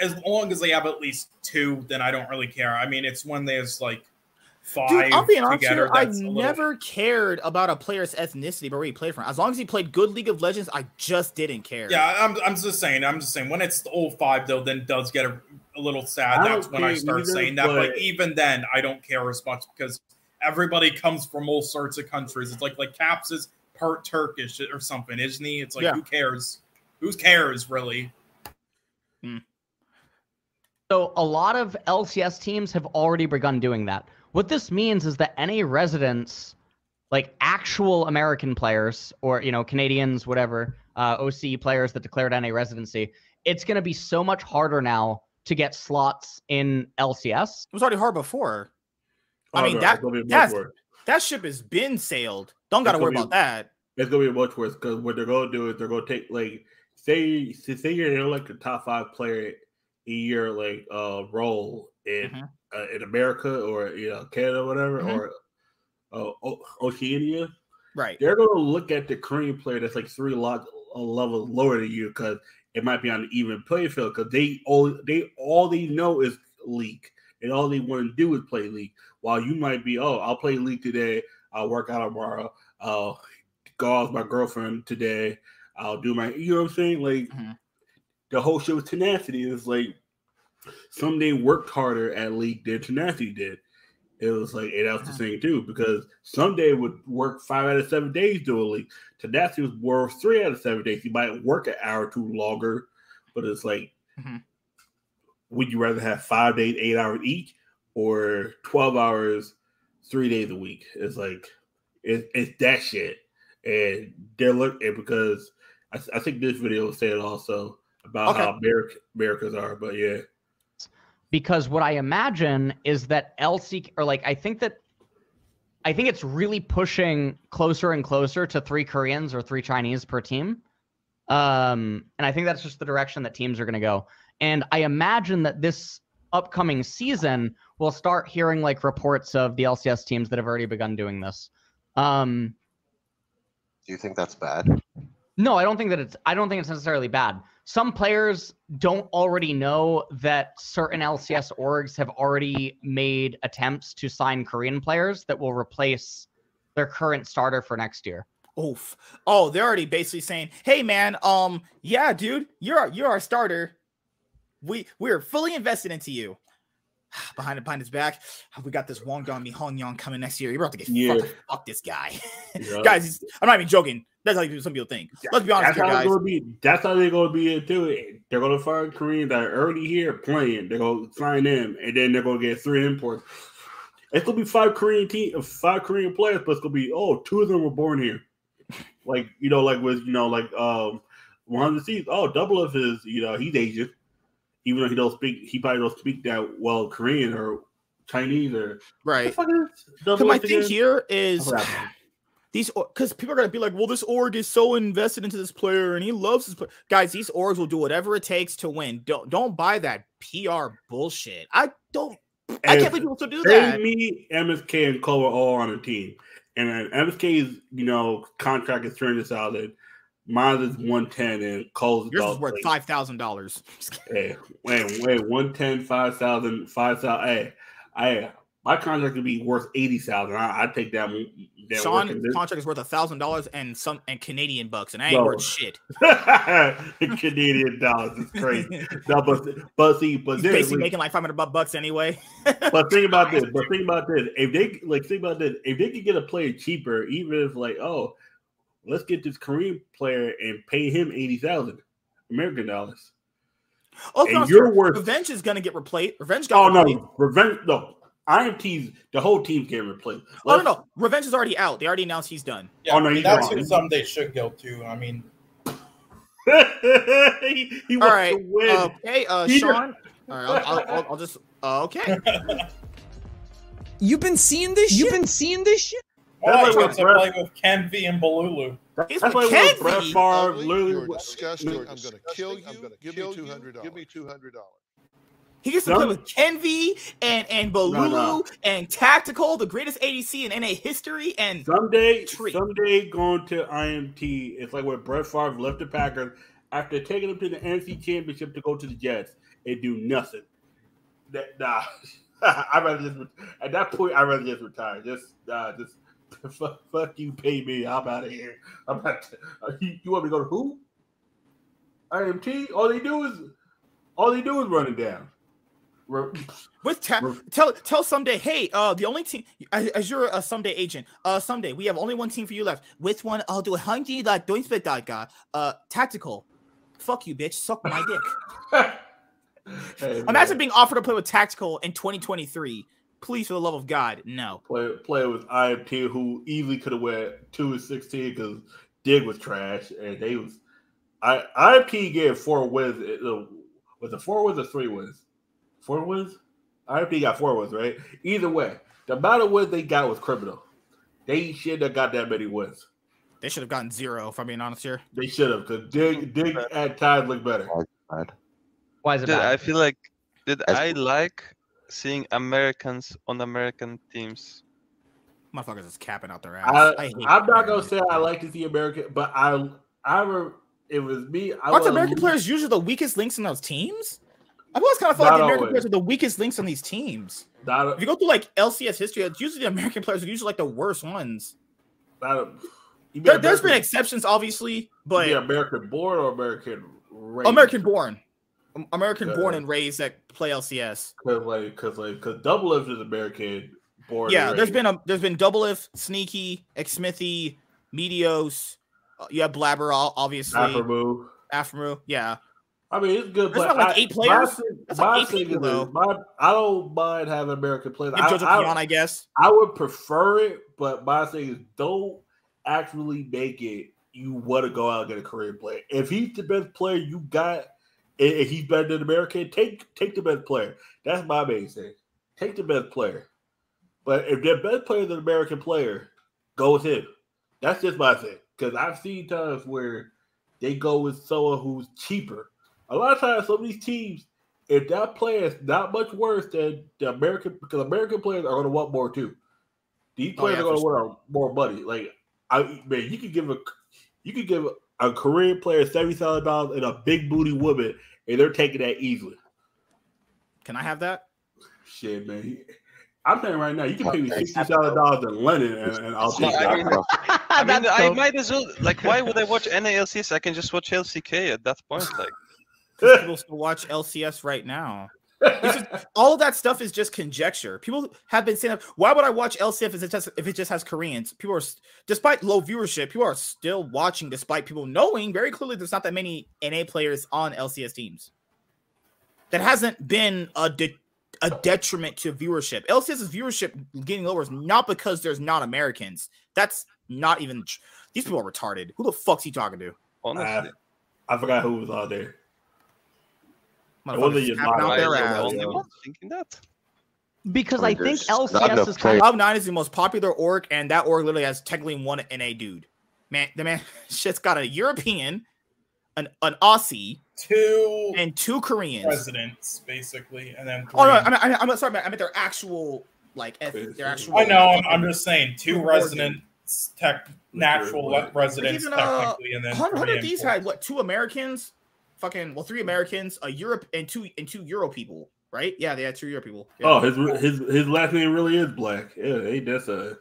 as long as they have at least two, then I don't really care. I mean, it's when there's like five Dude, I'll be honest together. here. Little- never cared about a player's ethnicity, but where he played from. As long as he played good League of Legends, I just didn't care. Yeah, I'm, I'm just saying. I'm just saying when it's the old five though, then does get a, a little sad. I That's when I start either, saying that. But but- even then, I don't care as much because everybody comes from all sorts of countries. It's like like Caps is part Turkish or something, isn't he? It's like Yeah. who cares? Who cares really? So a lot of LCS teams have already begun doing that. What this means is that any residents, like actual American players or you know Canadians, whatever, uh, OCE players that declared NA residency, it's going to be so much harder now to get slots in LCS. It was already hard before. I mean, that- be that's- That ship has been sailed. Don't got to worry gonna about that. It's gonna be much worse because what they're gonna do is they're gonna take like say say you're like a top five player in your like uh role in Mhm. uh, in America or you know Canada whatever Mhm. or uh, o- Oceania. Right. They're gonna look at the Korean player that's like three lot a level lower than you because it might be on an even playing field because they all they all they know is league and all they want to do is play league. While you might be, oh, I'll play league today. I'll work out tomorrow. I'll go out with my girlfriend today. I'll do my, you know what I'm saying? Like Mhm. the whole shit with tenacity is like some they worked harder at league than tenacity did. It was like, and that was the thing too, because Ssumday would work five out of seven days doing league. Tenacity was work three out of seven days. You might work an hour or two longer, but it's like, Mhm. would you rather have five days, eight hours each, or 12 hours, three days a week? It's like, it, it's that shit. And they're looking because I, I think this video said also about Okay. how America, Americans are, but yeah. because what I imagine is that LC or like I think that I think it's really pushing closer and closer to three Koreans or three Chinese per team. Um, and I think that's just the direction that teams are going to go. And I imagine that this upcoming season we'll start hearing like reports of the LCS teams that have already begun doing this. Um, Do you think that's bad? no, I don't think that it's I don't think it's necessarily bad. Some players don't already know that certain LCS orgs have already made attempts to sign Korean players that will replace their current starter for next year. Oof. Oh, they're already basically saying, "Hey, man, um, yeah, dude, you're our, you're our starter. We we're fully invested into you. Behind behind his back. We got this Wong Dong Mi Hong Yang coming next year. You're about to get Yeah. fucking fuck this guy, Yeah. guys. I'm not even joking. That's how some people think. Let's be honest That's here, guys. gonna be. That's how they're gonna be it too. They're gonna find Koreans that are already here playing. They're gonna sign them, and then they're gonna get three imports. It's gonna be five Korean team, five Korean players, but it's gonna be oh, two of them were born here. Like you know, like with you know, like um, one of the seas. Oh, double of his, you know, he's Asian, even though he don't speak. He probably don't speak that well Korean or Chinese or Right. What the fuck is So my thing here is these because people are gonna be like, well, this org is so invested into this player and he loves this player. Guys, these orgs will do whatever it takes to win. Don't don't buy that PR bullshit. I don't. I can't believe people still do that. me, MSK, and Cole are all on a team, and then MSK's you know contract is three hundred thousand. Mine is one ten, and Cole's Yours is worth five thousand dollars. Hey, wait, wait, 110, 5,000, 5,000. Hey, I my contract would be worth eighty thousand. I I take that. that Sean's contract is worth a thousand dollars and some and Canadian bucks, and I ain't No. worth shit. Canadian dollars is crazy. no, but but see, but He's basically making like five hundred bucks anyway. but think about this. But think about this. If they like, think about this. If they could get a player cheaper, even if like, oh, let's get this Korean player and pay him eighty thousand American dollars. Oh, And no, you're sir. worth- Revenge is gonna get replaced. Revenge got Oh replaced. no, revenge. No, IMT's the whole team's getting replaced. Oh no, no, Revenge is already out. They already announced he's done. Yeah, Oh, no, I mean, he's that's gone. who some they should go to. I mean, he, he All wants right. to win. Uh, hey, uh, He- Sean. All right, I'll, I'll, I'll, I'll just. Uh, okay. You've been seeing this You've been seeing this shit? Well, I That's like get to what play with Kenvi and Balulu. He's That's with Brett Favre Ugly, literally. you're wa- disgusting. I'm going to kill you. Give me two hundred dollars. Give me two hundred dollars. He gets to play with Kenvi and and Balulu no. and Tactical, the greatest ADC in NA history, and Ssumday, Tree. Ssumday going to IMT, it's like where Brett Favre left the Packers after taking them to the NFC Championship to go to the Jets and do nothing. That, nah, I rather just at that point I rather just retire. Just, uh, just fuck, fuck you, pay me. I'm out of here. I'm not. Uh, you, you want me to go to who? IMT. All they do is, all they do is run it down. With ta- Re- tell tell Ssumday, hey, uh, the only team as, you're a someday agent, uh, Ssumday we have only one team for you left. Which one? I'll do a hundred that don't spit that guy. Uh, tactical. Fuck you, bitch. Suck my dick. Hey, Imagine man. being offered to play with tactical in 2023. Please, for the love of God, no. play play with IMT who easily could have went two and sixteen because Dig was trash and they was I IMT gave four wins. Was it four wins or three wins? Four wins. IMT got four wins, right? Either way, the amount of wins they got was criminal. They shouldn't have got that many wins. They should have gotten zero. If I'm being honest here. They should have because Dig Dig at times looked better. Why is it Dude, bad? I feel like did As- I like seeing Americans on American teams. Motherfuckers is capping out their ass. I, I I'm not gonna say I like to see American, but I I re, it was me. I Aren't was American players usually the weakest links in those teams? I've always kind of felt like the American always. players are the weakest links on these teams. Not, If you go through like LCS history, it's usually the American players are usually like the worst ones. not, you mean There, there's been exceptions, obviously, but You American born or American raised? American born, American Yeah. born and raised that play LCS. Cause like, cause like, cause Doublelift is American born. Yeah, there's been a there's been Double If, Sneaky, Xmithie, Meteos. Uh, you have Blabber, obviously. Afro Afro, yeah. I mean, it's good, There's but like I- eight players? My, That's like eight people, is, my, I don't mind having American players. I, I- Pion, I guess. I would prefer it, but my thing is don't actually make it you want to go out and get a Korean player. If he's the best player you got, if he's better than American, take take the best player. That's my main thing. Take the best player. But if the best player is an American player, go with him. That's just my thing. Because I've seen times where they go with someone who's cheaper. A lot of times, some of these teams, if that player is not much worse than the American, because American players are going to want more too. These Oh, players yeah, are going to for want more money. Like, I man, you could give a, you could give a, a Korean player seventy thousand dollars and a big booty woman, and they're taking that easily. Can I have that? Shit, man. I'm saying right now, you can pay me sixty thousand dollars in London, and, and I'll take I that. mean, I mean, That's I might as well. Like, why would I watch NALCS? I can just watch LCK at that point. Like, 'Cause People still watch LCS right now. It's just- all of that stuff is just conjecture. People have been saying, "Why would I watch LCS if it just if it just has Koreans?" People are, despite low viewership, people are still watching, despite people knowing very clearly there's not that many NA players on LCS teams. That hasn't been a de- a detriment to viewership. LCS's viewership getting lower is not because there's not Americans. That's not even. tr- These people are retarded. Who the fuck's he talking to? I, I forgot who was out there. It Motherfuckers wasn't your tapping out their ass. was the only one thinking that. Because I I think there's not LCS is kind of Nine is the most popular org, and that org literally has technically one NA dude. Man, the man shit's got a European, an an Aussie, two and two Koreans. presidents, basically, and then. Oh no, I mean, I, I'm sorry, man, I meant their actual like eth- their actual. I know. I'm, I'm just saying, two Two residents, tech, natural le- residents, Even uh, technically, and then hundred three of these had what two Americans, fucking well, three Americans, a Europe, and two and two Euro people, right? Yeah, they had two Euro people. Yeah. Oh, his his his last name really is Black. Yeah, ain't that's a.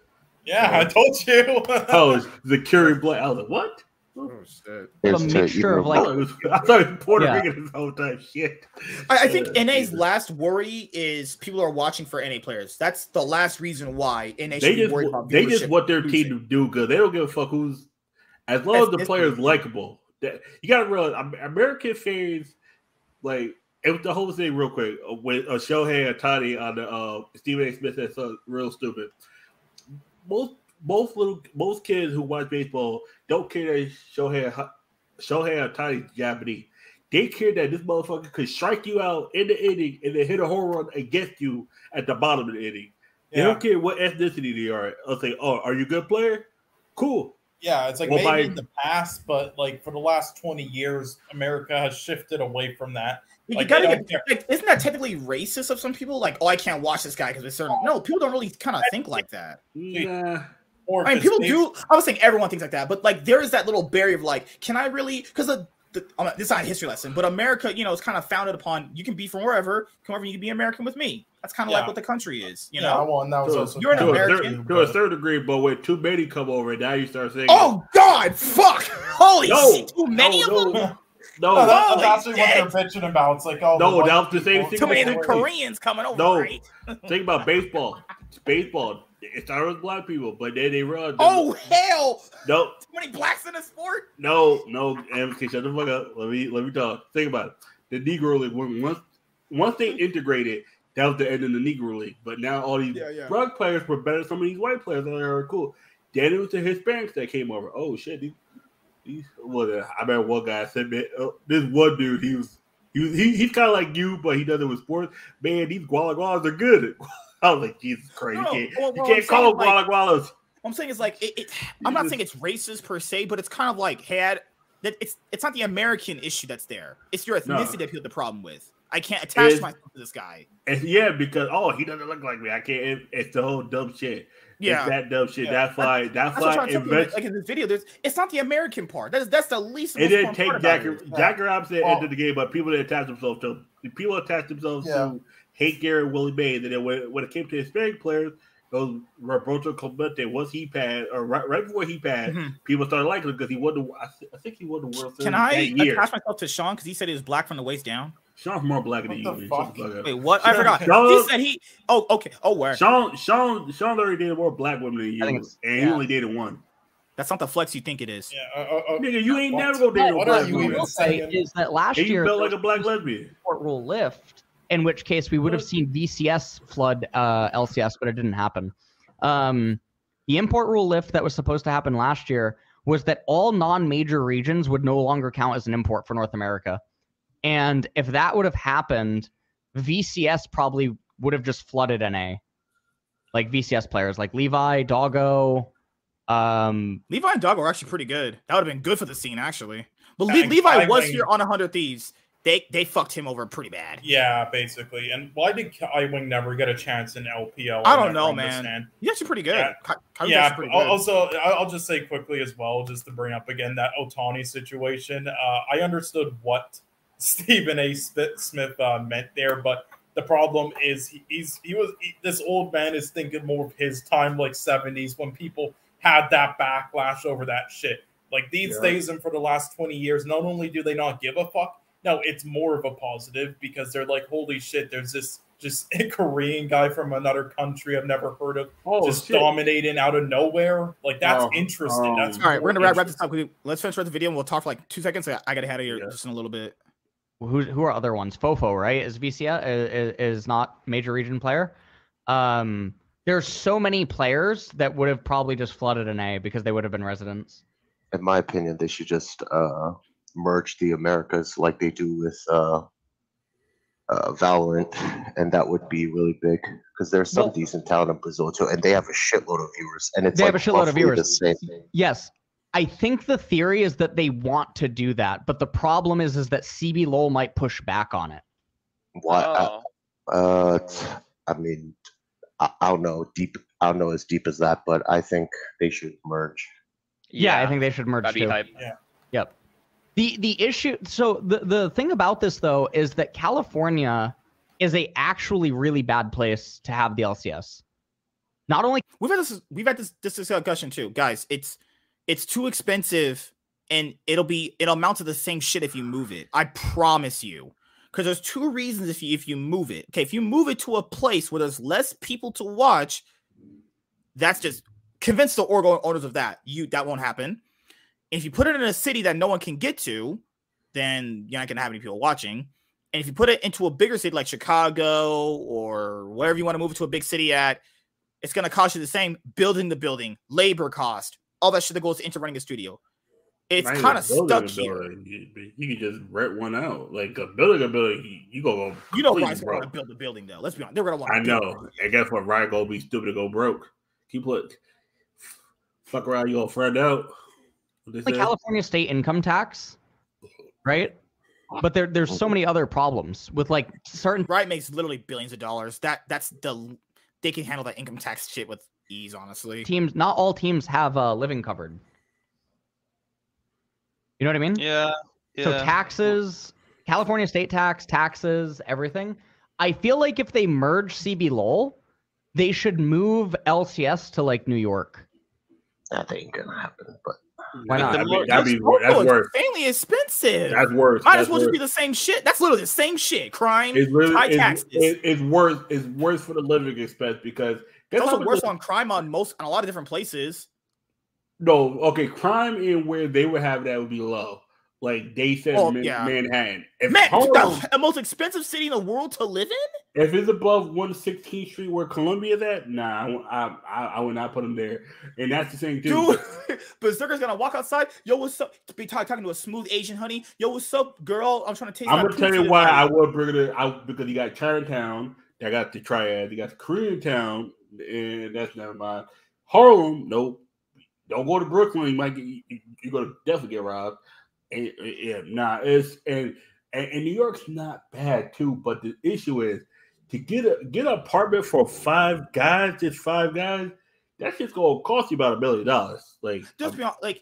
Yeah, I told you. oh, it's the Curie Black. I was like, what? Oh shit. a mixture of I like thought it was, I thought it was Puerto Yeah. Rican this whole time. Shit. I, I think Yeah, NA's Jesus. last worry is people are watching for NA players. That's the last reason why NA should They be just worried wa- about they just want their losing. team to do good. They don't give a fuck who's as long as the Ethnicity. player is likable. That you gotta realize American fans like it was the whole thing real quick uh, with uh, Shohei Ohtani on the uh, Stephen A. Smith that's uh, real stupid. Most most little most kids who watch baseball don't care that Shohei Shohei Ohtani Japanese. They care that this motherfucker could strike you out in the inning and then hit a home run against you at the bottom of the inning. They Yeah. don't care what ethnicity they are. I'll say, "Oh, are you a good player? Cool." Yeah, it's like Well, maybe by- in the past, but like for the last 20 years, America has shifted away from that. You gotta get there. Isn't like, isn't that technically racist of some people? Like, oh, I can't watch this guy because it's certain. No, people don't really kind of think like that. Nah. Or I mean, people do. I was saying everyone thinks like that, but like there is that little barrier of like, can I really? Because the, the not- this is not a history lesson, but America, you know, is kind of founded upon you can be from wherever, come over, you can be American with me. That's kind of Yeah. like what the country is, you Yeah, know. well, and that was To, also You're an to a American, to a certain degree, but when too many come over, now you start saying, Oh God, fuck! Holy no, shit, too many no, of them. no, No, no, that- that's actually shit. what they're bitching about. It's like, oh, No, the white that was the same thing Too many of with them Korea. Koreans coming over, No. right? Think about baseball. It's baseball. It started with black people, but then they run. Oh hell! no, Too many blacks in the sport. no, no. MK, shut the fuck up. Let me let me talk. Think about it. The Negro League. Once once they integrated, that was the end of the Negro League. But now all these Yeah, yeah. black players were better than some of these white players. They are cool. Then it was the Hispanics that came over. Oh shit, these, these what? uh, I remember one guy said, "Man, oh, this one dude, he was." He, was- he, he's kind of like you, but he does it with sports. Man, these guala gualas are good. I was like, Jesus Christ, No, you can't, well, you can't call them like- guala gualas. I'm saying it's like it, it, I'm not saying it's racist per se, but it's kind of like had that it's it's not the American issue that's there. It's your No. ethnicity that people have the problem with. I can't attach It's- myself to this guy. Yeah, because oh, he doesn't look like me. I can't. it- it's the whole dumb shit. Yeah. it's that dumb shit. Yeah. That's why. That's That's what why. I'm trying you. Invest, Like in this video, there's it's not the American part. That is that's the least. it most didn't take part about Jack. it. Jack Robinson Well- into the game, but people that attach themselves to people attach themselves Yeah. to hate Gary Willie Mays, and then when, when it came to Hispanic players, those Roberto Clemente once he passed, or right, right before he passed, Mhm. people started liking him because he won the. I, th- I think he won the World Series Can I that year. attach myself to Sean because he said he was black from the waist down? Sean's more black than you. What the man. Shut fuck? the fuck. Wait, what? I forgot. Sean- He said he. Oh, okay. Oh, where? Sean, Sean, Sean already dated more black women than you, it's- and he only dated one. That's not the flex you think it is. Yeah, uh, uh, uh, Nigga, you ain't never gonna date a What are black you woman. even say is that last And you year felt there like a black lesbian. import rule lift, in which case we would have seen VCS flood uh, LCS, but it didn't happen. Um, the import rule lift that was supposed to happen last year was that all non-major regions would no longer count as an import for North America, and if that would have happened, VCS probably would have just flooded NA, like VCS players like Levi, Doggo. Um, Levi and Doggo are actually pretty good. That would have been good for the scene, actually. But Le- Levi was here on 100 Thieves. They they fucked him over pretty bad. yeah, basically. And why did Kaiwing never get a chance in LPL? I I don't never know, man. understand. He's actually pretty good. Yeah. Ka- yeah. pretty good. Also, I- I'll just say quickly as well, just to bring up again that Otani situation. Uh, I understood what Stephen A. Smith, Smith uh, meant there, but the problem is he, he's he was he, this old man is thinking more of his time, like seventies, when people had that backlash over that shit. Like these Yeah. days and for the last twenty years, not only do they not give a fuck, No, it's more of a positive because they're like, holy shit, there's this just a Korean guy from another country I've never heard of, Oh, just shit. dominating out of nowhere. Like that's Oh, interesting. That's All right, we're gonna wrap, wrap this up. Let's finish with the video and we'll talk for like two seconds. I, I gotta head out of here just in a little bit. Who who are other ones? Fofo, right? Is VCS is, is not major region player. Um, there's so many players that would have probably just flooded an A because they would have been residents. In my opinion, they should just uh, merge the Americas like they do with uh, uh, Valorant, and that would be really big because there's some Well- decent talent in Brazil too, and they have a shitload of viewers, and it's They have a shitload of the viewers. Yes. I think the theory is that they want to do that, but the problem is is that CB LOL might push back on it. Why? Oh. Uh, t- I mean, I, I don't know deep. I don't know as deep as that, but I think they should merge. Yeah, I think they should merge That'd be too. hype. Yeah. Yep. The the issue so the the thing about this though is that California is a actually really bad place to have the LCS. Not only We've had this we've had this this discussion too, guys. It's it's too expensive and it'll be it'll amount to the same shit if you move it. I promise you. Because there's two reasons if you if you move it. Okay, if you move it to a place where there's less people to watch, that's just convince the org owners of that. You that won't happen. If you put it in a city that no one can get to, then you're not gonna have any people watching. And if you put it into a bigger city like Chicago or wherever you want to move it to a big city at, it's going to cost you the same building the building, labor cost, all that shit that goes into running a studio. It's kind of stuck here. building. You, you can just rent one out. Like a building a building, you, you go go. You know, completely Riot's going to build a building though. Let's be honest, they're going to want. I know. And guess what? Riot gonna be stupid to go broke. Keep look. Fuck around, you gonna friend out. Like say? California state income tax, right? But there there's so many other problems with like certain Riot makes literally billions of dollars. That that's the they can handle that income tax shit with ease. Honestly, teams. Not all teams have uh, living covered. You know what I mean? Yeah. Yeah. So taxes, California state tax, taxes, everything. I feel like if they merge CB LOL, they should move LCS to like New York. That ain't gonna happen. But Why not? That'd be, that'd That's be wor- that's also worse. insanely expensive. That's worse. Might That's as well just be the same shit. That's literally the same shit. Crime, It's really high it's, taxes. it- it's worse. It's worse for the living expense because it's guess how also worse the- on crime on most on a lot of different places. No, okay, crime in where they would have that would be low. Like they said, Oh, Man- yeah. Manhattan. If Man, Harlem- the, the most expensive city in the world to live in. if it's above 116th Street where Columbia's at, nah, I, I, I, I would not put them there. And that's the same thing too. Dude, Berserker's gonna walk outside. Yo, what's up? Be talk, talking to a smooth Asian honey. Yo, what's up, girl? I'm trying to taste. I'm gonna tell you why. I would bring it out because you got Chinatown, they got the Triad, you got the Korean Town, and that's never mind. Harlem, nope. Don't go to Brooklyn. You might get you, you're gonna definitely get robbed. And, and- yeah, nah, it's and, and and New York's not bad too, but the issue is to get a get an apartment for five guys, just five guys. That's just gonna cost you about a million dollars. Like Just um, be honest, like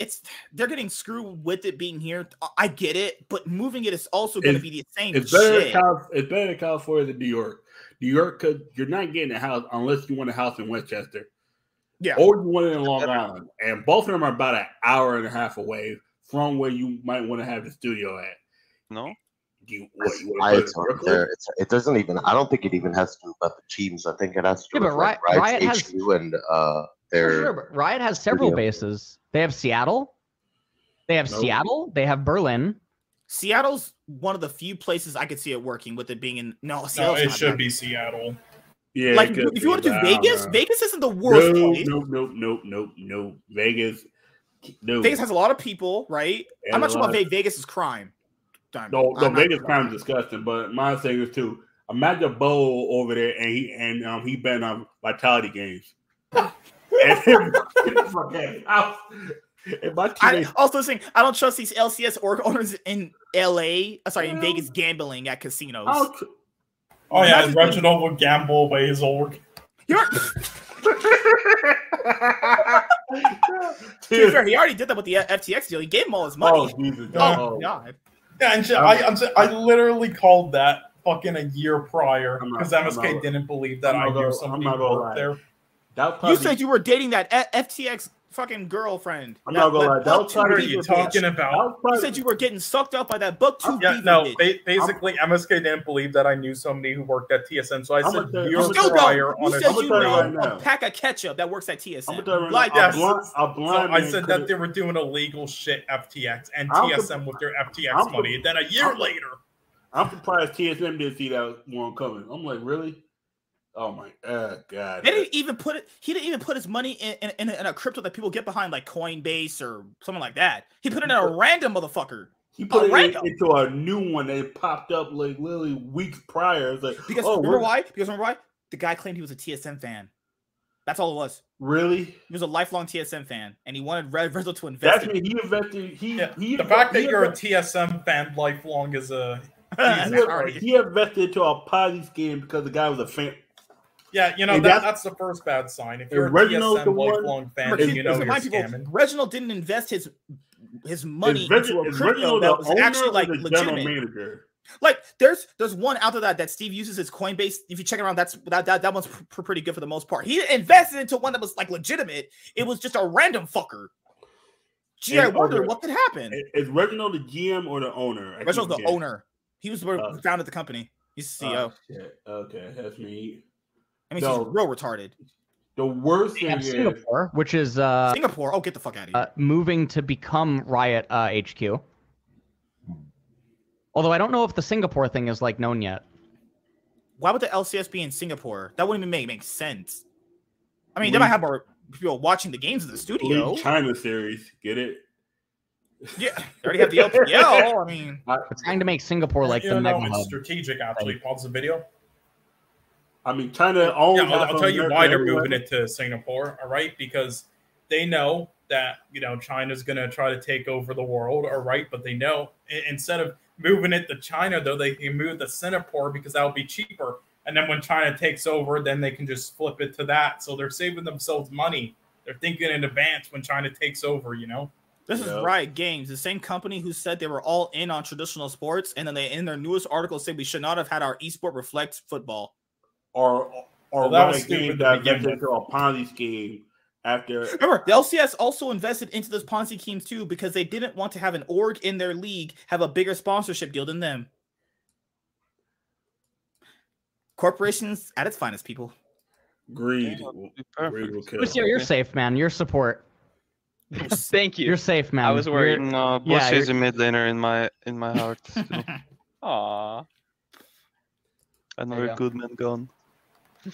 it's they're getting screwed with it being here. I get it, but moving it is also going to be the same It's better, shit. It's better in California than New York. New York, could you're not getting a house unless you want a house in Westchester, Yeah, or you want it in Long Island, and both of them are about an hour and a half away from where you might want to have the studio at. No. You, what, you want I, to it it's in over Brooklyn? there. It's, it doesn't even. I don't think it even has to do about the teams. I think it has to do Yeah, but with like, Riot- Riot has- HQ and uh, their. sure, but Riot has several studio. bases. They have Seattle. They have Nope. Seattle. They have Berlin. Seattle's one of the few places I could see it working with it being in. No, No, it should bad. be Seattle. Yeah, Like if you want to do but I don't Vegas, know. Vegas isn't the worst no, place. No, no, nope, nope, nope. Vegas, no, Vegas has a lot of people, right? And I'm not sure about lot- Vegas is crime. Damn, No, no, I'm Vegas sure crime about is disgusting. But my thing is too. Imagine Bo over there, and he and um he been on Vitality games. and him, fuck. I- and my that. I also saying I don't trust these LCS org owners in LA. uh, Sorry, in Vegas gambling at casinos. I Oh yeah, Imagine- Reginald would gamble away his org. You're, to be fair, he already did that with the FTX deal. He gave him all his money. oh Jesus, Oh, oh, God. Yeah, and shit, I, I'm, I literally called that fucking a year prior because MSK not- didn't believe that I'm I not knew gonna- somebody I'm not gonna worked lie. there. that You said you were dating that FTX fucking girlfriend. I'm not gonna lie, that was What are you talking bitch. about? You said you were getting sucked up by that BookTube Yeah, no. bitch. Ba- basically, MSK didn't believe that I knew somebody who worked at TSM, so I I'ma said tell you- you're I'ma Still prior don't. You on a said you tell know right a pack of ketchup that works at TSM. I'm gonna tell you right Like now, that. a blind, So I said that they were doing illegal shit FTX and I'm TSM with their FTX money. And then a year later, I'm surprised TSM didn't see that one coming. I'm like, really? Oh my uh, god! They didn't even put it. He didn't even put his money in, in, in, a, crypto that people get behind, like Coinbase or something like that. He put it in a random motherfucker. He put a it random. into a new one that popped up like literally weeks prior. It's like, Because oh, remember we're- why? Because remember why? The guy claimed he was a TSM fan. That's all it was. Really? He was a lifelong TSM fan, and he wanted Red Rizzo to invest. That's in me. He invested. He he. the fact that he you're a invested- TSM fan lifelong is a he, Jesus. he invested into a Ponzi scheme because the guy was a fan. Yeah. You know that, that's- that's the first bad sign. If you're a Reginald's the TSM lifelong fan, Remember, you know you're remind people. Reginald didn't invest his his money Is Reg- into a is crypto Reginald that was actually like the legitimate. manager? Like there's there's one out there that that Steve uses his Coinbase. If you check around, that's that that, that one's pr- pretty good for the most part. He invested into one that was like legitimate. It was just a random fucker. Gee, I wonder over- what could happen. Is Reginald the GM or the owner? I Reginald's the keep owner. He was the uh, one Oh. who founded the company. He's the CEO. Oh, shit. Okay, that's me. I mean, no. he's real retarded. The worst They thing have is Singapore, which is uh, Singapore. Oh, get the fuck out of here. uh, moving to become Riot uh, HQ. Although I don't know if the Singapore thing is like known yet. Why would the LCS be in Singapore? That wouldn't even make, make sense. I mean, they League- might have more people watching the games in the studio. League China series. Get it? Yeah, they already have the LPL. I mean, We're trying to make Singapore like you the know, mega it's hub. strategic. Actually, pause the video. I mean, China owns. Yeah, I'll, I'll tell you America why they're everywhere. moving it to Singapore. All right, because they know that you know China's going to try to take over the world. All right, but they know instead of moving it to China, though, they can move to Singapore because that'll be cheaper. And then when China takes over, then they can just flip it to that. So they're saving themselves money. They're thinking in advance when China takes over. You know. this is Yeah. Riot Games, the same company who said they were all in on traditional sports, and then they in their newest article said we should not have had our esport reflect football. Or or Well, that was Riot stupid Games to that begin into a Ponzi scheme after. Remember, the LCS also invested into those Ponzi schemes too because they didn't want to have an org in their league have a bigger sponsorship deal than them. Corporations at its finest, people. Greed. Yeah, Greed will perfect. kill. Lucio, you're safe, man. Your support. Thank you. You're safe, man. I was You're- worried. No, Yeah, Bush is you're- a mid laner in my in my heart. Still. Aw. Another go. good man gone.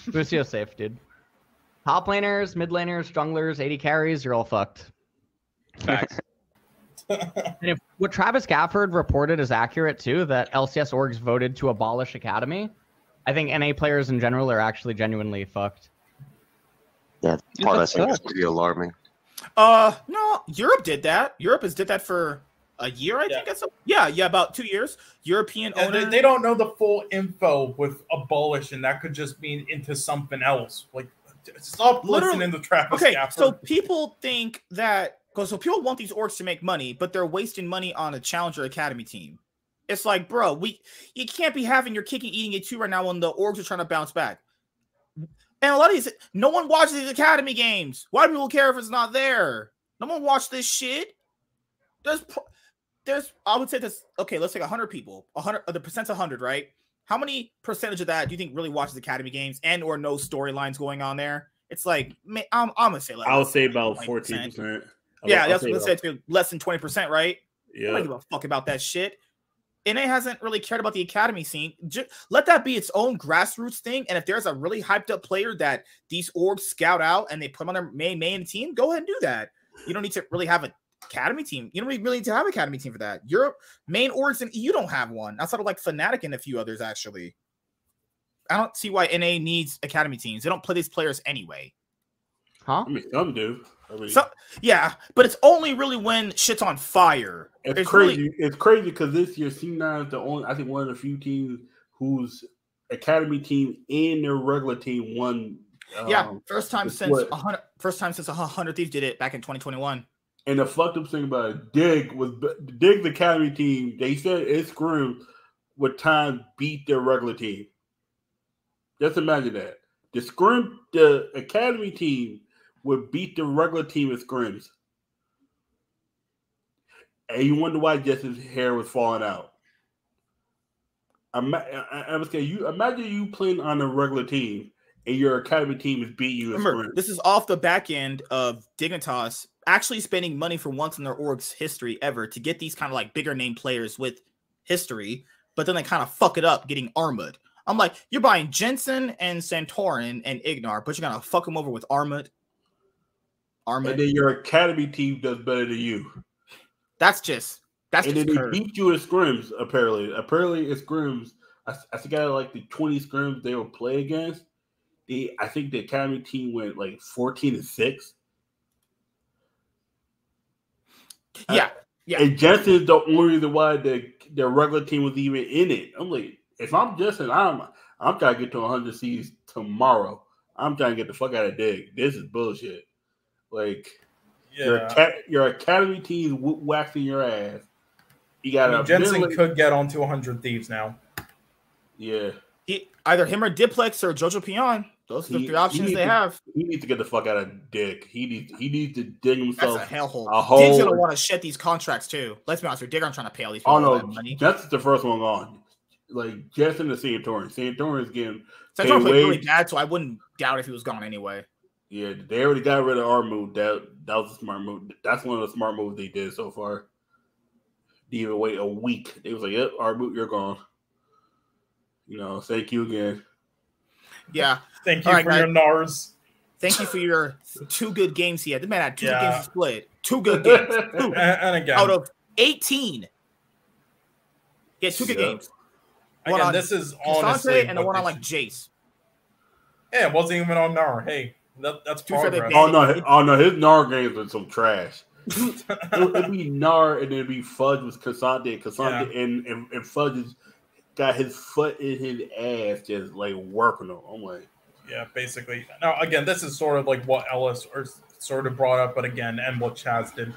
Lucio's safe, dude. Top laners, mid laners, junglers, AD carries, you're all fucked. Facts. And if what Travis Gafford reported is accurate too, that LCS orgs voted to abolish Academy, I think NA players in general are actually genuinely fucked. Yeah, Yeah, part I that think is pretty alarming. Uh, no, Europe did that. Europe has did that for a year, I Yeah. think. A, yeah, yeah, about two years. European And owner. they, they don't know the full info with abolish, and that could just mean into something else. Like, stop Literally- listening to Travis okay, Gafford. so people think that because so people want these orgs to make money, but they're wasting money on a challenger academy team. It's like, bro, we you can't be having your kicking eating it too right now when the orgs are trying to bounce back. And a lot of these, no one watches these academy games. Why do people care if it's not there? No one watch this shit. There's, pro- there's, I would say this. Okay, let's take hundred people. A hundred, uh, the percent's a hundred, right? How many percentage of that do you think really watches academy games and or no storylines going on there? It's like, ma- I'm, I'm gonna say like, I'll say about 20%. fourteen percent. yeah, that's what let's say it's less than twenty percent, right? Yeah. I don't give a fuck about that shit. And it hasn't really cared about the academy scene. Ju- let that be its own grassroots thing. And if there's a really hyped up player that these orgs scout out and they put them on their main main team, go ahead and do that. You don't need to really have an academy team. You don't really need to have an academy team for that. Europe main orgs and you don't have one outside of like Fnatic and a few others actually. I don't see why NA needs academy teams. They don't play these players anyway. Huh? I mean, some do. I mean, So yeah, but it's only really when shit's on fire. it's There's crazy. really- It's crazy because this year C9 is the only, I think, one of the few teams whose academy team and their regular team won. yeah, um, first time since split. a hundred. First time since a hundred thieves did it back in 2021. And the fucked up thing about it, Dig was Dig's academy team. They said it's screwed with time beat their regular team. Just imagine that the scrim, the academy team would beat the regular team at scrims. And you wonder why Jesse's hair was falling out. Ima- I- I- I'm saying you imagine you playing on a regular team and your academy team is beating you Remember, this is off the back end of Dignitas actually spending money for once in their org's history ever to get these kind of like bigger name players with history, but then they kind of fuck it up getting Armut. I'm like, you're buying Jensen and Santorin and IgNar, but you're gonna fuck them over with Armut. Armut. and then your academy team does better than you. That's just that's and just then they beat you at scrims. Apparently, apparently at scrims. I, I think of like the twenty scrims they will play against. The I think the academy team went like fourteen and six. Yeah, yeah. And Jensen's the only reason why the the regular team was even in it. I'm like, if I'm Jensen, I'm I'm trying to get to 100 C's tomorrow. I'm trying to get the fuck out of dig. This is bullshit. Like your Yeah. aca- your academy team w- waxing your ass. You got I mean, a Jensen middle- could get onto 100 Thieves now. Yeah. He, either him or Diplex or Jojopyun. Those are the three options they to- have. He needs to get the fuck out of dick. He needs he needs to dig That's himself a hellhole. a Dig's gonna hole. want to shed these contracts too. Let's be honest, with you, Dig aren't trying to pay all these oh, people Oh all that no, money. that's the first one gone. Like Jensen and Santorin. Santorin is getting So I paid played really bad, so I wouldn't doubt if he was gone anyway. Yeah, they already got rid of Armut. That that was a smart move. That's one of the smart moves they did so far. They even wait a week. They was like, "Yep, Armut, you're gone." You know, thank you again. Yeah. Thank you All right, for guys. your Gnars. Thank you for your two good games he had. The man had two Yeah. games split. Two good games. Two. And, and again, Out of 18. He had two good Yeah. games. Again, this is K'Sante honestly and the one on like Jayce. yeah, it wasn't even on Gnar. Hey, that, that's To be fair, progress. Oh no, oh no, his Gnar games are some trash. It'd it'd be Gnar and then it'd be Fudge with K'Sante. K'Sante and, and and Fudge has got his foot in his ass, just like working him. I'm like, Yeah, basically. Now, again, this is sort of like what Ellis or sort of brought up, but again, and what Chaz did.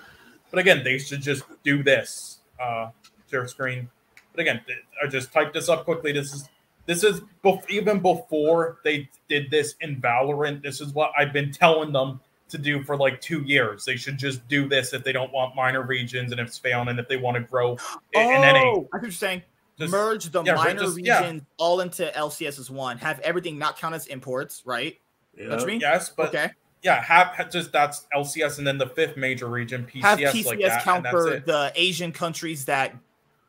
But again, they should just do this. Uh, share screen. But again, I just typed this up quickly. This is this is bef- even before they did this in Valorant. This is what I've been telling them to do for like two years. They should just do this if they don't want minor regions and if it's failing and if they want to grow in, in oh, any. I think you're saying Just- merge the yeah, minor just- yeah. regions all into LCS as one. Have everything not count as imports, right? That's what you mean? Yes, but okay. yeah, have, have just that's LCS and then the fifth major region PCS Have PCS like that, count and that's for it. the Asian countries that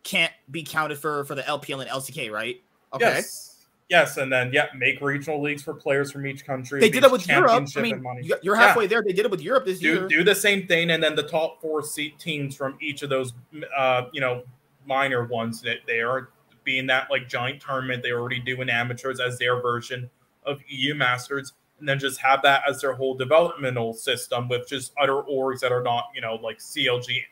can't be counted for for the LPL and LCK, right? Okay. Yes. Yes, and then yeah, make regional leagues for players from each country. They did it with Europe. I mean, you- you're Yeah. halfway there. They did it with Europe this do year. do the same thing, and then the top four seat teams from each of those, uh, you know, minor ones that they are being that like giant tournament. They already doing amateurs as their version of EU Masters, and then just have that as their whole developmental system with just other orgs that are not, you know, like CLG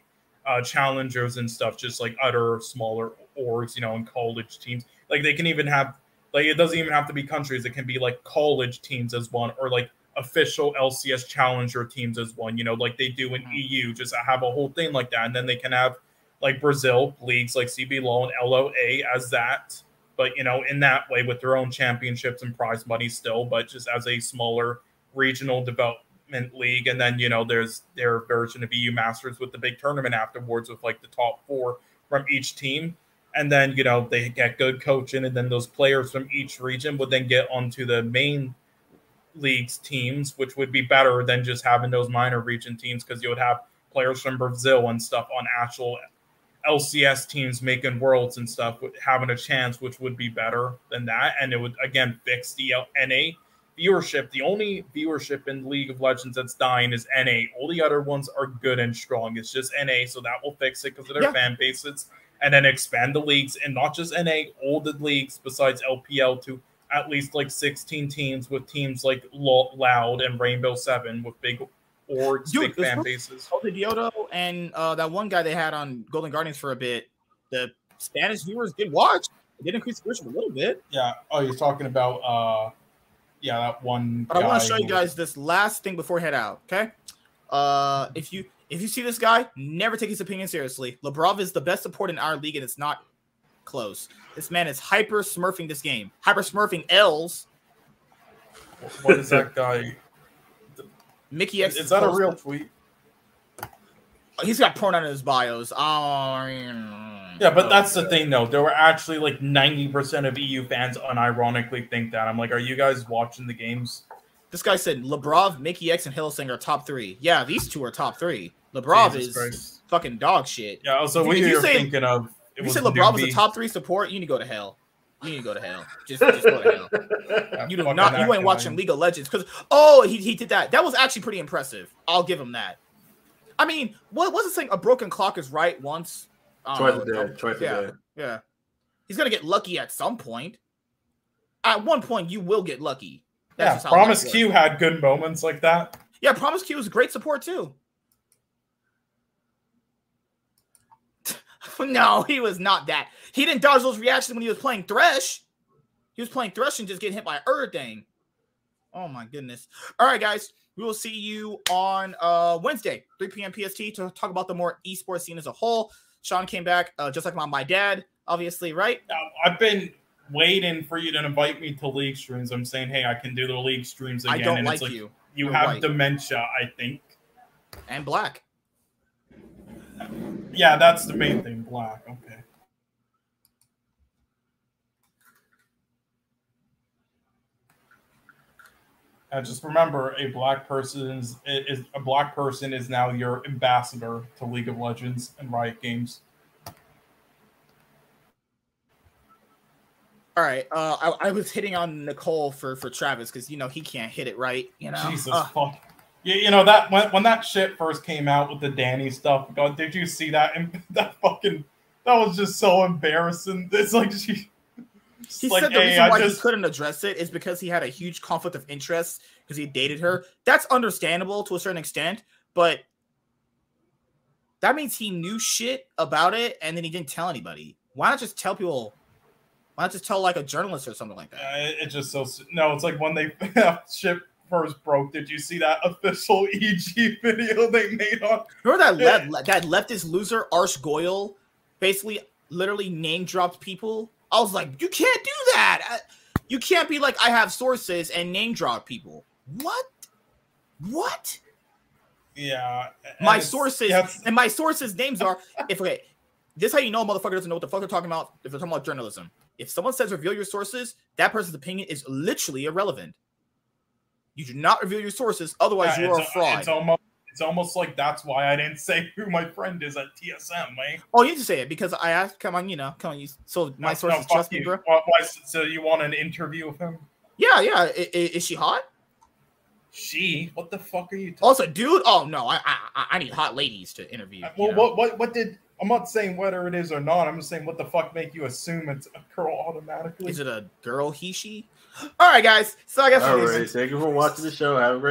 uh, challengers and stuff, just like other smaller orgs, you know, and college teams. Like they can even have like it doesn't even have to be countries. It can be like college teams as one, or like official LCS challenger teams as one. You know, like they do in EU. Just have a whole thing like that, and then they can have like Brazil leagues like CBLOL and LOA as that. But you know, in that way, with their own championships and prize money still, but just as a smaller regional development league, and then you know, there's their version of EU Masters with the big tournament afterwards with like the top four from each team and then you know they get good coaching and then those players from each region would then get onto the main leagues teams which would be better than just having those minor region teams because you would have players from brazil and stuff on actual lcs teams making worlds and stuff with having a chance which would be better than that. And it would again fix the na viewership. The only viewership in league of legends that's dying is na all the other ones are good and strong. It's just na so that will fix it because of their Yeah. fan bases. And then expand the leagues and not just NA, all the leagues besides LPL to at least like 16 teams with teams like Loud and Rainbow Seven with big orgs, Dude, big fan cool. bases. Josedeodo and uh, that one guy they had on Golden Guardians for a bit. The Spanish viewers did watch. It did increase viewership a little bit. Yeah. Oh, you're talking about uh, yeah, that one. But I want to show you guys this last thing before we head out. Okay. Uh, if you if you see this guy, never take his opinion seriously. Labrov is the best support in our league, and it's not close. This man is hyper smurfing this game. Hyper smurfing L's. What is that guy? Mikyx. Is that a real tweet? He's got porn on his bios. Oh, Yeah, but oh, that's the thing, though. There were actually like 90% of EU fans unironically think that. I'm like, are you guys watching the games? This guy said Labrov, Mickey X, and Hylissang are top three. Yeah, these two are top three. Labrov Jesus is Christ. fucking dog shit. Yeah, so If what you- if you you're say- thinking of. It If you say LeBron was a top three support, you need to go to hell. You need to go to hell. Just, just go to hell. You do not. You ain't acting watching League of Legends because oh, he, he did that. That was actually pretty impressive. I'll give him that. I mean, what was the saying? A broken clock is right once. I don't Twice a day. Twice yeah, a day. Yeah, he's gonna get lucky at some point. At one point, you will get lucky. That's Yeah, just how Promisq had good moments like that. Yeah, Promisq is great support too. no, he was not that. He didn't dodge those reactions when he was playing Thresh. He was playing Thresh and just getting hit by everything. Oh my goodness. All right, guys. We will see you on uh Wednesday, 3 p.m. PST, to talk about the more esports scene as a whole. Sean came back, uh, just like my, my dad, obviously, right? I've been waiting for you to invite me to league streams. I'm saying, hey, I can do the league streams again. I don't and like it's like you. You You're have dementia, I think. And black. Yeah, that's the main thing. Black. Okay. Uh, just remember, a black person is, is a black person is now your ambassador to League of Legends and Riot Games. All right. Uh, I, I was hitting on Nicole for for Travis because you know he can't hit it right. You know. Jesus Uh, fuck. Yeah, you know that when, when that shit first came out with the Danny stuff. God, did you see that? And that fucking that was just so embarrassing. It's like she. it's He like, said the hey, reason I why just he couldn't address it is because he had a huge conflict of interest because he dated her. That's understandable to a certain extent, but that means he knew shit about it and then he didn't tell anybody. Why not just tell people? Why not just tell like a journalist or something like that? Uh, just so no. It's like when they ship first broke. Did you see that official EG video they made on? Remember that left that leftist loser Arsh Goyal basically literally name dropped people. I was like, you can't do that. I- You can't be like, I have sources and name drop people. What? What? Yeah, my sources yeah, and my sources names are if okay this is how you know a motherfucker doesn't know what the fuck they're talking about if they're talking about journalism if someone says reveal your sources that person's opinion is literally irrelevant you do not reveal your sources otherwise yeah, you are a fraud It's almost it's almost like that's why I didn't say who my friend is at TSM, man. Eh? oh you just say it because i asked come on you know come on you so my No, sources no, trust me you. bro Why, why, so you want an interview with him? yeah yeah I- I- is, she hot She? What the fuck are you? talking also dude oh no I, I i need hot ladies to interview uh, you Well, know? what what what did? I'm not saying whether it is or not. I'm just saying what the fuck make you assume it's a girl automatically. is it a girl he she all right guys so i guess All right. Thank you for watching the show. Have a great